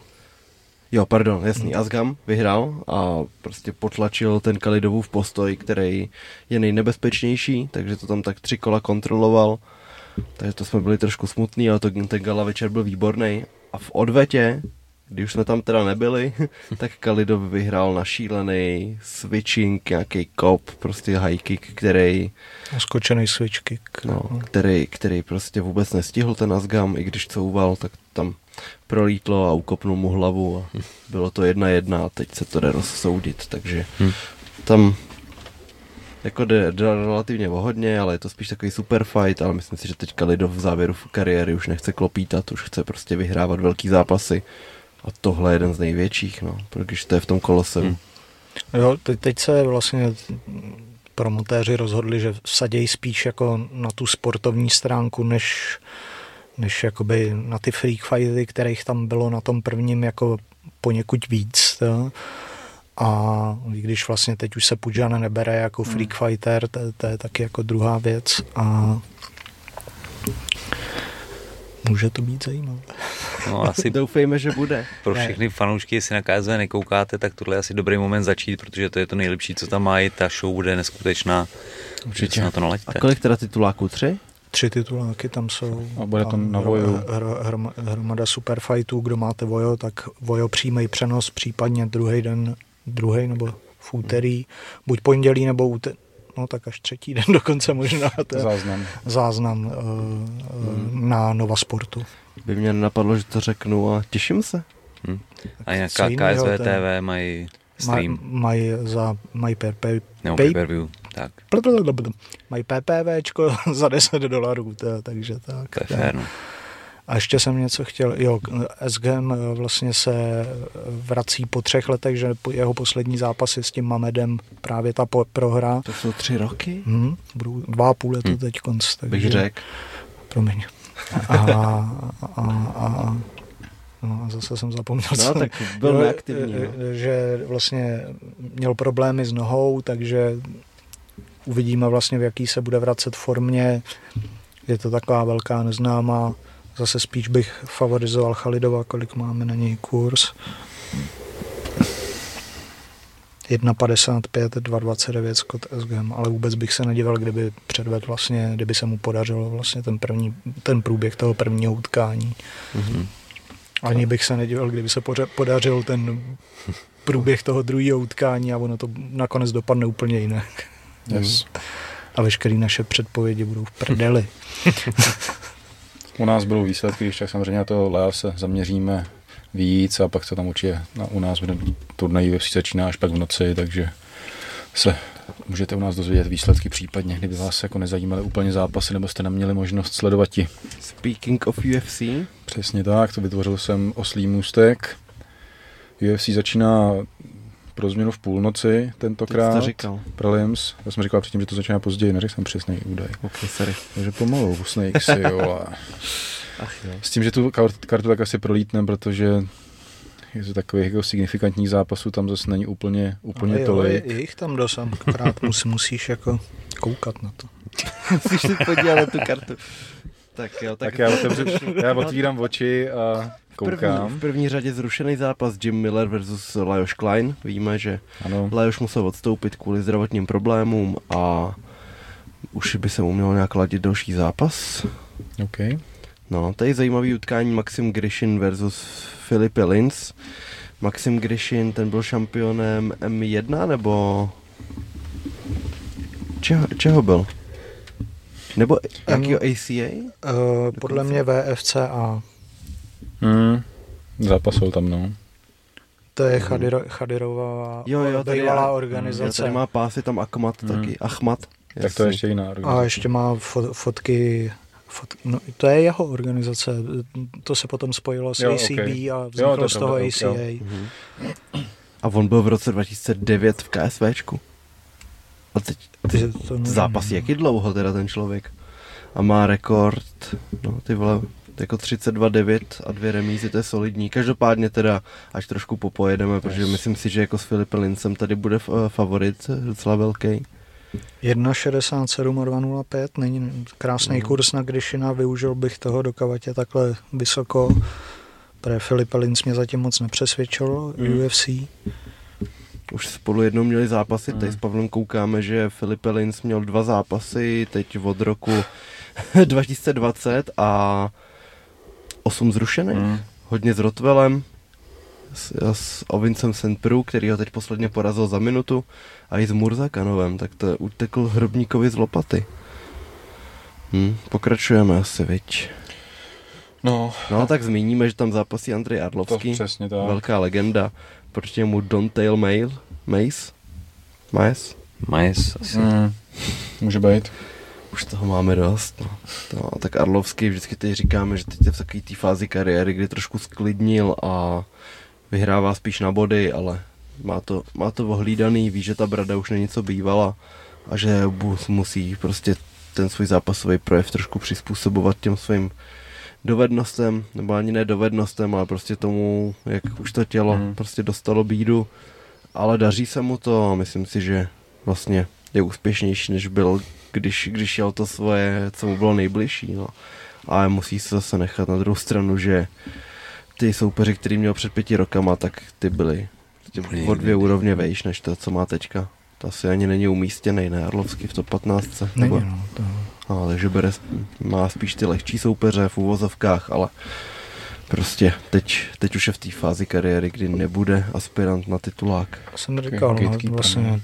Jo, pardon, jasný, hmm. Asgam vyhrál a prostě potlačil ten Kalidovův postoj, který je nejnebezpečnější, takže to tam tak tři kola kontroloval. Takže to jsme byli trošku smutný, ale to, ten gala večer byl výborný. A v odvetě když jsme tam teda nebyli, tak Kalidov vyhrál na šílený switching, nějaký kop, prostě high kick, který... Skočený switch kick. No, který, který prostě vůbec nestihl ten Asgam, i když couval, tak tam prolítlo a ukopnul mu hlavu a bylo to jedna jedna a teď se to jde rozsoudit, takže hmm. tam jako jde, jde relativně vohodně, ale je to spíš takový super fight, ale myslím si, že teď Kalidov v závěru kariéry už nechce klopítat, už chce prostě vyhrávat velký zápasy a tohle je jeden z největších, no, protože to je v tom kolose. Hmm. Jo, teď, teď se vlastně promotéři rozhodli, že vsadějí spíš jako na tu sportovní stránku, než, než jakoby na ty freak fighty, kterých tam bylo na tom prvním jako poněkud víc. To. A když vlastně teď už se Pujana nebere jako hmm. freak fighter, to, to je taky jako druhá věc. A může to být zajímavé. No, asi Doufejme, že bude. Pro všechny fanoušky, jestli na KSV nekoukáte, tak tohle je asi dobrý moment začít, protože to je to nejlepší, co tam mají. Ta show bude neskutečná. Určitě na to nalaďte. A kolik teda tituláků? Tři? Tři tituláky tam jsou. A bude to na Voju. Hromada superfightů, kdo máte Vojo, tak Vojo přímý přenos, případně druhý den, druhý nebo v úterý, buď pondělí nebo úterý, no tak až třetí den dokonce možná. To záznam. Záznam uh, hmm. na Nova Sportu. By mě napadlo, že to řeknu a těším se. Hmm. A nějaká KSV TV mají stream. Mají za mají per, per, pay, per view. Tak. Mají PPVčko za 10 dolarů, to, takže tak. To je fér, no. A ještě jsem něco chtěl, jo, SGM vlastně se vrací po třech letech, že jeho poslední zápasy s tím Mamedem právě ta prohra. To jsou tři roky? Hmm, budou dva a půl letu hmm. teď konc. Takže, Bych řekl. Promiň. A, a, a, No a zase jsem zapomněl, no, co, tak byl neaktivní. No. Že vlastně měl problémy s nohou, takže uvidíme vlastně, v jaký se bude vracet formě. Je to taková velká neznámá. Zase spíš bych favorizoval Chalidova, kolik máme na něj kurz. 1,55, 2,29 Scott SGM, ale vůbec bych se nedíval, kdyby předvedl vlastně, kdyby se mu podařilo vlastně ten, první, ten průběh toho prvního utkání. Mm-hmm. Ani bych se nedíval, kdyby se podařil ten průběh toho druhého utkání a ono to nakonec dopadne úplně jinak. Yes. A veškeré naše předpovědi budou v prdeli. u nás budou výsledky, když tak samozřejmě na to Lea se zaměříme víc a pak se tam určitě u nás bude turnaj UFC začíná až pak v noci, takže se můžete u nás dozvědět výsledky případně, kdyby vás jako nezajímaly úplně zápasy, nebo jste neměli možnost sledovat ti. Speaking of UFC. Přesně tak, to vytvořil jsem oslý můstek. UFC začíná pro změnu v půlnoci tentokrát. To říkal. Prelims. Já jsem říkal předtím, že to začíná později, neřekl jsem přesný údaj. Ok, sorry. Takže pomalu, Snakes, jo. Ach, jo. S tím, že tu kartu tak asi prolítnem, protože je to takových jako signifikantních zápasů tam zase není úplně, úplně jo, tolik. Je, je jich tam dost, akorát musí, musíš jako koukat na to. musíš si podívat na tu kartu. Tak jo, tak, tak já, otevřu, já otvírám oči a koukám. První, v první řadě zrušený zápas Jim Miller versus Lajos Klein. Víme, že ano. Lajos musel odstoupit kvůli zdravotním problémům a už by se mu měl nějak ladit další zápas. Okay. No, tady zajímavý utkání Maxim Grishin versus Filipe Lins. Maxim Grishin, ten byl šampionem M1 nebo... Čeho, čeho byl? Nebo jakýho ACA? Uh, podle mě VFCA. Hmm, zápasil tam, no. To je Chadiro, Chadirová jo, jo, tady bývalá organizace. Jo, tady má pásy tam Akmat hmm. taky, Achmat. Tak to je ještě jiná organizace. A ještě má fot, fotky Fot, no, to je jeho organizace, to se potom spojilo s jo, ACB okay. a vzniklo jo, z toho pravda, ACA. Jo. Mhm. A on byl v roce 2009 v KSVčku. A teď ty, to zápas jaký dlouho teda ten člověk. A má rekord, no ty vole, jako 32-9 a dvě remízy, to je solidní. Každopádně teda, až trošku popojedeme, yes. protože myslím si, že jako s Filipem Lincem tady bude favorit docela velký. 1,67 a 2,05, není krásný mm. kurz na Gryšina, využil bych toho, dokavať je takhle vysoko, protože Filip Linz mě zatím moc nepřesvědčil mm. UFC. Už spolu jednou měli zápasy, mm. teď s Pavlem koukáme, že Filip Linz měl dva zápasy, teď od roku 2020 a 8 zrušených. Mm. Hodně s Rotvelem, s, s Ovincem Sentpru, který ho teď posledně porazil za minutu, a i s Murzakanovem, tak to utekl Hrobníkovi z lopaty. Hm, pokračujeme asi, viď? No. No, tak zmíníme, že tam zápasí Andrej Arlovský. To přesně tak. Velká legenda. Proti mu Don Tail Mail, Mace? Mace? Mace asi. Mm, může být. Už toho máme dost. No. no. tak Arlovský vždycky teď říkáme, že teď je v takové té fázi kariéry, kdy trošku sklidnil a vyhrává spíš na body, ale má to, má to ohlídaný, ví, že ta brada už není co bývala a že musí prostě ten svůj zápasový projev trošku přizpůsobovat těm svým dovednostem, nebo ani ne dovednostem, ale prostě tomu, jak už to tělo mm. prostě dostalo bídu, ale daří se mu to a myslím si, že vlastně je úspěšnější, než byl, když, když jel to svoje, co mu bylo nejbližší, no. Ale musí se zase nechat na druhou stranu, že ty soupeři, který měl před pěti rokama, tak ty byli prostě o dvě úrovně vejš, než to, co má teďka. To asi ani není umístěný, ne, Arlovský v top 15. Není, nebo, no, to... no, takže bere, má spíš ty lehčí soupeře v úvozovkách, ale prostě teď, teď už je v té fázi kariéry, kdy nebude aspirant na titulák. Jsem říkal, no, vlastně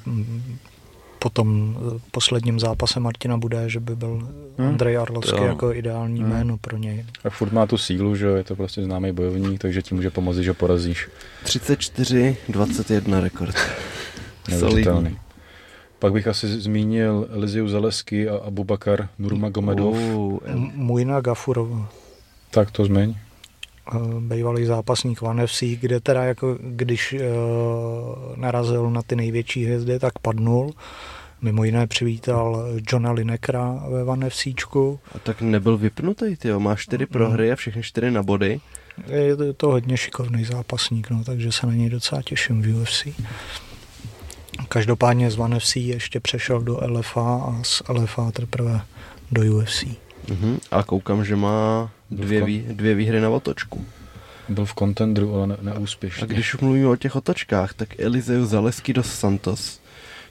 po tom eh, posledním zápase Martina bude, že by byl hmm. Andrej Arlovský to, jako ideální hmm. jméno pro něj. A furt má tu sílu, že je to prostě známý bojovník, takže ti může pomoct, že porazíš. 34, 21 rekord. Neuvěřitelný. Pak bych asi zmínil Eliziu Zalesky a Abubakar Nurmagomedov. Uh, Mujna Gafurova. Tak to zmiň. Bývalý zápasník Van FC, kde teda jako když uh, narazil na ty největší hvězdy, tak padnul. Mimo jiné přivítal Johna Linekra ve Van FCčku. A tak nebyl vypnutý, ty má čtyři prohry a všechny čtyři na body. Je to hodně šikovný zápasník, no, takže se na něj docela těším v UFC. Každopádně z One FC ještě přešel do LFA a z LFA teprve do UFC. Uh-huh. A koukám, že má dvě, vý, dvě výhry na otočku. Byl v kontendru, ale ne, neúspěšně. A když už mluvíme o těch otočkách, tak Eliseu Zalesky dos Santos,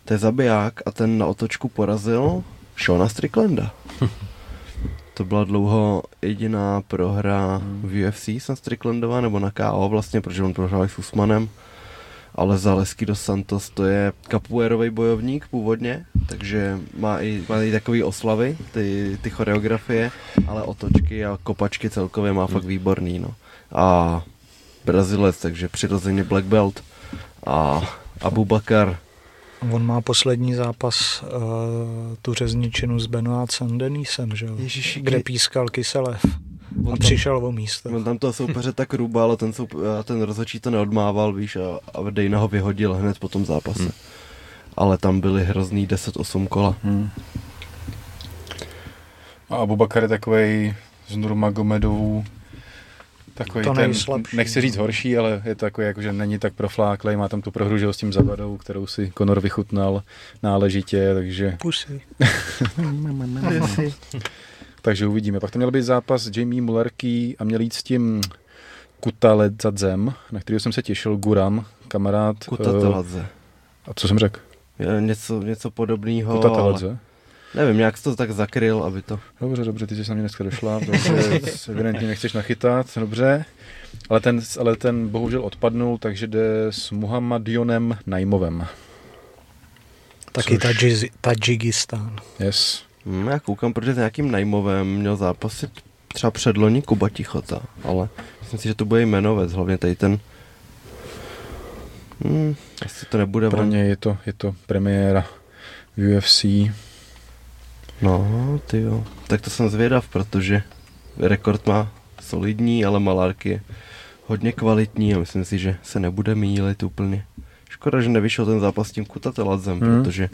to je zabiják a ten na otočku porazil Shona Stricklanda. to byla dlouho jediná prohra v UFC jsem Stricklandová, nebo na KO vlastně, protože on prohrál s Usmanem ale Zalesky dos Santos to je kapuérový bojovník původně, takže má i, má i takový oslavy, ty, ty choreografie, ale otočky a kopačky celkově má fakt výborný, no. A Brazilec, takže přirozeně black belt a Abu Bakar. On má poslední zápas uh, tu řezničinu s Benoit Sandenisem, že jo? Ježiši, kde pískal Kyselev. On a tam, přišel o místo. On tam toho soupeře tak rubal a ten, soup, a ten rozhodčí to neodmával, víš, a, a Dejna ho vyhodil hned po tom zápase. Hmm. Ale tam byly hrozný 10-8 kola. Hmm. A Abubakar je takovej z Nurmagomedovů takový to ten, nejslabší. nechci říct horší, ale je to takový, jako, že není tak profláklej, má tam tu prohru s tím zavadou, kterou si Conor vychutnal náležitě, takže... Pusy. Takže uvidíme. Pak to měl být zápas Jamie Mullerky a měl jít s tím Kutaledzadzem, na který jsem se těšil, Guram, kamarád. Kutateladze. A co jsem řekl? Něco, něco podobného. Kutateladze. Ale... Nevím, nějak to tak zakryl, aby to... Dobře, dobře, ty jsi na mě dneska došla, dobře, evidentně nechceš nachytat, dobře. Ale ten, ale ten bohužel odpadnul, takže jde s Muhammadionem Najmovem. Taky Což... Tadžikistán. Yes. Hmm, já koukám, protože s nějakým Najmovem měl zápasit třeba předloni Kuba Tichota, ale myslím si, že to bude jmenovec, hlavně tady ten Hmm, asi to nebude. Pro mě je to, je to premiéra UFC. No, ty jo. Tak to jsem zvědav, protože rekord má solidní, ale Malárk je hodně kvalitní a myslím si, že se nebude mílit úplně. Škoda, že nevyšel ten zápas s tím Kutateladzem, hmm. protože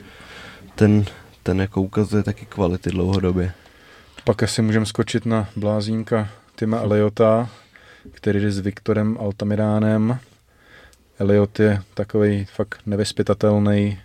ten ten jako ukazuje taky kvality dlouhodobě. Pak asi můžeme skočit na blázínka Tima Eliota, který jde s Viktorem Altamiránem. Eliot je takový fakt nevyspytatelný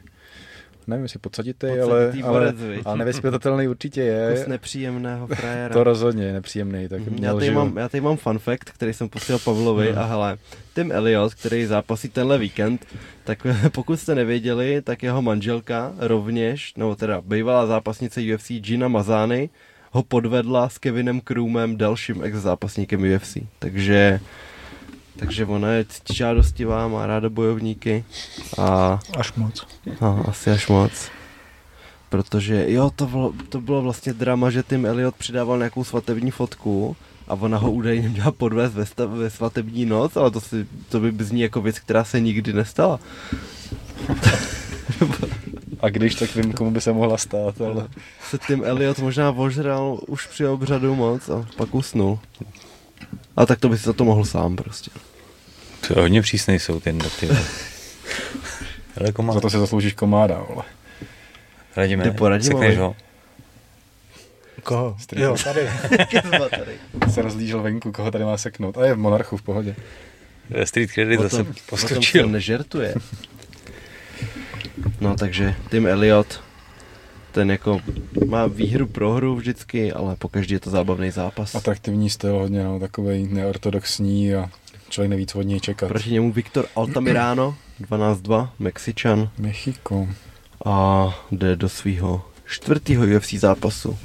nevím, jestli podsaditý, ale, ale, ale nevyspětatelný určitě je. Kus nepříjemného frajera. to rozhodně je nepříjemný. Tak mm, já, tady mám, já tady mám fun fact, který jsem posílal Pavlovi hmm. a hele, Tim Elliot, který zápasí tenhle víkend, tak pokud jste nevěděli, tak jeho manželka rovněž, nebo teda bývalá zápasnice UFC Gina Mazány, ho podvedla s Kevinem Kroomem, dalším ex-zápasníkem UFC. Takže takže ona je žádostivá, má ráda bojovníky. A, až moc. A, asi až moc. Protože jo, to bylo, to bylo vlastně drama, že Tim Elliot přidával nějakou svatební fotku a ona ho údajně měla podvést ve, stav, ve svatební noc, ale to, si, to by zní jako věc, která se nikdy nestala. A když, tak vím, komu by se mohla stát, ale... Se Tim Elliot možná ožral už při obřadu moc a pak usnul. A tak to by si za to mohl sám prostě. To je hodně přísný jsou ten ty. Ale komáda. Za to se zasloužíš komáda, vole. Radíme, Ty poradíme, ho. Koho? Street. Jo, tady. tady. se rozlížel venku, koho tady má seknout. A je v Monarchu v pohodě. Street Credit zase poskočil. O nežertuje. No takže Tim Elliot, ten jako má výhru pro hru vždycky, ale pokaždý je to zábavný zápas. Atraktivní styl hodně, no, takový neortodoxní a člověk neví, co od něj čekat. Proti němu Viktor Altamirano, 12-2, Mexičan. Mexiko. A jde do svého čtvrtého UFC zápasu.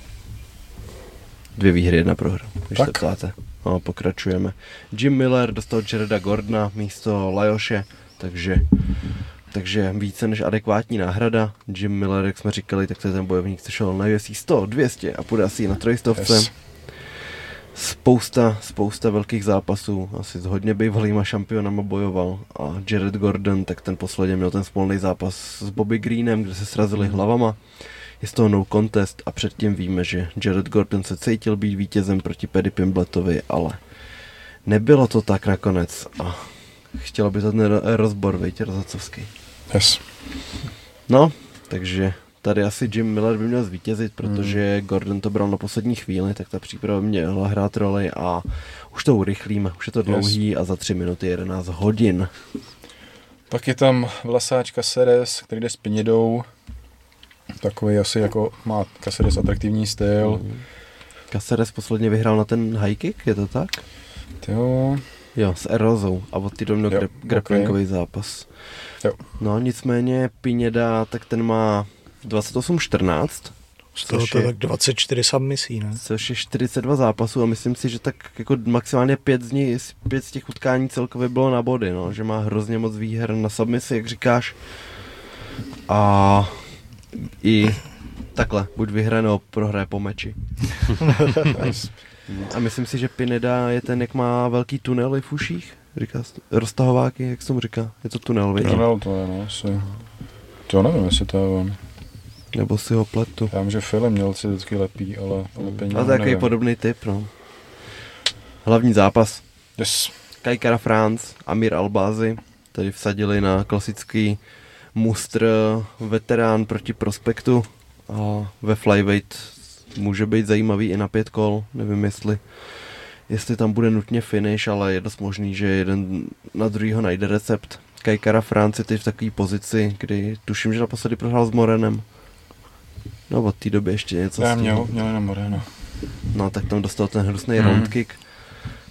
Dvě výhry, jedna prohra, když tak. to ptáte. No, pokračujeme. Jim Miller dostal Jareda Gordona místo Lajoše, takže takže více než adekvátní náhrada. Jim Miller, jak jsme říkali, tak to je ten bojovník, co šel na UFC 100, 200 a půjde asi na trojstovce. Yes. Spousta, spousta velkých zápasů. Asi s hodně bývalýma šampionama bojoval. A Jared Gordon, tak ten posledně měl ten spolný zápas s Bobby Greenem, kde se srazili hlavama. Je z toho no contest a předtím víme, že Jared Gordon se cítil být vítězem proti Paddy Pimbletovi, ale nebylo to tak nakonec. A chtělo by to ten rozbor, víte, rozhodcovský. Yes. No, takže tady asi Jim Miller by měl zvítězit, protože hmm. Gordon to bral na poslední chvíli, tak ta příprava měla hrát roli a už to urychlíme, už je to dlouhý yes. a za tři minuty 11 hodin. Pak je tam vlasáč Caceres, který jde s Pinidou. Takový asi jako má Caceres atraktivní styl. Hmm. Caceres posledně vyhrál na ten high kick, je to tak? Jo. Jo, s Erozou a od té do graplingový okay. zápas. Jo. No nicméně Pineda, tak ten má 28-14. Z toho to je tak 24 submisí, ne? Což je 42 zápasů a myslím si, že tak jako maximálně pět z, nich, pět z těch utkání celkově bylo na body, no. Že má hrozně moc výher na submisi, jak říkáš. A i takhle, buď vyhraje nebo prohraje po meči. a myslím si, že Pineda je ten, jak má velký tunely v uších. Říká, roztahováky, jak se tomu říká? Je to tunel, víš? Tunel to je, no, asi. To nevím, jestli to je on. Nebo si ho pletu. Já vím, že film měl si vždycky lepí, ale lepení A takový podobný typ, no. Hlavní zápas. Yes. Kajkara France, Amir Albazi, tady vsadili na klasický mustr veterán proti prospektu a ve flyweight může být zajímavý i na pět kol, nevím jestli jestli tam bude nutně finish, ale je dost možný, že jeden na druhýho najde recept. Kajkara France je teď v takové pozici, kdy tuším, že naposledy prohrál s Morenem. No od té doby ještě něco Já měl, měl jenom Moreno. No tak tam dostal ten hrozný mm. round kick.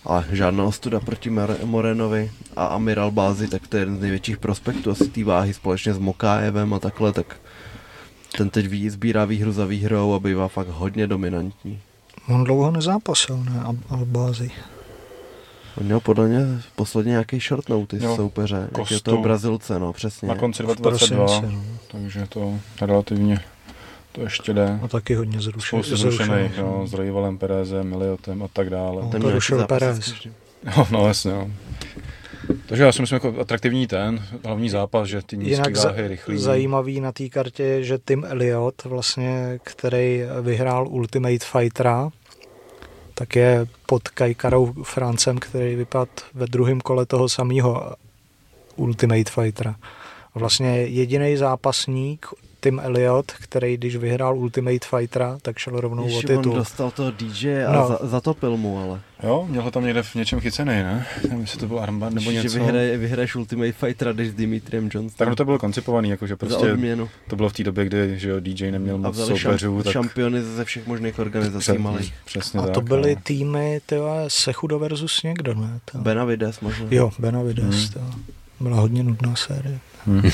Ale žádná ostuda proti Morenovi a Amiral Bázi, tak to je jeden z největších prospektů asi té váhy společně s Mokájevem a takhle, tak ten teď ví, sbírá výhru za výhrou a bývá fakt hodně dominantní. On dlouho nezápasil, ne, Albázi. On měl podle mě posledně nějaký short notice jo, soupeře, jak je to Brazilce, no, přesně. Na konci 2022, no. takže to relativně to ještě jde. A taky hodně zrušený. Spoustu zrušených, no, s Rivalem Perezem, Miliotem a tak dále. No, to rušil Perez. No, no, jasně, no. Takže já si myslím jako atraktivní ten hlavní zápas, že ty nízké váhy rychlý. zajímavý na té kartě je, že Tim Elliot, vlastně, který vyhrál Ultimate Fightera, tak je pod Kajkarou Francem, který vypadl ve druhém kole toho samého Ultimate Fightera. Vlastně jediný zápasník Tim Elliot, který když vyhrál Ultimate Fightera, tak šel rovnou Ježi, o titul. on dostal toho DJ a no. za, zatopil mu, ale. Jo, měl ho tam někde v něčem chycený, ne? Nevím, jestli to byl armband nebo něco. Že vyhraje, vyhraješ Ultimate Fightera, když s Dimitriem Johnsonem. Tak no to bylo koncipovaný, jakože prostě to bylo v té době, kdy že jo, DJ neměl moc soupeřů. Šamp, tak... šampiony ze všech možných organizací Před, malých. Přesně a tak, to byly no. týmy, tyhle, Sechudo versus někdo, ne? To... Benavides možná. Jo, Benavides, hmm. to byla hodně nudná série. Hmm.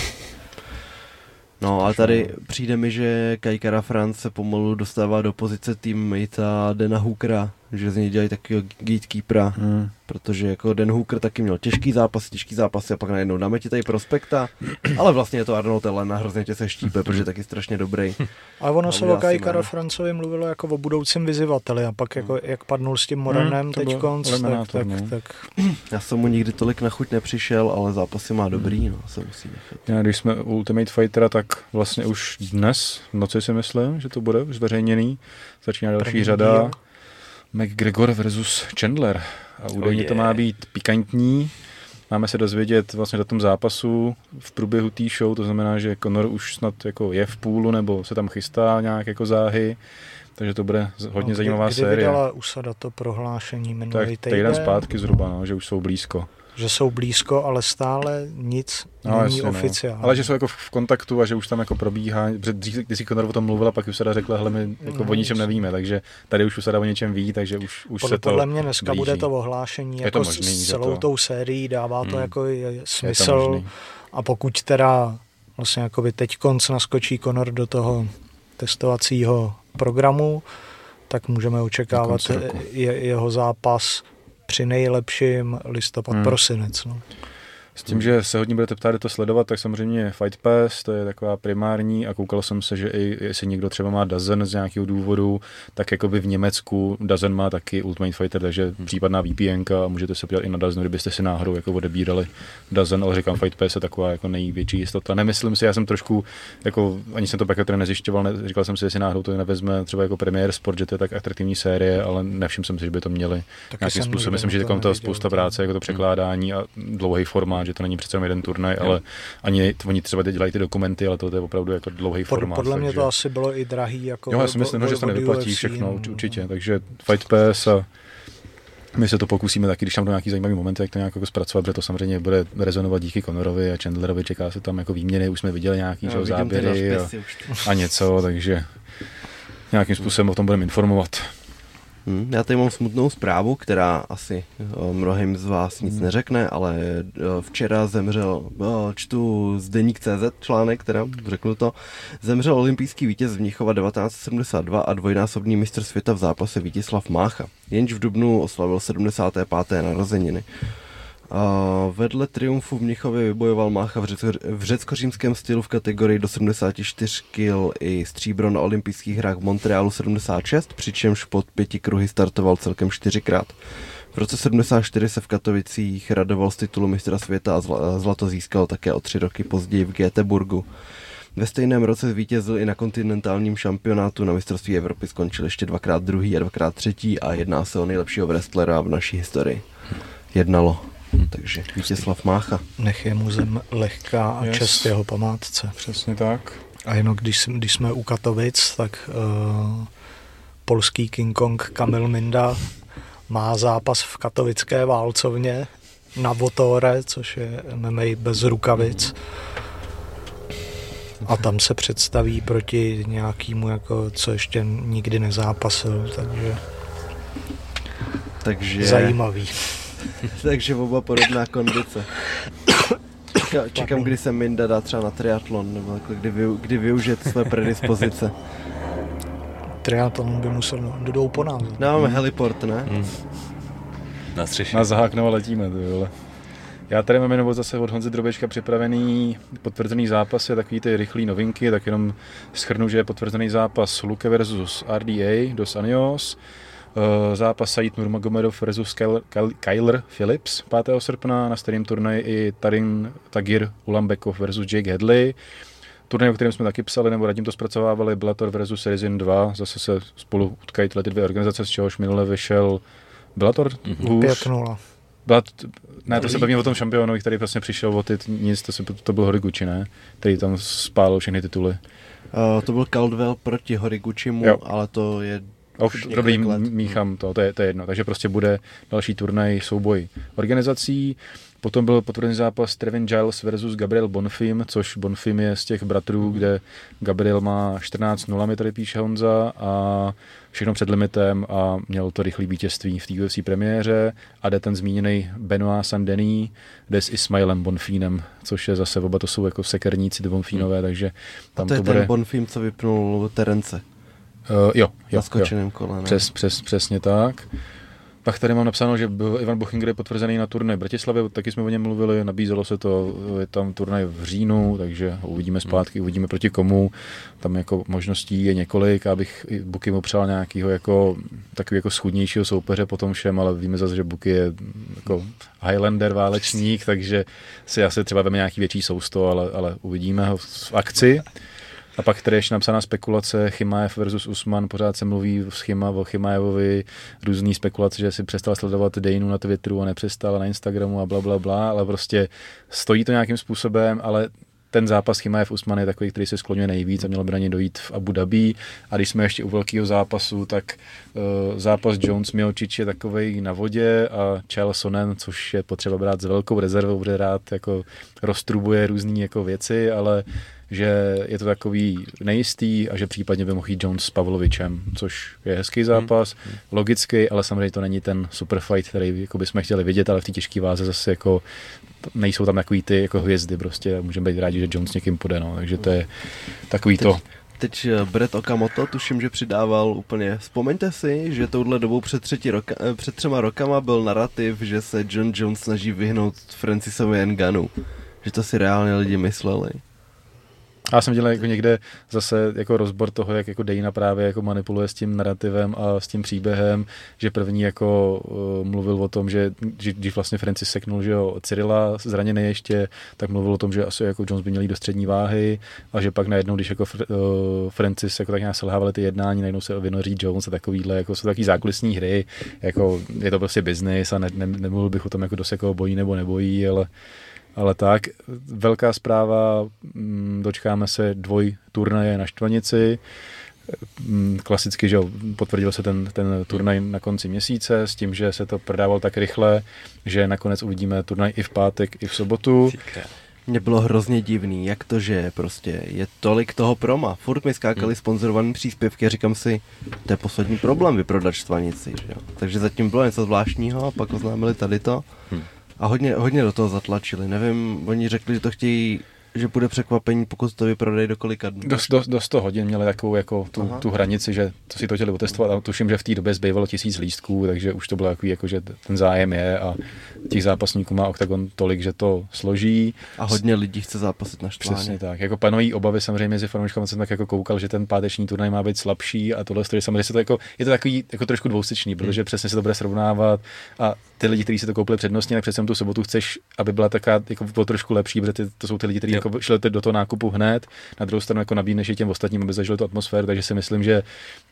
No a tady přijde mi, že Kajkara France se pomalu dostává do pozice teammate Dena Hookera, že z něj dělají takového gatekeepera, hmm. protože jako Den Hooker taky měl těžký zápas, těžký zápas a pak najednou dáme ti tady prospekta, ale vlastně je to Arnold Ellen a hrozně tě se štípe, protože je taky strašně dobrý. A ono se o Kajkara Francovi mluvilo jako o budoucím vyzivateli a pak jako, jak padnul s tím Moranem hmm, teď konc, tak, tak, no. tak, Já jsem mu nikdy tolik na chuť nepřišel, ale zápasy má dobrý, no, se musí nechat. Já, když jsme u Ultimate Fightera, tak vlastně už dnes v noci si myslím, že to bude zveřejněný, začíná další První řada. Díl McGregor versus Chandler. A údajně oh to má být pikantní. Máme se dozvědět vlastně do tom zápasu v průběhu té show, to znamená, že Conor už snad jako je v půlu nebo se tam chystá nějak jako záhy. Takže to bude hodně no, zajímavá kdy série. Kdy vydala USADA to prohlášení minulý tak týden zpátky zhruba, no, že už jsou blízko že jsou blízko, ale stále nic no, není jasně, oficiální. No. Ale že jsou jako v kontaktu a že už tam jako probíhá, protože dřív, když si Conor o tom mluvila, pak už se řekla, hele, my jako no, o ničem nevíme, takže tady už se o něčem ví, takže už, už podle, se to Podle mě dneska blíží. bude to ohlášení je jako to možný, s celou to... tou sérií, dává to hmm. jako smysl a pokud teda vlastně jako by teď konc naskočí Conor do toho testovacího programu, tak můžeme očekávat je, jeho zápas při nejlepším listopad, hmm. prosinec. No. S tím, že se hodně budete ptát, to sledovat, tak samozřejmě Fight Pass, to je taková primární a koukal jsem se, že i jestli někdo třeba má Dazen z nějakého důvodu, tak jako by v Německu Dazen má taky Ultimate Fighter, takže hmm. případná VPN a můžete se podívat i na Dazenu, kdybyste si náhodou jako odebírali Dazen, ale říkám Fight Pass je taková jako největší jistota. Nemyslím si, já jsem trošku, jako ani jsem to pak jako nezjišťoval, ne, říkal jsem si, jestli náhodou to nevezme třeba jako Premier Sport, že to je tak atraktivní série, ale nevšiml jsem si, že by to měli Taky nějakým způsobem. Myslím, že to je spousta práce, jako to překládání a dlouhý formát, že to není přece jeden turnaj, jo. ale ani oni třeba teď dělají ty dokumenty, ale to je opravdu jako dlouhý formát. Podle mě takže... to asi bylo i drahý. Jako jo, já si myslím, že se to nevyplatí všechno, no. určitě. Takže Fight Pass a my se to pokusíme taky, když tam budou nějaký zajímavý moment, jak to nějak jako zpracovat, protože to samozřejmě bude rezonovat díky Conorovi a Chandlerovi, čeká se tam jako výměny, už jsme viděli nějaký no, záběry a, a, něco, takže nějakým způsobem o tom budeme informovat. Hmm, já tady mám smutnou zprávu, která asi uh, mnohým z vás nic hmm. neřekne, ale uh, včera zemřel, uh, čtu z Deník CZ článek, teda řeknu to, zemřel olympijský vítěz z Mnichova 1972 a dvojnásobný mistr světa v zápase Vítislav Mácha, jenž v Dubnu oslavil 75. narozeniny. Vedle triumfu v Mnichově vybojoval Mácha v, řecko, v řecko-římském stylu v kategorii do 74 kg i stříbro na olympijských hrách v Montrealu 76, přičemž pod pěti kruhy startoval celkem čtyřikrát. V roce 74 se v Katovicích radoval z titulu mistra světa a zlato získal také o tři roky později v Göteborgu. Ve stejném roce zvítězil i na kontinentálním šampionátu na mistrovství Evropy, skončil ještě dvakrát druhý a dvakrát třetí a jedná se o nejlepšího wrestlera v naší historii. Jednalo. Takže Vítězslav Mácha. Nech je mu zem lehká a yes. čest jeho památce. Přesně tak. A jenom když, když jsme u Katovic, tak uh, polský King Kong Kamil Minda má zápas v katovické válcovně na Votore, což je MMA bez rukavic. A tam se představí proti nějakému, jako, co ještě nikdy nezápasil, takže, takže... zajímavý. Takže oba podobná kondice. Čekám, čekám, kdy se Minda dá třeba na triatlon, nebo jako kdy, vy, kdy využít své predispozice. Triatlon by musel do po nás. No, máme heliport, ne? Hmm. Na střeše. Na zaháknou a letíme, ty vole. Já tady mám jenom zase od Honzy Drobečka připravený potvrzený zápas, je takový ty rychlé novinky, tak jenom schrnu, že je potvrzený zápas Luke versus RDA dos Anios. Eh, zápas Said Nurmagomedov versus Kyler Phillips 5. srpna, na stejném turnaji i Tarin Tagir Ulambekov versus Jake Headley. Turnaj, o kterém jsme taky psali, nebo radím to zpracovávali, Bellator versus Serizin 2, zase se spolu utkají tyhle ty dvě organizace, z čehož minule vyšel Bellator mm-hmm. 5-0. Byla, ne, to se bavíme o tom šampionu, který vlastně přišel o ty, nic, to, se, to byl Horiguchi, ne? Který tam spálil všechny tituly. Uh, to byl Caldwell proti Horiguchimu, jo. ale to je už dobrý, míchám to, to je, to je jedno. Takže prostě bude další turnaj, souboj organizací. Potom byl potvrzený zápas Trevin Giles versus Gabriel Bonfim, což Bonfim je z těch bratrů, kde Gabriel má 14-0, mi tady píše Honza, a všechno před limitem a měl to rychlé vítězství v té UFC premiéře a jde ten zmíněný Benoit Sandeny, jde s Ismailem Bonfínem, což je zase oba to jsou jako sekerníci ty Bonfínové, hmm. takže tam a to, to je bude... ten Bonfím, co vypnul Terence. Uh, jo, jo. Na kole, ne? Přes, přes, přesně tak. Pak tady mám napsáno, že byl Ivan Bochinger je potvrzený na turnaj v Bratislavě, taky jsme o něm mluvili, nabízelo se to, je tam turnaj v říjnu, takže uvidíme zpátky, uvidíme proti komu. Tam jako možností je několik, abych Buky mu přál nějakého jako, takový jako schudnějšího soupeře potom všem, ale víme zase, že Buky je jako Highlander, válečník, takže si asi třeba veme nějaký větší sousto, ale, ale uvidíme ho v akci. A pak tady ještě napsaná spekulace Chimaev versus Usman, pořád se mluví s Chima o Chimaevovi, různý spekulace, že si přestal sledovat Dejnu na Twitteru a nepřestal na Instagramu a bla, bla, bla, ale prostě stojí to nějakým způsobem, ale ten zápas Chimaev Usman je takový, který se skloňuje nejvíc a mělo by na ně dojít v Abu Dhabi. A když jsme ještě u velkého zápasu, tak zápas Jones Miocic je takový na vodě a Chael Sonnen, což je potřeba brát s velkou rezervou, protože rád jako roztrubuje různé jako věci, ale že je to takový nejistý a že případně by mohl jít Jones s Pavlovičem, což je hezký zápas, hmm. logický, ale samozřejmě to není ten super fight, který jako bychom chtěli vidět, ale v té těžké váze zase jako nejsou tam takový ty jako hvězdy prostě, můžeme být rádi, že Jones někým půjde, no, takže to je takový to. Teď eh, Brett Okamoto, tuším, že přidával úplně, vzpomeňte si, že touhle dobou před, třetí roka, eh, před třema rokama byl narrativ, že se John Jones snaží vyhnout Francisovi Nganu. Že to si reálně lidi mysleli. Já jsem dělal jako někde zase jako rozbor toho, jak jako Dana právě jako manipuluje s tím narrativem a s tím příběhem, že první jako uh, mluvil o tom, že když vlastně Francis seknul, že jo, Cyrila zraněný ještě, tak mluvil o tom, že asi jako Jones by měl jít do střední váhy a že pak najednou, když jako uh, Francis jako tak nějak selhávali ty jednání, najednou se vynoří Jones a takovýhle, jako jsou taky zákulisní hry, jako je to prostě business a ne, ne, nemluvil bych o tom, jako do se bojí nebo nebojí, ale ale tak, velká zpráva, mm, dočkáme se dvoj turnaje na Štvanici, mm, klasicky, že potvrdil se ten, ten turnaj na konci měsíce s tím, že se to prodával tak rychle, že nakonec uvidíme turnaj i v pátek, i v sobotu. Mně bylo hrozně divný, jak to, že prostě je tolik toho proma. Furt mi skákali hmm. sponzorované příspěvky a říkám si, to je poslední problém vyprodat štvanici. Že jo? Takže zatím bylo něco zvláštního a pak oznámili tady to. Hmm. A hodně, hodně do toho zatlačili. Nevím, oni řekli, že to chtějí že bude překvapení, pokud to vyprodají do kolika dnů. Dost, dost, dost to hodin měli takovou jako tu, tu hranici, že to si to chtěli otestovat a tuším, že v té době zbývalo tisíc lístků, takže už to bylo takový, jako, že ten zájem je a těch zápasníků má OKTAGON tolik, že to složí. A hodně lidí chce zápasit na štváně. Přesně tak. Jako panují obavy samozřejmě mezi fanouškami, jsem tak jako koukal, že ten páteční turnaj má být slabší a tohle samozřejmě se to jako, je to takový jako trošku dvousečný, protože hmm. přesně se to bude srovnávat a ty lidi, kteří si to koupili přednostně, tak přece tu sobotu chceš, aby byla taká jako bylo trošku lepší, protože ty, to jsou ty lidi, kteří jako šli do toho nákupu hned, na druhou stranu jako nabídneš i těm ostatním, aby zažili tu atmosféru, takže si myslím, že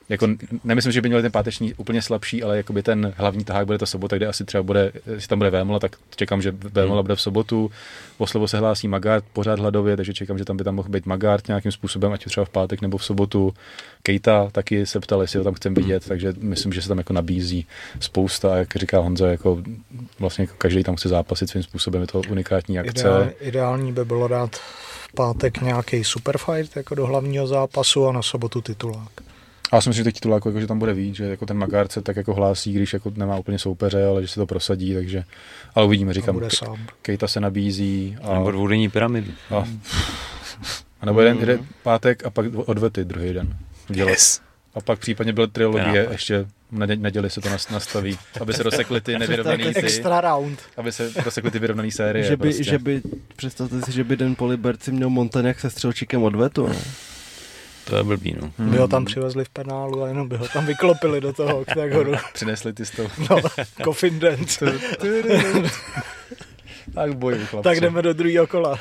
jako, nemyslím, že by měl ten páteční úplně slabší, ale jakoby ten hlavní tahák bude ta sobota, kde asi třeba bude, jestli tam bude Vémola, tak čekám, že Vémola bude v sobotu. O slovo se hlásí Magard pořád hladově, takže čekám, že tam by tam mohl být Magard nějakým způsobem, ať třeba v pátek nebo v sobotu. Kejta taky se ptal, jestli ho tam chcem vidět, takže myslím, že se tam jako nabízí spousta, jak říká Honza, jako vlastně jako každý tam chce zápasit svým způsobem, je to unikátní akce. Ideál, ideální by bylo dát v pátek nějaký superfight jako do hlavního zápasu a na sobotu titulák. A já si myslím, že titulák, jako, že tam bude víc, že jako ten Magard se tak jako hlásí, když jako nemá úplně soupeře, ale že se to prosadí, takže, ale uvidíme, říkám, bude sám. Kejta se nabízí. A, nebo dvoudenní pyramidu. A, a nebo jeden, jeden pátek a pak odvety druhý den. Dělat. Yes. A pak případně byl trilogie, no. ještě na neděli se to nastaví, aby se rozsekly ty nevyrovnaný ty, extra round. aby se rozsekly ty vyrovnaný série. Že by, prostě. že by, představte si, že by Den Poliberci měl Montaněk se střelčíkem odvetu, no. To je blbý, no. Hmm. By ho tam přivezli v penálu a jenom by ho tam vyklopili do toho oktagonu. Přinesli ty z toho. No, coffin dance. tak boj, chlapci. Tak jdeme do druhého kola.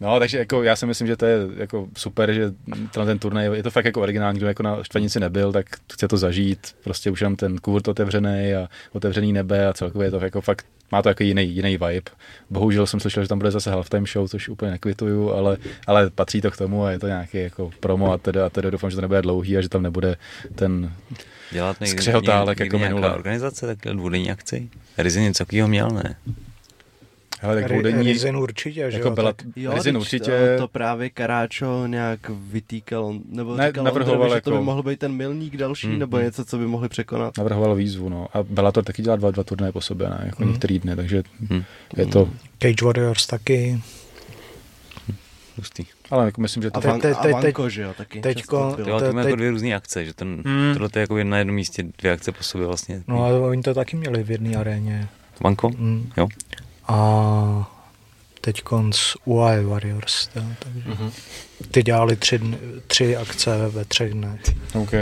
No, takže jako já si myslím, že to je jako super, že ten, ten turnaj je to fakt jako originální, kdo jako na štvanici nebyl, tak chce to zažít. Prostě už jenom ten kurt otevřený a otevřený nebe a celkově je to jako fakt má to jako jiný, jiný vibe. Bohužel jsem slyšel, že tam bude zase halftime show, což úplně nekvituju, ale, ale patří to k tomu a je to nějaký jako promo a teda, a teda doufám, že to nebude dlouhý a že tam nebude ten Dělat někdy, skřehotálek někdy jako minule. organizace, takhle dvoudenní akci? Rizin něco takového měl, ne? Hele, tak dvoudenní... Rizin určitě, že jako jo? Byla, tak... Jo, Rizin určitě. To, to právě Karáčo nějak vytýkal, nebo Ne, říkal navrhoval Ondrovi, že jako- to by mohl být ten milník další, Mm, nebo mm. něco, co by mohli překonat. Navrhoval výzvu, no. A Bellator taky dělá dva, dva turnaje po sobě, ne? Jako Hmm. některý dny, takže Hm. je to... Cage Warriors taky. Hustý. Ale jako myslím, že A, to... te- van, te- a te- Vanko, že jo, taky. teďko- často To, bylo. to, to te- jako dvě různé akce, že ten, Mm. tohle to je jako na jednom místě dvě akce po sobě vlastně. No ale oni to taky měli v jedné aréně. Vanko? Mm. Jo. A teď konc UI Warriors. To, takže Mhm. ty dělali tři, dny, tři akce ve třech dnech. OK.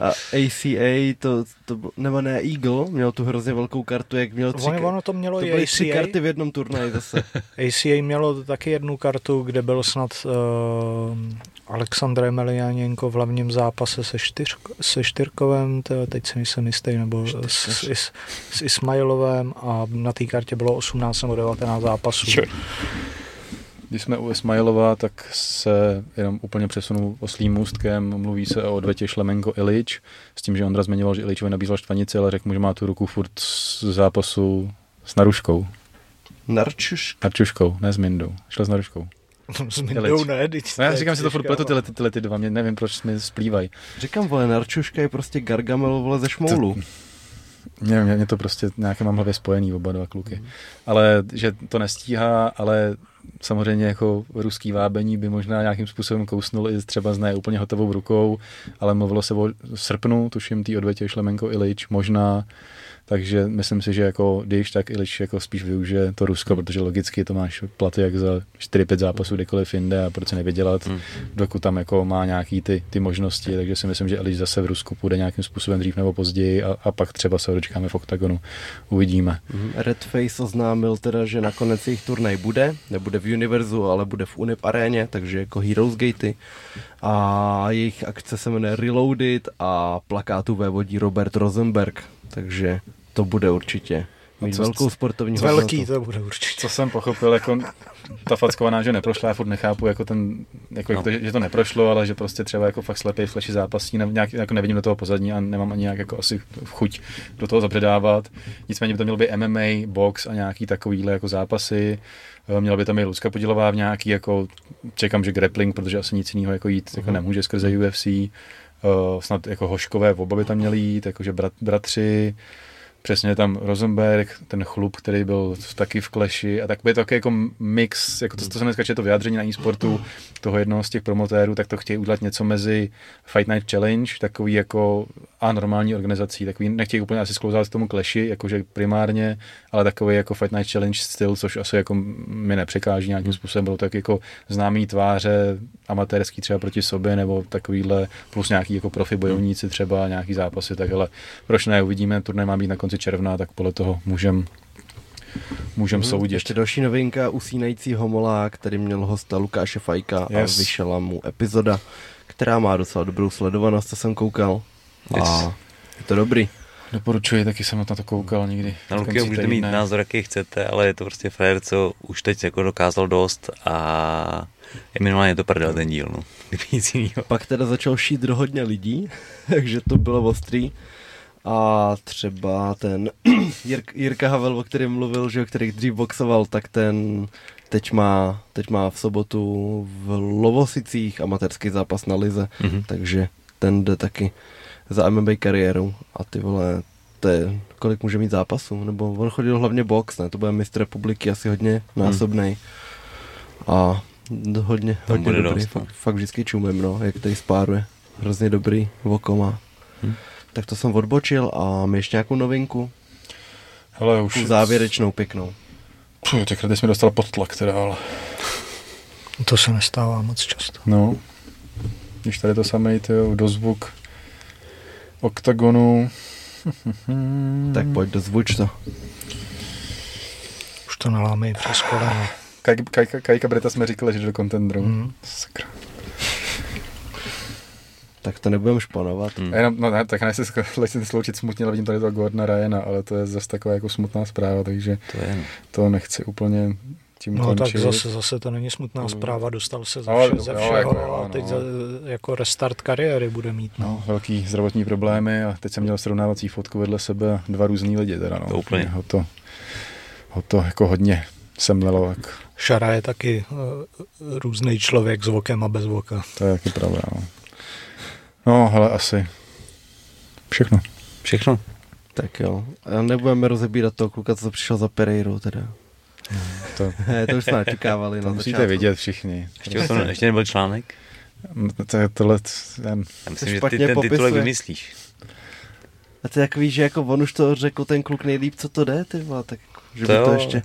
A ACA, to, to bylo- nebo ne, Eagle, měl tu hrozně velkou kartu, jak měl tři, Ono, ono to mělo to i byly tři ACA. karty v jednom turnaji zase. ACA mělo taky jednu kartu, kde byl snad uh, Aleksandr Emelianenko v hlavním zápase se, čtyř, se Štyrkovem, to, teď si nejsem jistý, nebo s, s, s, s Ismailovem a na té kartě bylo 18 nebo 19 zápasů. Když jsme u Ismailova, tak se jenom úplně přesunu oslým můstkem. Mluví se o odvetě Šlemenko Ilič, s tím, že Ondra zmiňoval, že Iličovi nabízel štvanici, ale řekl mu, že má tu ruku furt z zápasu s Naruškou. Narčuš. Narčuškou, ne s Mindou. Šel s Naruškou. S Mindou ne, teď No, já to říkám si to furt pletu tyhle, tyhle ty dva, mě nevím, proč mi splývají. Říkám, vole, Narčuška je prostě Gargamel, vole, ze šmoulu. Mě, mě, mě to prostě nějaké mám hlavě spojený oba dva kluky. Mm. Ale že to nestíhá, ale samozřejmě jako ruský vábení by možná nějakým způsobem kousnul i třeba s ne úplně hotovou rukou, ale mluvilo se o srpnu, tuším tý odvětě Šlemenko Ilič, možná takže myslím si, že jako když tak Ilič jako spíš využije to Rusko, protože logicky to máš platy jak za 4-5 zápasů kdekoliv jinde a proč se nevydělat, mm. dokud tam jako má nějaký ty, ty možnosti, takže si myslím, že Ilič zase v Rusku půjde nějakým způsobem dřív nebo později a, a pak třeba se dočkáme v OKTAGONu, uvidíme. Mm. Redface oznámil teda, že nakonec jejich turnaj bude, nebude v Univerzu, ale bude v Unip aréně, takže jako Heroes Gatey a jejich akce se jmenuje Reloaded a plakátu vévodí Robert Rosenberg, takže to bude určitě mít co, velkou sportovní Velký to bude určitě. Co jsem pochopil, jako ta fackovaná, že neprošla, já furt nechápu, jako ten, jako, no. to, že to neprošlo, ale že prostě třeba jako fakt slepý fleši zápasí, ne, nějak, jako nevidím do toho pozadí a nemám ani nějak jako asi chuť do toho zabředávat. Nicméně by to mělo být MMA, box a nějaký takovýhle jako zápasy. Eh, měla by tam i Lucka Podilová v nějaký, jako čekám, že grappling, protože asi nic jiného jako jít uh-huh. jako mhm. nemůže skrze UFC. Eh, snad jako hoškové oba by tam měli jít, jakože brat, bratři přesně tam Rosenberg, ten chlup, který byl taky v kleši a tak by to jako mix, jako to, to jsem dneska to vyjádření na e-sportu toho jednoho z těch promotérů, tak to chtějí udělat něco mezi Fight Night Challenge, takový jako a normální organizací, takový, nechtějí úplně asi sklouzat tomu kleši, jakože primárně, ale takový jako Fight Night Challenge styl, což asi jako mi nepřekáží nějakým způsobem, bylo tak jako známý tváře, amatérský třeba proti sobě, nebo takovýhle, plus nějaký jako profi bojovníci třeba, nějaký zápasy, tak ale proč ne, uvidíme, turnaj má být na konci června, tak podle toho můžem můžem hmm, soudit. Ještě další novinka, usínající homolák, který měl hosta Lukáše Fajka yes. a vyšla mu epizoda, která má docela dobrou sledovanost, co jsem koukal. Yes. A je to dobrý. Doporučuji, taky jsem na to koukal někdy. Na Luky můžete mít názor, jaký chcete, ale je to prostě fér, co už teď jako dokázal dost a je minimálně to prdel ten díl, no. nic Pak teda začal šít do hodně lidí, takže to bylo ostrý. A třeba ten Jirk, Jirka Havel, o kterém mluvil, že který dřív boxoval, tak ten teď má, teď má v sobotu v Lovosicích amatérský zápas na Lize, mm-hmm. takže ten jde taky za MMA kariérou a ty vole, to je, kolik může mít zápasů, nebo on chodil hlavně box, ne, to bude mistr republiky asi hodně násobný hmm. a hodně, hodně dobrý, dost, fakt, fakt vždycky čumím, no, jak tady spáruje, hrozně dobrý vokoma. Hmm. Tak to jsem odbočil a my ještě nějakou novinku? Hele, už... závěrečnou, pěknou. Puh, tak když jsme dostal pod tlak teda, ale... To se nestává moc často. No, když tady to samé, to dozvuk oktagonu. tak pojď, dozvuč to. Už to nalámej přes koleno. Kaj, kaj, Kajka Breta jsme říkali, že do kontendru. Mm. Sakra. Tak to nebudeme španovat. Mm. Jenom, no ne, tak nechci se sloučit smutně, ale vidím tady toho Gordona Ryana, ale to je zase taková jako smutná zpráva, takže to, je. to nechci úplně tím no končit. tak zase, zase to není smutná mm. zpráva, dostal se ze, vše, no, ze všeho jako, jo, a teď no. za, jako restart kariéry bude mít. No. no. velký zdravotní problémy a teď jsem měl srovnávací fotku vedle sebe dva různý lidi teda, no. To úplně. Ho to, ho to jako hodně semlelo. Jak... Šara je taky uh, různý člověk s vokem a bez voka. To je taky pravda, no. No, hele, asi všechno. Všechno. Tak jo. A nebudeme rozebírat toho kluka, co přišel za Pereiru teda. No, to... to už jsme očekávali. To musíte začátku. vidět všichni. Ještě, to, ještě nebyl článek? To je tohle... Já myslím, že ty ten popisuje. titulek vymyslíš. A ty takový, že jako on už to řekl ten kluk nejlíp, co to jde, ty vole, tak že to by to ještě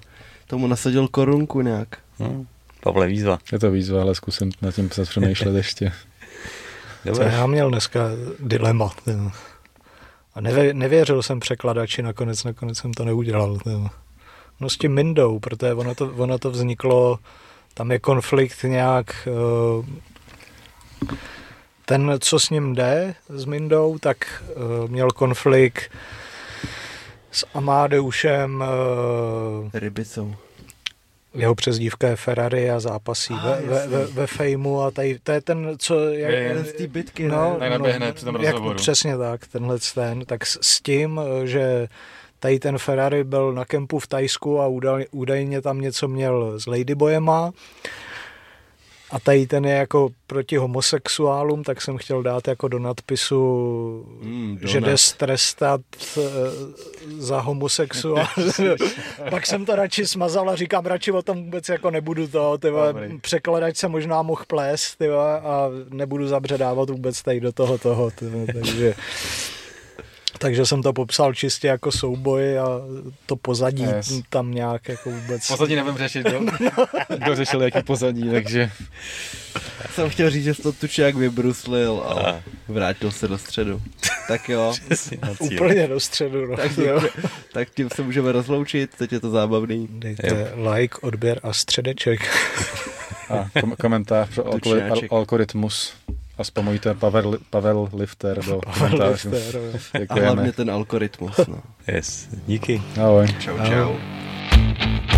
tomu nasadil korunku nějak. No, Pavle, výzva. Je to výzva, ale zkusím na tím psat přemýšlet ještě. Co já měl dneska dilema. A nevě, nevěřil jsem překladači, nakonec, nakonec jsem to neudělal. No s tím Mindou, protože ono to, ono to vzniklo, tam je konflikt nějak, eh, ten, co s ním jde, s Mindou, tak eh, měl konflikt s Amadeušem eh, Rybicou jeho přezdívka je Ferrari a zápasí ah, ve, ve, ve, ve fejmu a tady, to je ten, co... Jak, je, z té bitky, no, ne? No, hned při tom jak, Přesně tak, tenhle ten, tak s, s tím, že tady ten Ferrari byl na kempu v Tajsku a údaj, údajně tam něco měl s Ladyboyema a tady ten je jako proti homosexuálům, tak jsem chtěl dát jako do nadpisu, mm, že jde strestat uh, za homosexuál. Pak jsem to radši smazal a říkám, radši o tom vůbec jako nebudu to, tyva, překladač se možná mohl plést tyva, a nebudu zabředávat vůbec tady do toho toho. Tyva, takže takže jsem to popsal čistě jako souboj a to pozadí yes. tam nějak jako vůbec... Pozadí nevím řešit, jo? Kdo řešil jaký pozadí, takže... Jsem chtěl říct, že jsi to tučák vybruslil a vrátil se do středu. Tak jo. Úplně do středu, no. Tak, jo. tak tím se můžeme rozloučit, teď je to zábavný. Dejte jo. like, odběr a středeček. A kom- komentář pro algoritmus a zpomojíte Pavel, Pavel Lifter do komentářů. A hlavně ten algoritmus. No. Yes, díky. Ahoj. Čau, čau. Ahoj.